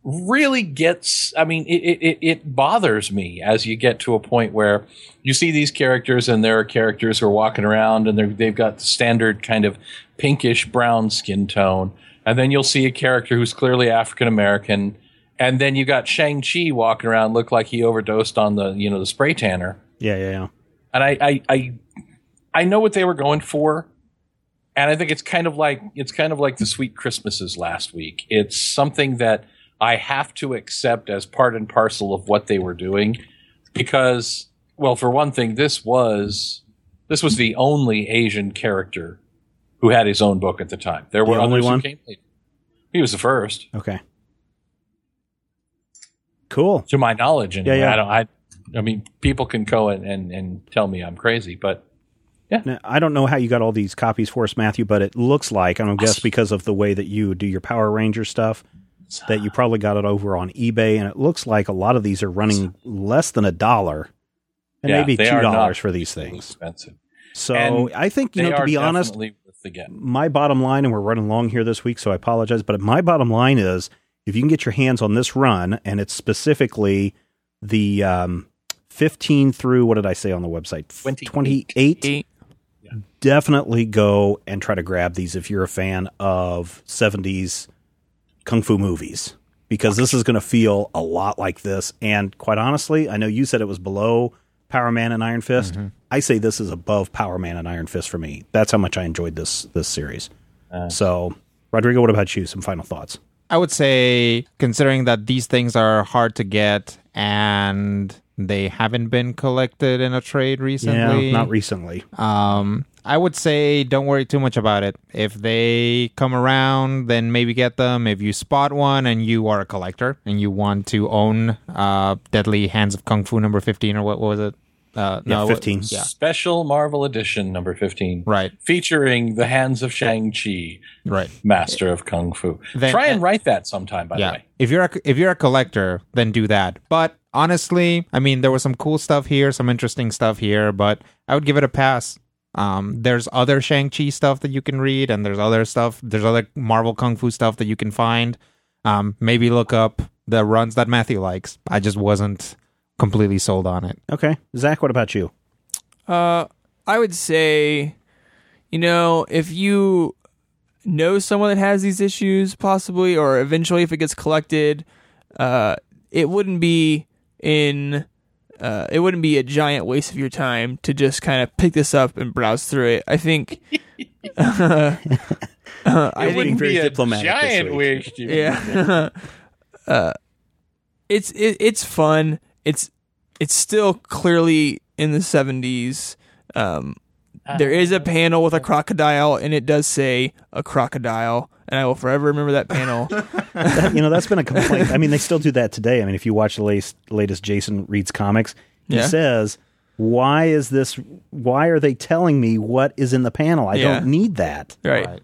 really gets i mean it, it, it bothers me as you get to a point where you see these characters and there are characters who are walking around and they've got the standard kind of pinkish brown skin tone. And then you'll see a character who's clearly african american and then you got shang-chi walking around look like he overdosed on the you know the spray tanner. Yeah, yeah, yeah. and I, I I I know what they were going for, and I think it's kind of like it's kind of like the Sweet Christmases last week. It's something that I have to accept as part and parcel of what they were doing, because well, for one thing, this was this was the only Asian character who had his own book at the time. There were The only one? who came later. He was the first, Okay. Cool. to my knowledge. Anyway. Yeah, yeah. I don't. I, I mean, people can go and, and, and tell me I'm crazy, but Now, I don't know how you got all these copies for us, Matthew, but it looks like, I don't guess because of the way that you do your Power Ranger stuff, that you probably got it over on eBay, and it looks like a lot of these are running less than a dollar, and Yeah, maybe $2 for these things. expensive. So And I think you know to be honest, definitely worth the get. my bottom line, and we're running long here this week, so I apologize, but my bottom line is if you can get your hands on this run, and it's specifically the um, 15 through, what did I say on the website? 28. 28. Definitely go and try to grab these if you're a fan of 70s kung fu movies. because this is going to feel a lot like this. And quite honestly, I know you said it was below Power Man and Iron Fist. I say this is above Power Man and Iron Fist for me. That's how much I enjoyed this this series. so, Rodrigo, what about you? Some final thoughts? I would say, considering that these things are hard to get and they haven't been collected in a trade recently, Yeah, not recently. um, I would say don't worry too much about it. If they come around, then maybe get them. If you spot one and you are a collector and you want to own uh, Deadly Hands of Kung Fu number 15 or what, what was it? Uh, Yeah, what- 15. Yeah, Special Marvel Edition number 15. right, Featuring the hands of Shang-Chi, right. master of Kung Fu. Then- Try and write that sometime, by the way. If you're a, if you're a collector, then do that. But honestly, I mean, there was some cool stuff here, some interesting stuff here, but I would give it a pass. Um, there's other Shang Chi stuff that you can read, and there's other stuff. There's other Marvel Kung Fu stuff that you can find. Um, maybe look up the runs that Matthew likes. I just wasn't completely sold on it. Okay, Zach, what about you? Uh, I would say, you know, if you know someone that has these issues, possibly, or eventually if it gets collected, uh, it wouldn't be in. Uh, it wouldn't be a giant waste of your time to just kind of pick this up and browse through it. I think. [LAUGHS] uh, I It think wouldn't very be a diplomatic giant waste. yeah. [LAUGHS] uh, it's it, it's fun. It's it's still clearly in the seventies. Um, there is a panel with a crocodile, and it does say a crocodile, and I will forever remember that panel. [LAUGHS] That- you know, that's been a complaint. I mean, they still do that today. I mean, if you watch the latest, latest Jason reads comics, he Yeah. says, "Why is this? Why are they telling me what is in the panel? I Yeah. don't need that." right.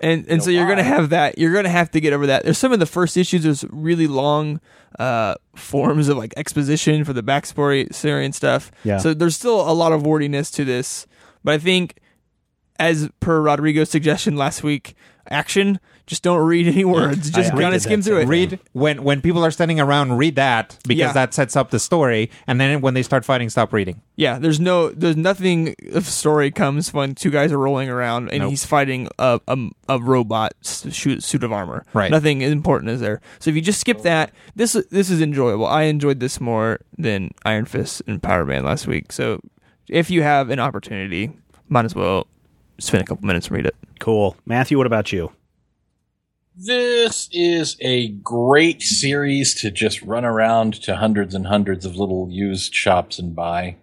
And and so you're gonna have that. You're gonna have to get over that. There's some of the first issues. There's really long uh, forms of like exposition for the backstory story and stuff. Yeah. So there's still a lot of wordiness to this, but I think, as per Rodrigo's suggestion last week, action. Just don't read any words. Just I- I kind of skim through it. Read when when people are standing around, read that because Yeah. that sets up the story, and then when they start fighting, stop reading. Yeah, there's no, there's nothing of story comes when two guys are rolling around and Nope. he's fighting a a, a robot s- shoot, suit of armor. Right. Nothing important is there. So if you just skip that, this this is enjoyable. I enjoyed this more than Iron Fist and Power Man last week. So if you have an opportunity, might as well spend a couple minutes and read it. Cool, Matthew. What about you? This is a great series to just run around to hundreds and hundreds of little used shops and buy.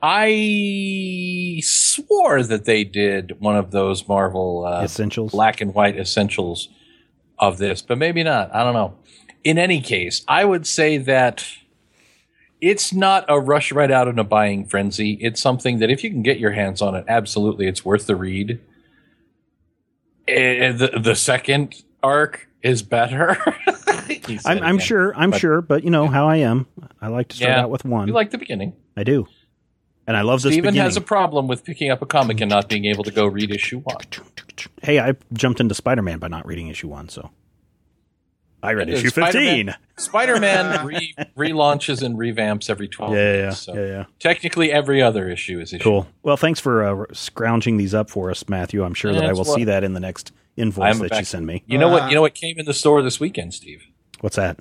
I swore that they did one of those Marvel uh, Essentials. black and white essentials of this, but maybe not. I don't know. In any case, I would say that it's not a rush right out in a buying frenzy. It's something that if you can get your hands on it, absolutely, it's worth the read. The, the second arc is better. [LAUGHS] I'm, I'm sure. I'm But- sure, but you know how I am. I like to start Yeah. out with one. You like the beginning. I do, and I love this Steven beginning. has a problem with picking up a comic and not being able to go read issue one. hey, I jumped into Spider Man by not reading issue one, so I read issue fifteen. Spider Man [LAUGHS] re- relaunches and revamps every 12 Yeah, yeah, years. yeah, So yeah, yeah. technically, every other issue is issue. Cool. Well, thanks for uh, scrounging these up for us, Matthew. I'm sure that I will what- see that in the next invoice I'm that back- you send me. You know what? You know what came in the store this weekend, Steve? What's that?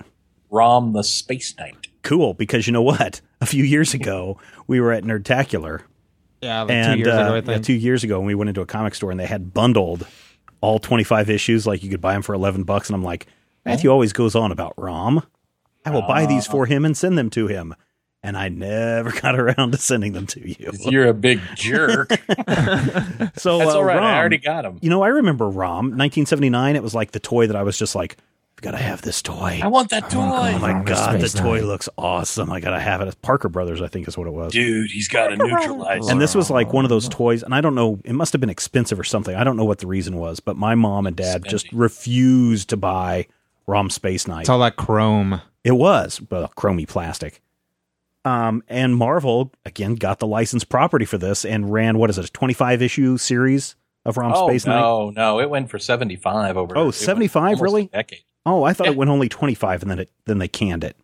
Rom the Space Knight. Cool, because you know what? [LAUGHS] A few years ago, we were at Nerdtacular, Yeah, like and two years uh, ago, I yeah, two years ago, and we went into a comic store and they had bundled all 25 issues, like you could buy them for 11 bucks. And I'm like, Matthew always goes on about Rom. I will buy these for him and send them to him. And I never [LAUGHS] got around to sending them to you. [LAUGHS] You're a big jerk. [LAUGHS] So That's uh, all right. Rom, I already got them. You know, I remember Rom, 1979. It was like the toy that I was just like, I've got to have this toy. I want that toy. Oh my Rom god, the Space toy looks awesome! I gotta have it. It's Parker Brothers, I think, is what it was. Dude, he's got a neutralizer. And this was like one of those toys, and I don't know. It must have been expensive or something. I don't know what the reason was, but my mom and dad just refused to buy Rom Space Knight. It's all that chrome. It was, but chromy plastic. Um, and Marvel again got the licensed property for this and ran what is it, a twenty-five issue series of Rom oh, Space Knight? no, no. It went for 75 over. Oh, 75, really? A decade. Oh, I thought Yeah. it went only twenty-five, and then it then they canned it.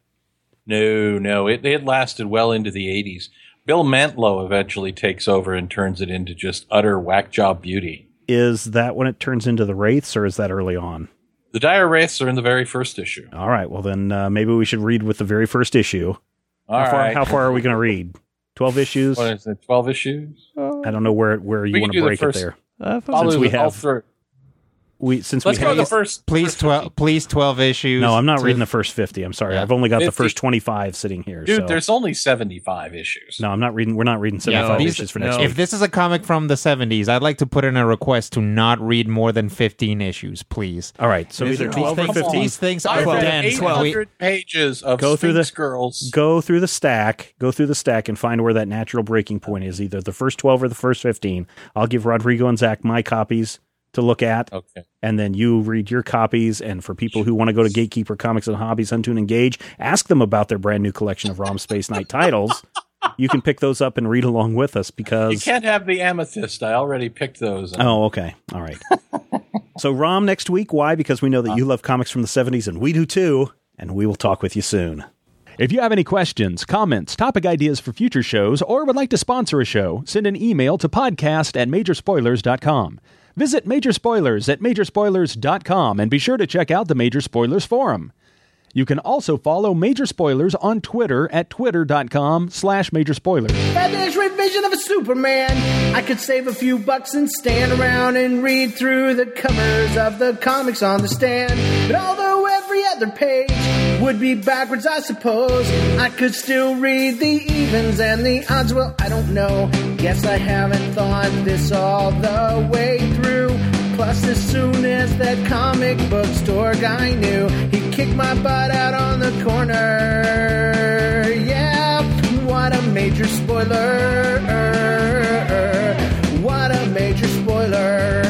No, no. It, it lasted well into the 80s. Bill Mantlo eventually takes over and turns it into just utter whack job beauty. Is that when it turns into the Wraiths, or is that early on? The dire wraiths are in the very first issue. All right. Well, then uh, maybe we should read with the very first issue. All how, far, right. how far are we going to read? Twelve issues. What is it? Twelve issues. I don't know where where you We can want do to the break first- it there. Uh, Since we the- all have- through. We since Let's we go have to the first. Please first twelve. 50. Please twelve issues. no, I'm not to- reading the first fifty. I'm sorry. Yeah. I've only got the first twenty five sitting here. Dude, so. there's only seventy-five issues. no, I'm not reading. We're not reading seventy five Yeah, five these- issues for next no. week. If this is a comic from the 70s, I'd like to put in a request to not read more than 15 issues, please. All right, so These either things- twelve or fifteen. These things I are read dense. 800 pages of Go through the- girls. Go through the stack. Go through the stack and find where that natural breaking point is. Either the first twelve or the first fifteen. I'll give Rodrigo and Zach my copies to look at. Okay. and then you read your copies. And for people who want to go to Gatekeeper Comics and Hobbies, Hunt and Engage, ask them about their brand new collection of ROM Space Knight titles. [LAUGHS] You can pick those up and read along with us because. You can't have the amethyst. I already picked those. Oh, okay. All right. [LAUGHS] so, ROM next week. Why? Because we know that you love comics from the 70s and we do too. And we will talk with you soon. If you have any questions, comments, topic ideas for future shows, or would like to sponsor a show, send an email to podcast at majorspoilers.com. Visit Major Spoilers at majorspoilers.com and be sure to check out the Major Spoilers Forum. You can also follow Major Spoilers on Twitter at twitter.com slash major spoilers. X-ray vision of a Superman. I could save a few bucks and stand around and read through the covers of the comics on the stand. But although every other page would be backwards, I suppose I could still read the evens and the odds. Well, I don't know. Guess I haven't thought this all the way through. Plus, as soon as that comic book store guy knew, he kicked my butt out on the corner. Yeah, what a major spoiler. What a major spoiler.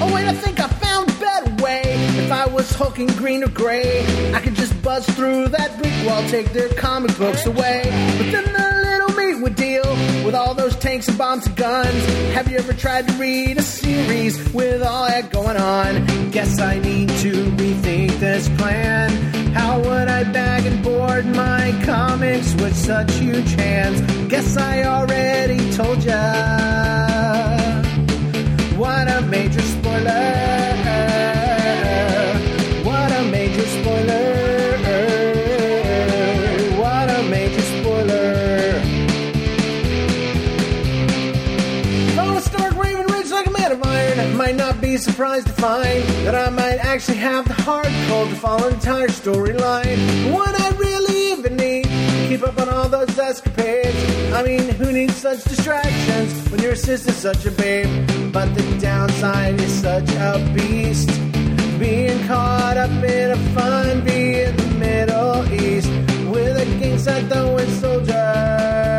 Oh, wait, I think I found a better way. If I was hulking green or gray, I could just buzz through that brick wall, take their comic books away. But then the would deal with all those tanks and bombs and guns. Have you ever tried to read a series with all that going on? Guess I need to rethink this plan. How would I bag and board my comics with such huge hands? Guess I already told ya. What a major spoiler. Surprised to find that I might actually have the heart to follow an entire storyline. What I really even need to keep up on all those escapades? I mean, who needs such distractions when your sister's such a babe? But the downside is such a beast. Being caught up in a fun bee in the Middle East with a king side throwing soldier.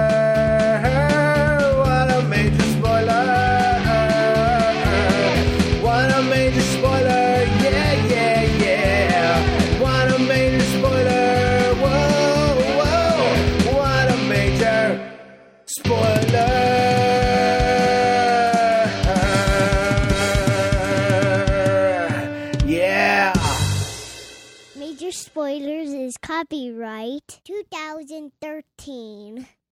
Is copyright 2013.